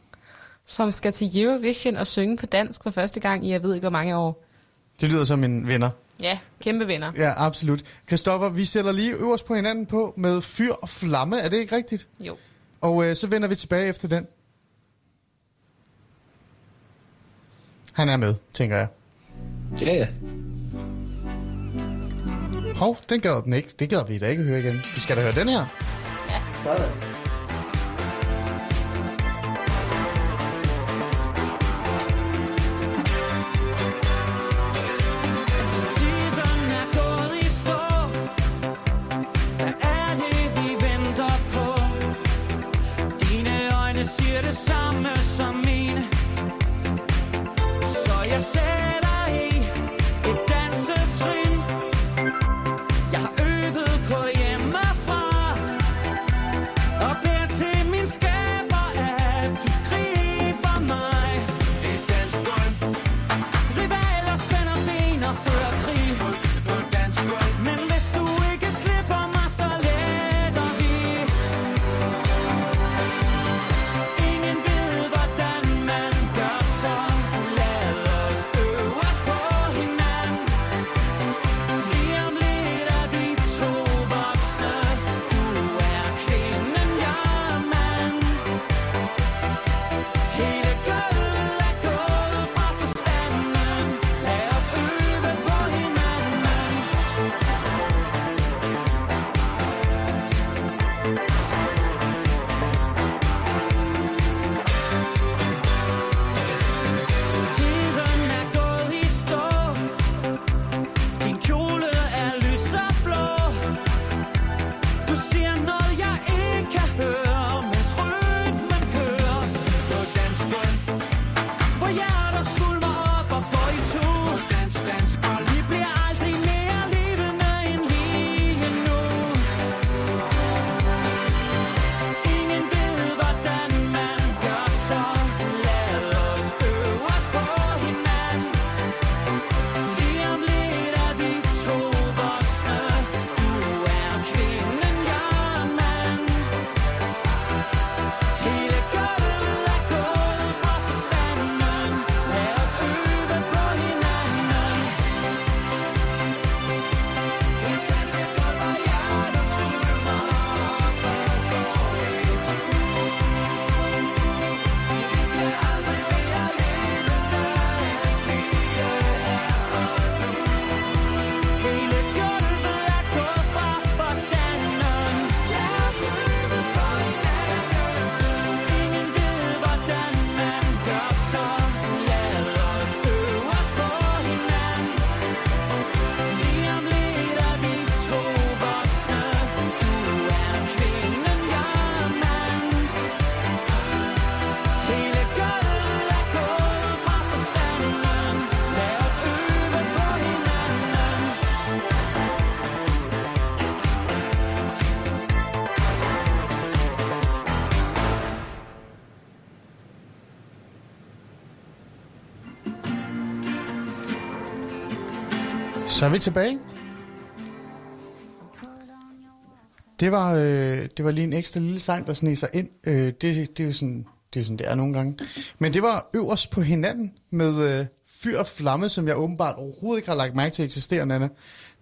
som skal til Eurovision og synge på dansk for første gang i jeg ved ikke hvor mange år. Det lyder som en venner. Ja, kæmpe vinder. Ja, absolut. Christoffer, vi sætter lige øverst på hinanden på med fyr og flamme. Er det ikke rigtigt? Jo. Og øh, så vender vi tilbage efter den. Han er med, tænker jeg. Ja, ja. Hov, den gad den ikke. Det gad vi da ikke høre igen. Vi skal da høre den her. Ja. Sådan. Så er vi tilbage. Det var, øh, det var lige en ekstra lille sang, der sneg sig ind. Øh, det, det er jo sådan, det er sådan, det er nogle gange. Men det var øverst på hinanden med øh, fyr og flamme, som jeg åbenbart overhovedet ikke har lagt mærke til eksisterer, Nana.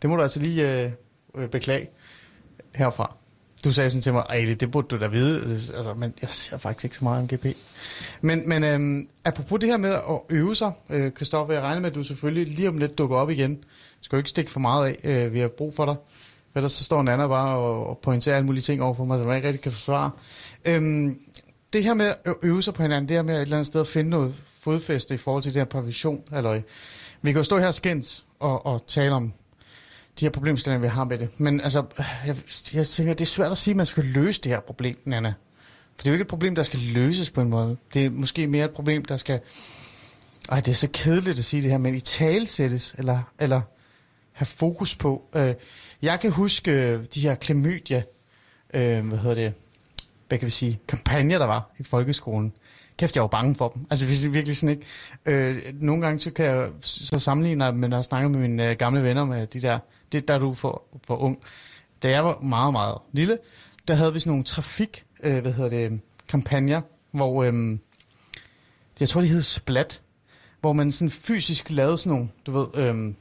Det må du altså lige øh, øh, beklage herfra. Du sagde sådan til mig, ej, det, det burde du da vide, altså, men jeg ser faktisk ikke så meget om GP. Men, men øhm, apropos det her med at øve sig, øh, Christoffer, jeg regner med, at du selvfølgelig lige om lidt dukker op igen. Skal jo ikke stikke for meget af, øh, vi har brug for dig. For ellers så står Nana bare og, og pointerer alle mulige ting over for mig, som jeg ikke rigtig kan forsvare. Øhm, det her med at øve sig på hinanden, det her med et eller andet sted at finde noget fodfæste i forhold til det her provision, eller vi kan jo stå her skændt og, og tale om de her problemstillinger, vi har med det. Men altså, jeg, jeg tænker, det er svært at sige, at man skal løse det her problem, Nana. For det er jo ikke et problem, der skal løses på en måde. Det er måske mere et problem, der skal... Ej, det er så kedeligt at sige det her, men i talsættes, eller, eller have fokus på. Øh, jeg kan huske øh, de her klamydia, øh, hvad hedder det, hvad kan vi sige, kampagner, der var i folkeskolen. Kæft, jeg var bange for dem. Altså hvis virkelig sådan ikke. Øh, nogle gange så kan jeg så sammenligne, men når jeg snakker med mine øh, gamle venner med de der, det der er du for, for ung. Da jeg var meget, meget lille, der havde vi sådan nogle trafik, øh, hvad hedder det, kampagner, hvor, øh, jeg tror, de hed Splat, hvor man sådan fysisk lavede sådan nogle, du ved, øh,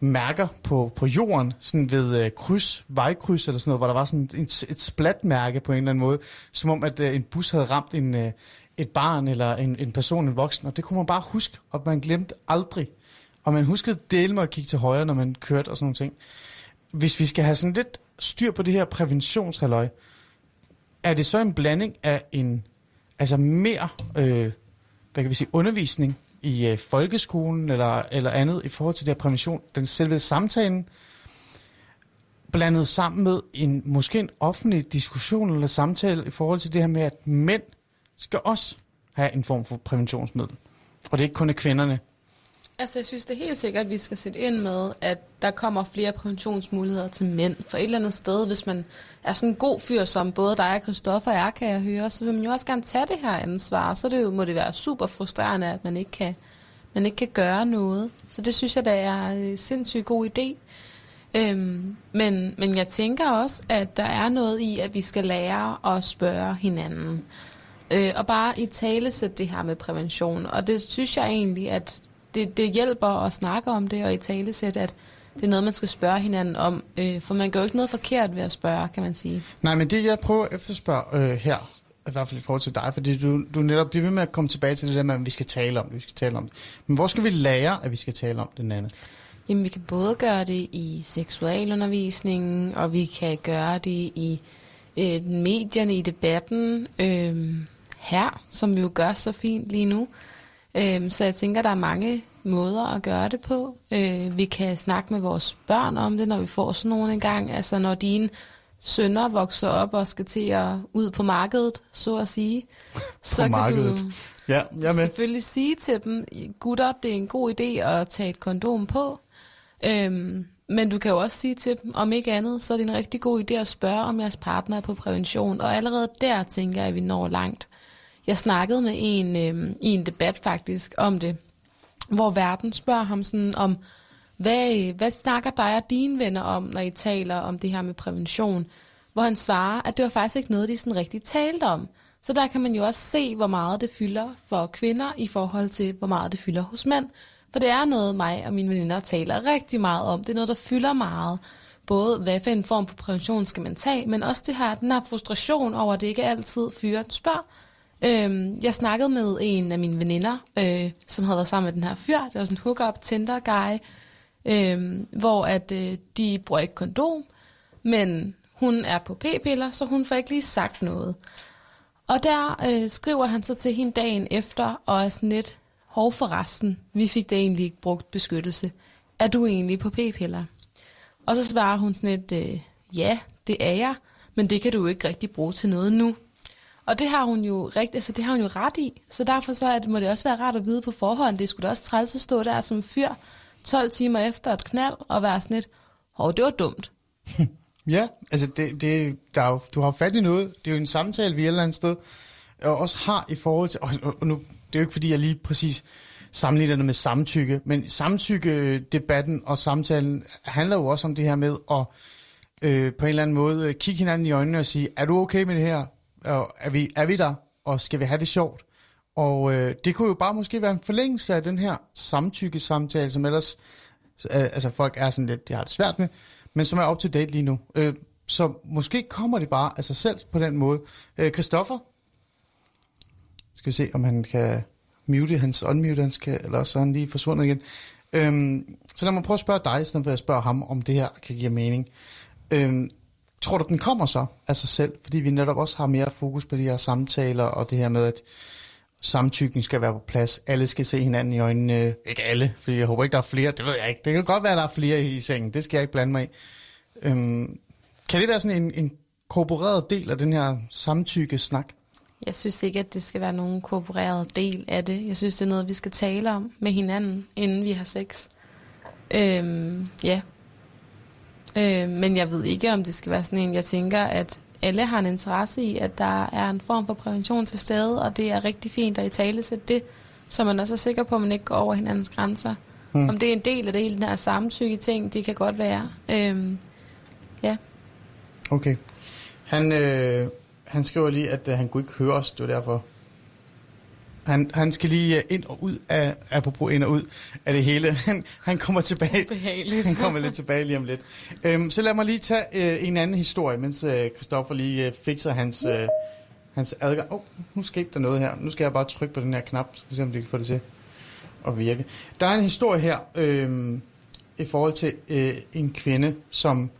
mærker på, på jorden, sådan ved øh, kryds, vejkryds eller sådan noget, hvor der var sådan et, et splatmærke på en eller anden måde, som om at øh, en bus havde ramt en, øh, et barn eller en, en person, en voksen, og det kunne man bare huske, og man glemte aldrig. Og man huskede dele med at kigge til højre, når man kørte og sådan nogle ting. Hvis vi skal have sådan lidt styr på det her præventionshalløj, er det så en blanding af en, altså mere, øh, hvad kan vi sige, undervisning i øh, folkeskolen eller, eller andet i forhold til det her prævention, den selve samtalen, blandet sammen med en måske en offentlig diskussion eller samtale i forhold til det her med, at mænd skal også have en form for præventionsmiddel. Og det er ikke kun af kvinderne. Altså, jeg synes det er helt sikkert, at vi skal sætte ind med, at der kommer flere præventionsmuligheder til mænd. For et eller andet sted, hvis man er sådan en god fyr, som både dig og Christoffer er, kan jeg høre, så vil man jo også gerne tage det her ansvar. Så det jo, må det være super frustrerende, at man ikke kan, man ikke kan gøre noget. Så det synes jeg, der er en sindssygt god idé. Øhm, men, men jeg tænker også, at der er noget i, at vi skal lære at spørge hinanden. Øh, og bare i tale sætte det her med prævention. Og det synes jeg egentlig, at det, det hjælper at snakke om det, og i tale sætte, at det er noget, man skal spørge hinanden om. Øh, for man gør jo ikke noget forkert ved at spørge, kan man sige. Nej, men det jeg prøver at efterspørge øh, her, i hvert fald i forhold til dig, fordi du, du netop bliver ved med at komme tilbage til det der med, at vi skal tale om det, vi skal tale om det. Men hvor skal vi lære, at vi skal tale om det, Nanne? Jamen, vi kan både gøre det i seksualundervisningen, og vi kan gøre det i øh, medierne, i debatten øh, her, som vi jo gør så fint lige nu. Øh, så jeg tænker, der er mange måder at gøre det på. Øh, vi kan snakke med vores børn om det, når vi får sådan nogle engang. Altså, når dine sønner vokser op og skal til at ud på markedet, så at sige. (laughs) Så kan markedet. du Ja, jeg med. selvfølgelig sige til dem, gutter, det er en god idé at tage et kondom på. Øhm, men du kan jo også sige til dem, om ikke andet, så er det en rigtig god idé at spørge, om jeres partner er på prævention. Og allerede der tænker jeg, at vi når langt. Jeg snakkede med en øh, i en debat faktisk om det, hvor verden spørger ham sådan om, hvad, hvad snakker dig og dine venner om, når I taler om det her med prævention? Hvor han svarer, at det var faktisk ikke noget, de sådan rigtig talte om. Så der kan man jo også se, hvor meget det fylder for kvinder i forhold til, hvor meget det fylder hos mænd. For det er noget, mig og mine veninder taler rigtig meget om. Det er noget, der fylder meget. Både hvad for en form for prævention skal man tage, men også det her, den her frustration over, at det ikke altid fyren spørger. Øhm, jeg snakkede med en af mine veninder, øh, som havde været sammen med den her fyr. Det var sådan en hook-up Tinder guy, øh, hvor at øh, de bruger ikke kondom, men hun er på p-piller, så hun får ikke lige sagt noget. Og der øh, skriver han så til hende dagen efter, og er sådan lidt, hov for resten, vi fik da egentlig ikke brugt beskyttelse. Er du egentlig på p-piller? Og så svarer hun sådan lidt, øh, ja, det er jeg, men det kan du jo ikke rigtig bruge til noget nu. Og det har hun jo rigt, altså det har hun jo ret i, så derfor så at, det, må det også være rart at vide på forhånd. Det skulle da også træls at stå der som fyr 12 timer efter et knald og være sådan lidt, hov, det var dumt. (laughs) Ja, altså det, det, der er jo, du har fat i noget. Det er jo en samtale, vi et eller andet sted og også har i forhold til... Og, og nu, det er jo ikke, fordi jeg lige præcis sammenligner det med samtykke, men samtykke-debatten og samtalen handler jo også om det her med at øh, på en eller anden måde øh, kigge hinanden i øjnene og sige, er du okay med det her? Og er, vi, er vi der? Og skal vi have det sjovt? Og øh, det kunne jo bare måske være en forlængelse af den her samtykke-samtale, som ellers øh, altså folk er sådan lidt, de har det svært med, men som er up to date lige nu. Øh, så måske kommer det bare af sig selv på den måde. Øh, Christoffer? Skal vi se, om han kan mute hans, unmute hans, kan, eller så er han lige forsvundet igen. Øhm, så lad mig prøve at spørge dig, i stedet for at spørge ham, om det her kan give mening. Øhm, tror du, den kommer så af sig selv? Fordi vi netop også har mere fokus på de her samtaler, og det her med, at samtykken skal være på plads. Alle skal se hinanden i øjnene. Ikke alle, for jeg håber ikke, der er flere. Det ved jeg ikke. Det kan godt være, at der er flere i sengen. Det skal jeg ikke blande mig i. Øhm, kan det være sådan en, en korporeret del af den her samtykke-snak? Jeg synes ikke, at det skal være nogen korporeret del af det. Jeg synes, det er noget, vi skal tale om med hinanden, inden vi har sex. Øhm, ja. Øhm, men jeg ved ikke, om det skal være sådan en, jeg tænker, at alle har en interesse i, at der er en form for prævention til stede, og det er rigtig fint at i tale sætte det, så man også er sikker på, at man ikke går over hinandens grænser. Hmm. Om det er en del af det hele den her samtykke ting, det kan godt være. Øhm, ja. Okay. Han, øh, han skriver lige, at øh, han kunne ikke høre os, det var derfor. Han, han skal lige øh, ind og ud af, apropos ind og ud af det hele. (laughs) Han, han kommer tilbage. Han kommer lidt tilbage lige om lidt. Øhm, så lad mig lige tage øh, en anden historie, mens øh, Christoffer lige øh, fikser hans, øh, hans adgang. Åh, oh, nu skete der noget her. Nu skal jeg bare trykke på den her knap, så vi se, om det kan få det til at virke. Der er en historie her øh, i forhold til øh, en kvinde, som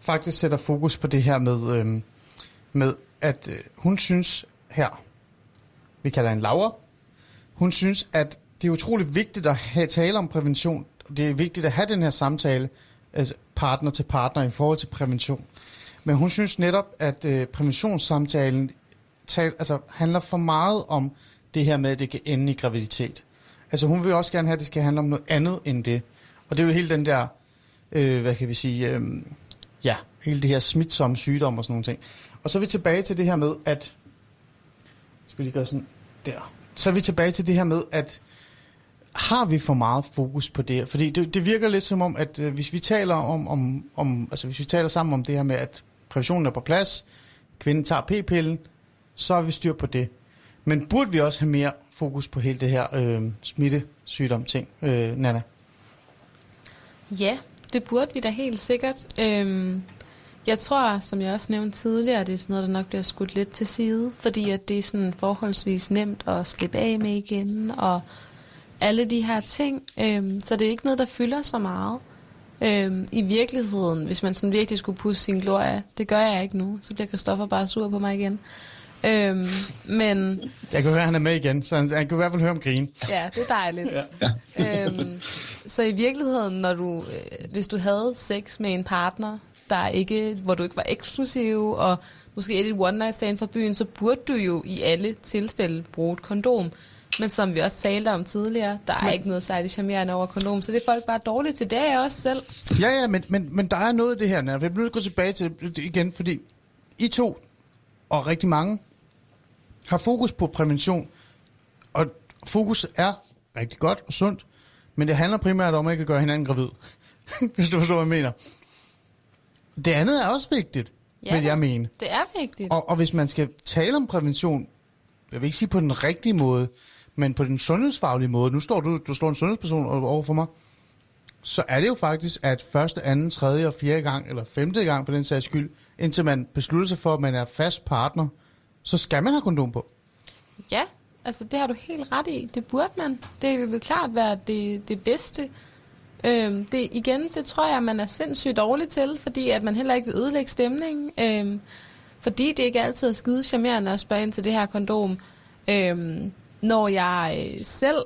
faktisk sætter fokus på det her med, øh, med at øh, hun synes her, vi kalder hende Laura, hun synes, at det er utroligt vigtigt at have, tale om prævention. Det er vigtigt at have den her samtale altså partner til partner i forhold til prævention. Men hun synes netop, at øh, præventionssamtalen tal, altså, handler for meget om det her med, at det kan ende i graviditet. Altså hun vil også gerne have, at det skal handle om noget andet end det. Og det er jo hele den der, øh, hvad kan vi sige, øh, ja, hele det her smitsomme sygdom og sådan nogle ting. Og så er vi tilbage til det her med, at, skal vi lige gøre sådan der. Så er vi tilbage til det her med, at har vi for meget fokus på det? Fordi det, det virker lidt som om, at øh, hvis vi taler om, om, om, altså hvis vi taler sammen om det her med, at præventionen er på plads, kvinden tager p-pillen, så har vi styr på det. Men burde vi også have mere fokus på hele det her øh, smittesygdom ting, øh, Nana? Ja, det burde vi da helt sikkert. Øhm, jeg tror, som jeg også nævnte tidligere, det er sådan noget, der nok bliver skudt lidt til side, fordi at det er sådan forholdsvis nemt at slippe af med igen, og alle de her ting. Øhm, så det er ikke noget, der fylder så meget. Øhm, I virkeligheden, hvis man sådan virkelig skulle pusse sin glorie, det gør jeg ikke nu, så bliver Christoffer bare sur på mig igen. Øhm, men Jeg kan høre, at han er med igen, så han, han kan i hvert fald høre om grin. Ja, det er dejligt. ja. øhm, så i virkeligheden, når du, øh, hvis du havde sex med en partner, der ikke, hvor du ikke var eksklusiv, og måske et one night stand fra byen, så burde du jo i alle tilfælde bruge et kondom. Men som vi også talte om tidligere, der er ikke noget særligt charmerende over kondom, så det er folk bare dårligt til. Det er jeg også selv. Ja, ja, men, men, men der er noget af det her, Nana. Jeg bliver nødt til at gå tilbage til det igen, fordi I to, og rigtig mange, har fokus på prævention. Og fokus er rigtig godt og sundt, men det handler primært om ikke at gøre hinanden gravid. (laughs) Hvis du forstår, hvad jeg mener. Det andet er også vigtigt, ja, vil jeg mene. Det er vigtigt. Og, og hvis man skal tale om prævention, jeg vil ikke sige på den rigtige måde, men på den sundhedsfaglige måde, nu står du, du står en sundhedsperson over for mig, så er det jo faktisk, at første, anden, tredje og fjerde gang, eller femte gang for den sags skyld, indtil man beslutter sig for, at man er fast partner, så skal man have kondom på. Ja, altså det har du helt ret i. Det burde man. Det vil klart være det, det bedste. Øhm, det, igen, det tror jeg, man er sindssygt dårlig til, fordi at man heller ikke vil ødelægge stemningen. Øhm, fordi det ikke altid er skide charmerende at spørge ind til det her kondom. Øhm, når jeg øh, selv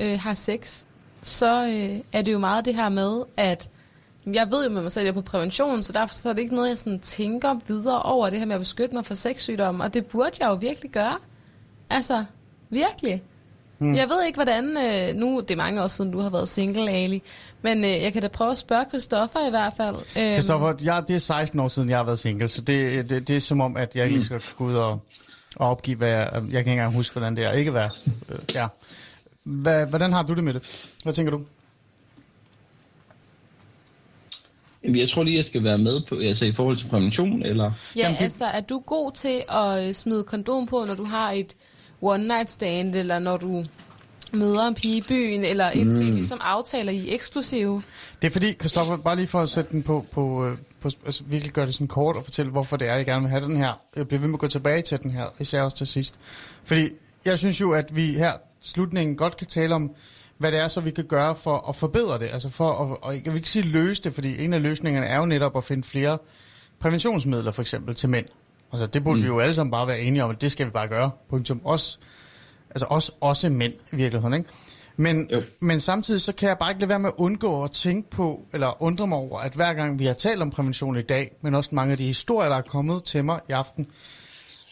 øh, har sex, så øh, er det jo meget det her med, at jeg ved jo med mig selv, at jeg er på prævention, så derfor så er det ikke noget, jeg sådan tænker videre over det her med at beskytte mig for sexsygdomme, og det burde jeg jo virkelig gøre. Altså, virkelig. Mm. Jeg ved ikke, hvordan... Øh, nu, det er mange år siden, du har været single, Ali. Men øh, jeg kan da prøve at spørge Christoffer i hvert fald. Øhm, Christoffer, ja, det er 16 år siden, jeg har været single, så det, det, det er som om, at jeg lige skal gå ud og, og opgive, hvad jeg... Jeg kan ikke engang huske, hvordan det er. Ikke hvad... Øh, ja. Hvad, hvordan har du det med det? Hvad tænker du? Jeg tror lige, jeg skal være med på, altså i forhold til prævention, eller... Ja, Jamen, det- altså, er du god til at øh, smide kondom på, når du har et one night stand, eller når du møder en pige i byen, eller indtil mm. ligesom aftaler I eksklusive? Det er fordi, Christoffer, bare lige for at sætte den på, på, øh, på altså virkelig gøre det sådan kort og fortælle, hvorfor det er, jeg gerne vil have den her. Jeg bliver ved med at gå tilbage til den her, især også til sidst. Fordi jeg synes jo, at vi her slutningen godt kan tale om, hvad det er, så vi kan gøre for at forbedre det. Altså for at, og jeg vil ikke sige løse det, fordi en af løsningerne er jo netop at finde flere præventionsmidler, for eksempel til mænd. Altså det burde mm. vi jo alle sammen bare være enige om, at det skal vi bare gøre. Punktum. Også, altså også, også mænd i virkeligheden, ikke? Men, Jo. men samtidig så kan jeg bare ikke lade være med at undgå at tænke på, eller undre mig over, at hver gang vi har talt om prævention i dag, men også mange af de historier, der er kommet til mig i aften,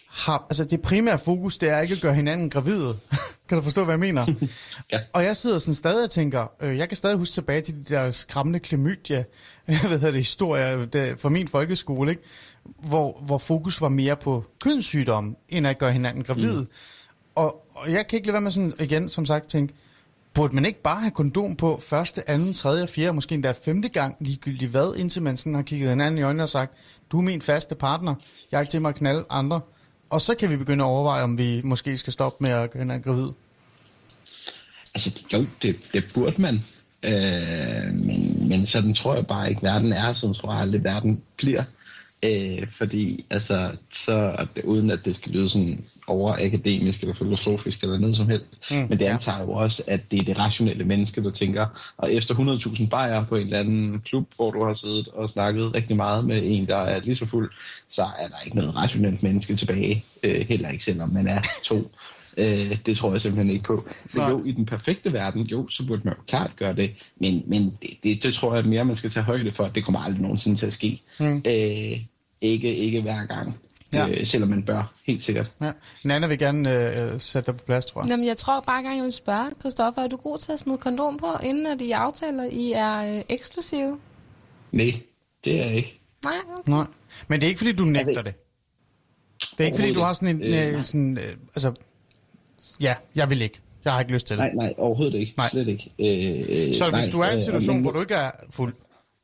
har, altså det primære fokus, det er ikke at gøre hinanden gravide. (laughs) kan du forstå, hvad jeg mener? (laughs) Ja. Og jeg sidder sådan stadig og tænker, øh, jeg kan stadig huske tilbage til de der skræmmende klamydia, (laughs) hvad hedder det, historier fra min folkeskole, ikke? Hvor, hvor fokus var mere på kønssygdomme, end at gøre hinanden gravide. Mm. Og, og jeg kan ikke lade være med sådan, igen, som sagt, tænke, burde man ikke bare have kondom på første, anden, tredje, fjerde, måske endda femte gang, ligegyldigt hvad, indtil man sådan har kigget hinanden i øjnene og sagt, du er min faste partner, jeg er ikke til mig at knalde andre, og så kan vi begynde at overveje, om vi måske skal stoppe med at hen og gravid. Altså, jo, det, det burde man. Øh, men, men sådan tror jeg bare ikke, verden er. Sådan tror jeg aldrig, verden bliver. Øh, fordi, altså, så at uden at det skal lyde sådan over akademisk eller filosofisk eller noget som helst. Mm, men det antager jo også, at det er det rationelle menneske, der tænker, og efter 100.000 bajer på en eller anden klub, hvor du har siddet og snakket rigtig meget med en, der er lige så fuld, så er der ikke noget rationelt menneske tilbage. Øh, heller ikke selvom man er to. Øh, det tror jeg simpelthen ikke på. Så jo, i den perfekte verden, jo, så burde man jo klart gøre det. Men, men det, det, det tror jeg mere, man skal tage højde for. Det kommer aldrig nogensinde til at ske. Mm. Øh, ikke, ikke hver gang. Ja. Øh, selvom man bør, helt sikkert. Ja. Nana vil gerne øh, sætte dig på plads, tror jeg. Jamen, jeg tror bare gerne, jeg vil spørge, Christoffer, er du god til at smide kondom på, inden at I aftaler, I er øh, eksklusive? Nej, det er jeg ikke. Nej, okay. Nej. Men det er ikke, fordi du nægter Altså, det. Det er ikke, fordi du har sådan en... Øh, Øh, sådan, øh, altså, ja, jeg vil ikke. Jeg har ikke lyst til det. Nej, nej, overhovedet ikke. Nej. Slet ikke. Øh, øh, Så nej, hvis du er i en øh, situation, men- hvor du ikke er fuld,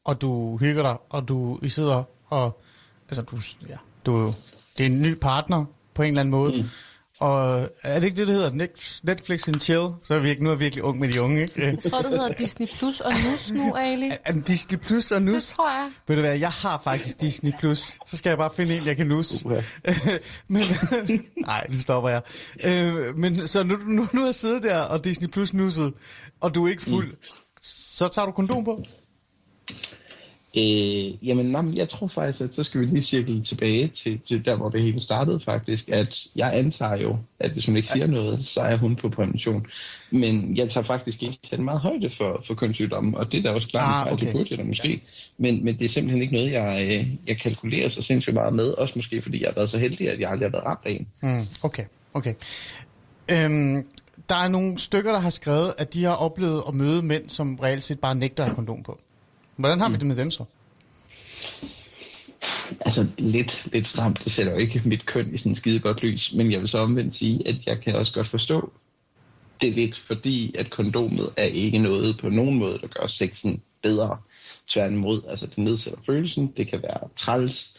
og du hygger dig, og du I sidder og... Altså, du, ja, du, det er en ny partner på en eller anden måde. Mm. Og er det ikke det, der hedder Net- Netflix and chill? Så er vi ikke, nu er jeg virkelig ung med de unge, ikke? Jeg tror, det hedder Disney Plus og Nus nu, Ali. Er det Disney Plus og Det Nus? tror jeg. Ved du hvad, jeg har faktisk Disney Plus. Så skal jeg bare finde en, jeg kan nusse. Uha. (laughs) men, (laughs) nej, nu stopper jeg. Øh, men så nu, nu, nu er jeg siddet der, og Disney Plus nusset, og du er ikke fuld, mm. så tager du kondom på? Øh, jamen, nå, men jeg tror faktisk, at så skal vi lige cirkle tilbage til, til der, hvor det hele startede faktisk, at jeg antager jo, at hvis hun ikke siger noget, så er hun på prævention. Men jeg tager faktisk ikke så meget højde for, for kønssygdommen, og det er da også klart, Ah, okay. det burde jeg da måske. Men, men det er simpelthen ikke noget, jeg, øh, jeg kalkulerer så sindssygt meget med, også måske fordi jeg har været så heldig, at jeg aldrig har været ramt af en. Mm, okay, okay. Øhm, der er nogle stykker, der har skrevet, at de har oplevet at møde mænd, som reelt set bare nægter at have kondom på. Hvordan har vi det med dem så? Altså lidt, lidt stramt, det sætter jo ikke mit køn i sådan en skide godt lys, men jeg vil så omvendt sige, at jeg kan også godt forstå det lidt, fordi at kondomet er ikke noget på nogen måde, der gør sexen bedre. Tværtimod, altså det nedsætter følelsen, det kan være træls,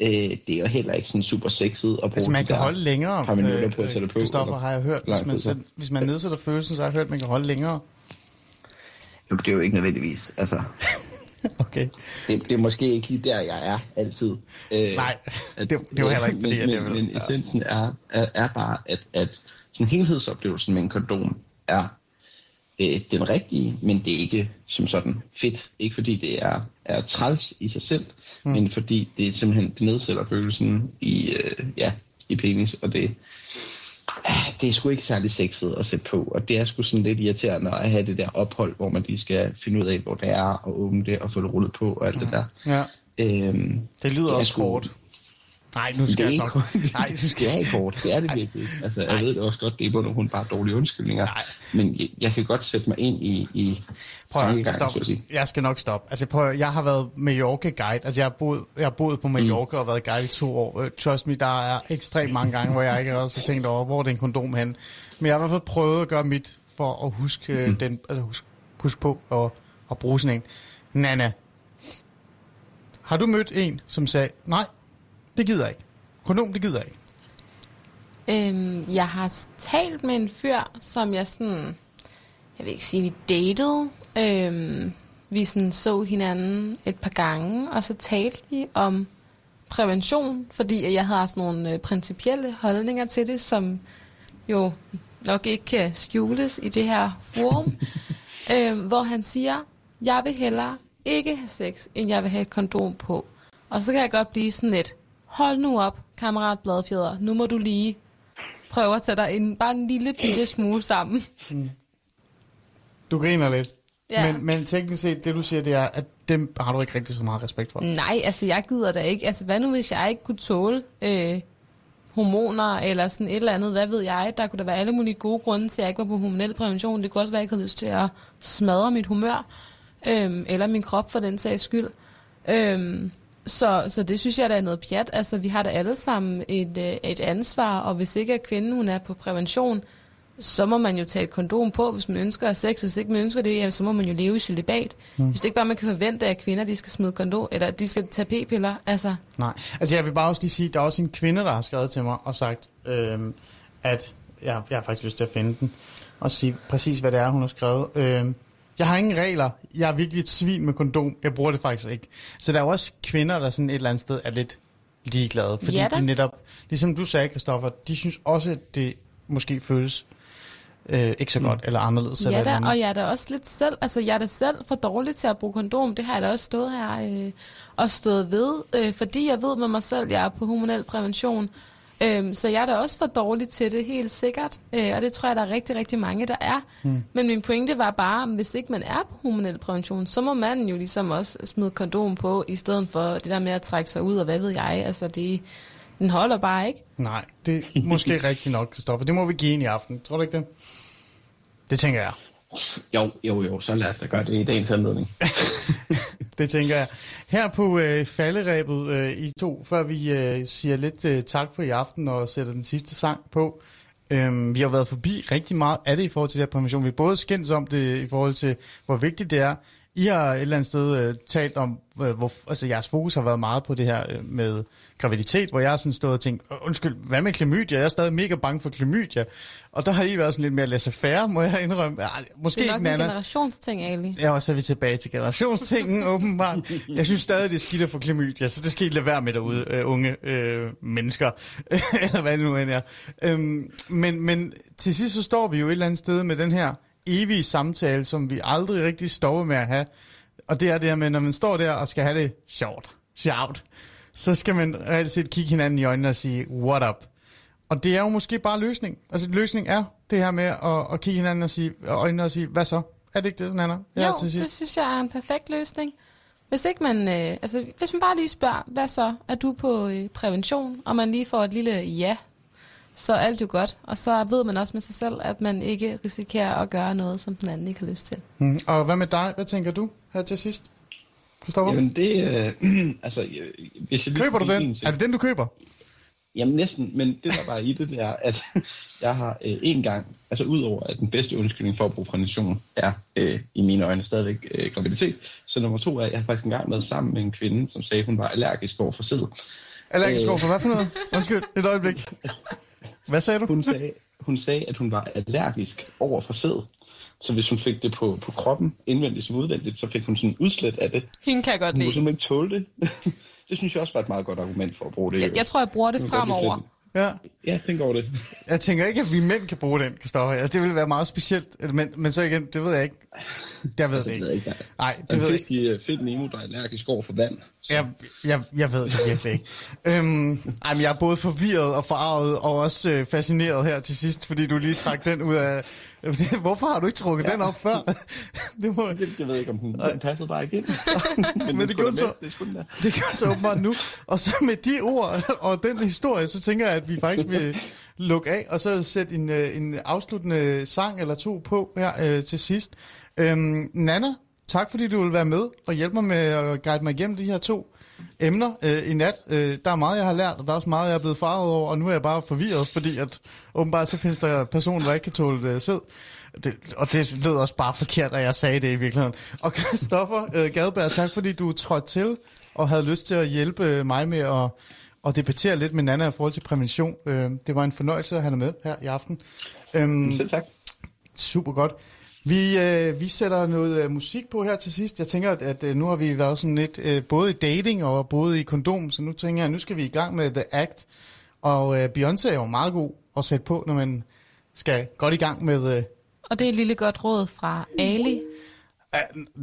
øh, det er jo heller ikke sådan super sexet at bruge Altså man kan holde længere, par minutter på at sætte på. Christoffer eller har jeg hørt. Hvis man, sæt, hvis man nedsætter følelsen, så har jeg hørt, at man kan holde længere. Jo, det er jo ikke nødvendigvis, altså (laughs) (laughs) Okay. det, det er måske ikke lige der, jeg er altid. Øh, Nej, at- det- det var heller ikke, fordi men, jeg men, ville- men essensen er, er, er bare, at, at sådan helhedsoplevelsen med en kondom er øh, den rigtige, men det er ikke som sådan fedt. Ikke fordi det er, er træls i sig selv, mm. men fordi det simpelthen det nedsætter følelsen i, øh, ja, i penis, og det, det er sgu ikke særlig sexet at sætte på, og det er sgu sådan lidt irriterende at have det der ophold, hvor man lige skal finde ud af, hvor det er, og åbne det, og få det rullet på, og alt det der. Ja, Øhm, det lyder Det også sgu- hårdt. Nej, nu det skal jeg hårdt. Nej, nu skal det er jeg ikke (laughs) hårdt. Det er det virkelig ikke. Altså, jeg ved det også godt, det er både hun bare dårlige undskyldninger. Nej. Men jeg, jeg kan godt sætte mig ind i, i Prøv at, stop. så. Jeg skal nok stoppe. Altså, prøv jeg har været Mallorca-guide. Altså, jeg har boet, jeg har boet på Mallorca og været guide i to år. Øh, Trust me, der er ekstremt mange gange, hvor jeg ikke har så tænkt over, hvor er den kondom hen. Men jeg har i hvert fald prøvet at gøre mit for at huske mm. den, altså husk, husk på at, at bruge sådan en. Nana, har du mødt en, som sagde, nej, det gider jeg ikke. Kondom, det gider jeg ikke. Øhm, jeg har talt med en fyr, som jeg sådan... Jeg vil ikke sige, vi datede. Øhm, vi sådan så hinanden et par gange, og så talte vi om prævention, fordi jeg havde sådan nogle øh, principielle holdninger til det, som jo nok ikke kan skjules i det her forum, (laughs) øhm, hvor han siger, jeg vil hellere ikke have sex, end jeg vil have et kondom på. Og så kan jeg godt blive sådan lidt, hold nu op, kammerat Bladfjeder, nu må du lige prøve at tage dig en, bare en lille bitte smule sammen. Du griner lidt. Ja. Men, men teknisk set, det du siger, det er, at dem har du ikke rigtig så meget respekt for. Nej, altså jeg gider da ikke. Altså hvad nu, hvis jeg ikke kunne tåle øh, hormoner eller sådan et eller andet? Hvad ved jeg? Der kunne der være alle mulige gode grunde til, at jeg ikke var på hormonel prævention. Det kunne også være, at jeg ikke havde lyst til at smadre mit humør. Øhm, eller min krop for den sags skyld. Øhm, så, så det synes jeg, der er noget pjat. Altså vi har da alle sammen et, øh, et ansvar, og hvis ikke at kvinden hun er på prævention, så må man jo tage et kondom på, hvis man ønsker sex. Hvis ikke man ønsker det, jamen, så må man jo leve i celibat. Hmm. Hvis det ikke bare man kan forvente, at kvinder de skal smide kondom, eller at de skal tage p-piller. Altså, Nej, altså jeg vil bare også lige sige, der er også en kvinde, der har skrevet til mig og sagt, øhm, at jeg, jeg har faktisk lyst til at finde den, og sige præcis, hvad det er, hun har skrevet. Øhm, jeg har ingen regler. Jeg er virkelig et svin med kondom. Jeg bruger det faktisk ikke. Så der er jo også kvinder, der sådan et eller andet sted er lidt ligeglade. Fordi Ja da. de netop, ligesom du sagde, Kristoffer, de synes også, at det måske føles øh, ikke så godt, mm. eller anderledes. eller ja eller da, andet. og jeg er da også lidt selv, altså jeg er da selv for dårlig til at bruge kondom. Det har jeg da også stået her øh, og stået ved, øh, fordi jeg ved med mig selv, jeg er på hormonel prævention. Øhm, så jeg er da også for dårlig til det, helt sikkert. Øh, og det tror jeg, der er rigtig, rigtig mange, der er. Mm. Men min pointe var bare, at hvis ikke man er på hormonel prævention, så må man jo ligesom også smide kondom på, i stedet for det der med at trække sig ud, og hvad ved jeg. Altså, det, den holder bare ikke. Nej, det er måske (laughs) rigtigt nok, Kristoffer. Det må vi give en i aften. Tror du ikke det? Det tænker jeg. Jo, jo, jo, så lad os da gøre det i dagens anledning. (laughs) Det tænker jeg. Her på øh, falderæbet øh, i to, før vi øh, siger lidt øh, tak for i aften og sætter den sidste sang på. Øhm, vi har været forbi rigtig meget af det i forhold til det her prævention. Vi har både skændt om det i forhold til, hvor vigtigt det er. I har et eller andet sted øh, talt om, øh, hvor, altså jeres fokus har været meget på det her øh, med graviditet, hvor jeg har sådan stået og tænkt, "Øh, undskyld, hvad med klamydia? Jeg er stadig mega bange for klamydia. Og der har I været sådan lidt mere laissez-faire, må jeg indrømme. Ej, Måske Det er nok ikke, en generationsting, Ali. Ja, og så er vi tilbage til generationstingen, (laughs) åbenbart. Jeg synes stadig, det er skidt at få klamydia, så det skal I lade være med derude, øh, unge øh, mennesker, (laughs) eller hvad det nu end er. Øhm, men, men til sidst så står vi jo et eller andet sted med den her evige samtale, som vi aldrig rigtig stopper med at have. Og det er det her med, når man står der og skal have det sjovt, sjovt, så skal man reelt set kigge hinanden i øjnene og sige, what up? Og det er jo måske bare løsning. Altså løsning er det her med at, at kigge hinanden og sige, og øjnene og sige, hvad så? Er det ikke det, Nana? Jo, til det sidst. synes jeg er en perfekt løsning. Hvis ikke man, øh, altså hvis man bare lige spørger, hvad så? Er du på øh, prævention? Og man lige får et lille ja, så er alt jo godt. Og så ved man også med sig selv, at man ikke risikerer at gøre noget, som den anden ikke har lyst til. Mm. Og hvad med dig? Hvad tænker du her til sidst? Christoffer? Jamen det, øh, (clears throat) altså, øh, hvis jeg Køber du den? en Er det den, du køber? Jamen næsten, men det der bare i det, det er, at (laughs) jeg har øh, en gang, altså udover at den bedste undskyldning for at bruge prævention er øh, i mine øjne stadigvæk øh, graviditet, så nummer to er, at jeg har faktisk engang været sammen med en kvinde, som sagde, at hun var allergisk over for sæd. Allergisk Øh. over for hvad for noget? Undskyld, et øjeblik. (laughs) Hvad sagde du? Hun sagde, hun sagde, at hun var allergisk over for sæd. Så hvis hun fik det på, på kroppen, indvendigt som udvendigt, så fik hun sådan udslæt af det. Hende kan jeg godt Hun kunne lide. simpelthen ikke tåle det. (laughs) det synes jeg også var et meget godt argument for at bruge det. Jeg, jeg tror, jeg bruger det fremover. Ja. Ja, tænk over det. Jeg tænker ikke, at vi mænd kan bruge den, Kristoffer. Altså, det ville være meget specielt. Men, men så igen, det ved jeg ikke. Jeg ved det Jeg ved ikke. ikke, Nej, det er ved en jeg fisk i uh, Fedt Nemo, der er allergisk over for vand. Så Jeg, jeg, jeg ved det virkelig ikke. Øhm, ej, men jeg er både forvirret og forarvet og også øh, fascineret her til sidst, fordi du lige trak den ud af... (laughs) Hvorfor har du ikke trukket ja. den op før? (laughs) det, må, jeg, jeg ved ikke, om den, den passede bare ikke ind. (laughs) men, Men det gjorde så. Det det gør så åbenbart nu. Og så med de ord og den historie, så tænker jeg, at vi faktisk øh, lukke af, og så sætte en, øh, en afsluttende sang eller to på her øh, til sidst. Øhm, Nana, tak fordi du vil være med og hjælpe mig med at guide mig igennem de her to emner øh, i nat. Øh, der er meget, jeg har lært, og der er også meget, jeg er blevet farvet over, og nu er jeg bare forvirret, fordi at åbenbart så findes der personer, der ikke kan tåle øh, sæd. Det, og det lød også bare forkert, at jeg sagde det i virkeligheden. Og Christoffer øh, Gadberg, tak fordi du trådte til og havde lyst til at hjælpe øh, mig med at, at debattere lidt med Nana i forhold til prævention. Øh, det var en fornøjelse at have dig med her i aften. Øhm, Selv tak. Super godt. Vi, øh, vi sætter noget øh, musik på her til sidst. Jeg tænker, at, at øh, nu har vi været sådan lidt øh, både i dating og både i kondom, så nu tænker jeg, at nu skal vi i gang med The Act. Og øh, Beyoncé er jo meget god at sætte på, når man skal godt i gang med... Øh, Og det er et lille godt råd fra Ali.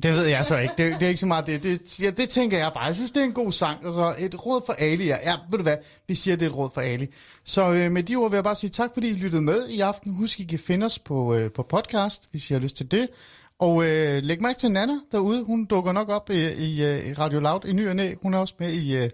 Det ved jeg så ikke. Det, det er ikke så meget det. Det, ja, det tænker jeg bare. Jeg synes, det er en god sang. Og så et råd for Ali. Ja, ved du hvad? Vi siger, det er et råd for Ali. Så øh, med de ord vil jeg bare sige tak, fordi I lyttede med i aften. Husk, I kan finde os på, øh, på podcast, hvis I har lyst til det. Og øh, læg mærke til Nana derude. Hun dukker nok op i, i, øh, Radio Loud i ny og næ. Hun er også med i øh,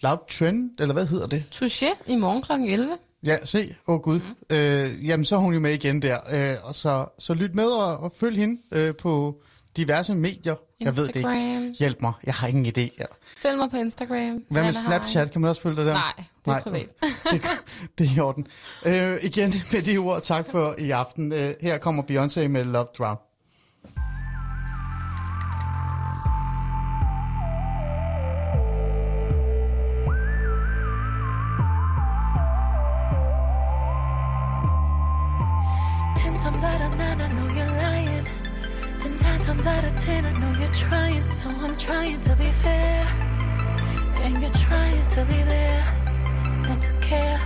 Loud Trend, eller hvad hedder det? Touché i morgen kl. 11. Ja, se. Åh oh, gud. Mm. Øh, jamen, så er hun jo med igen der. Øh, og så, så lyt med og, og følg hende øh, på diverse medier. Jeg ved det ikke. Hjælp mig, jeg har ingen idé. Ja. Følg mig på Instagram. Hvad med Snapchat? Kan man også følge dig der? Nej, det er privat. det, det er i orden. Øh, igen med de ord, tak for i aften. Øh, her kommer Beyoncé med Love Drown. Trying. So I'm trying to be fair. And you're trying to be there and to care.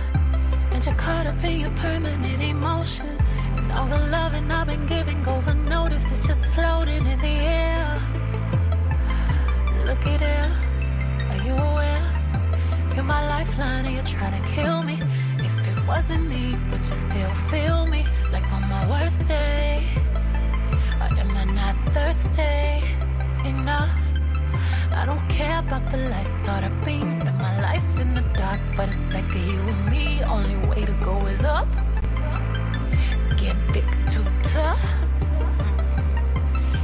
And you're caught up in your permanent emotions. And all the loving I've been giving goes unnoticed. It's just floating in the air. Look at there. Are you aware? You're my lifeline and you're trying to kill me. If it wasn't me, would you still feel me? Like on my worst day? Or am I not thirsty enough. I don't care about the lights or the beams. Spend my life in the dark, but it's like you and me. Only way to go is up. Skin thick, too tough.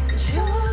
Cause you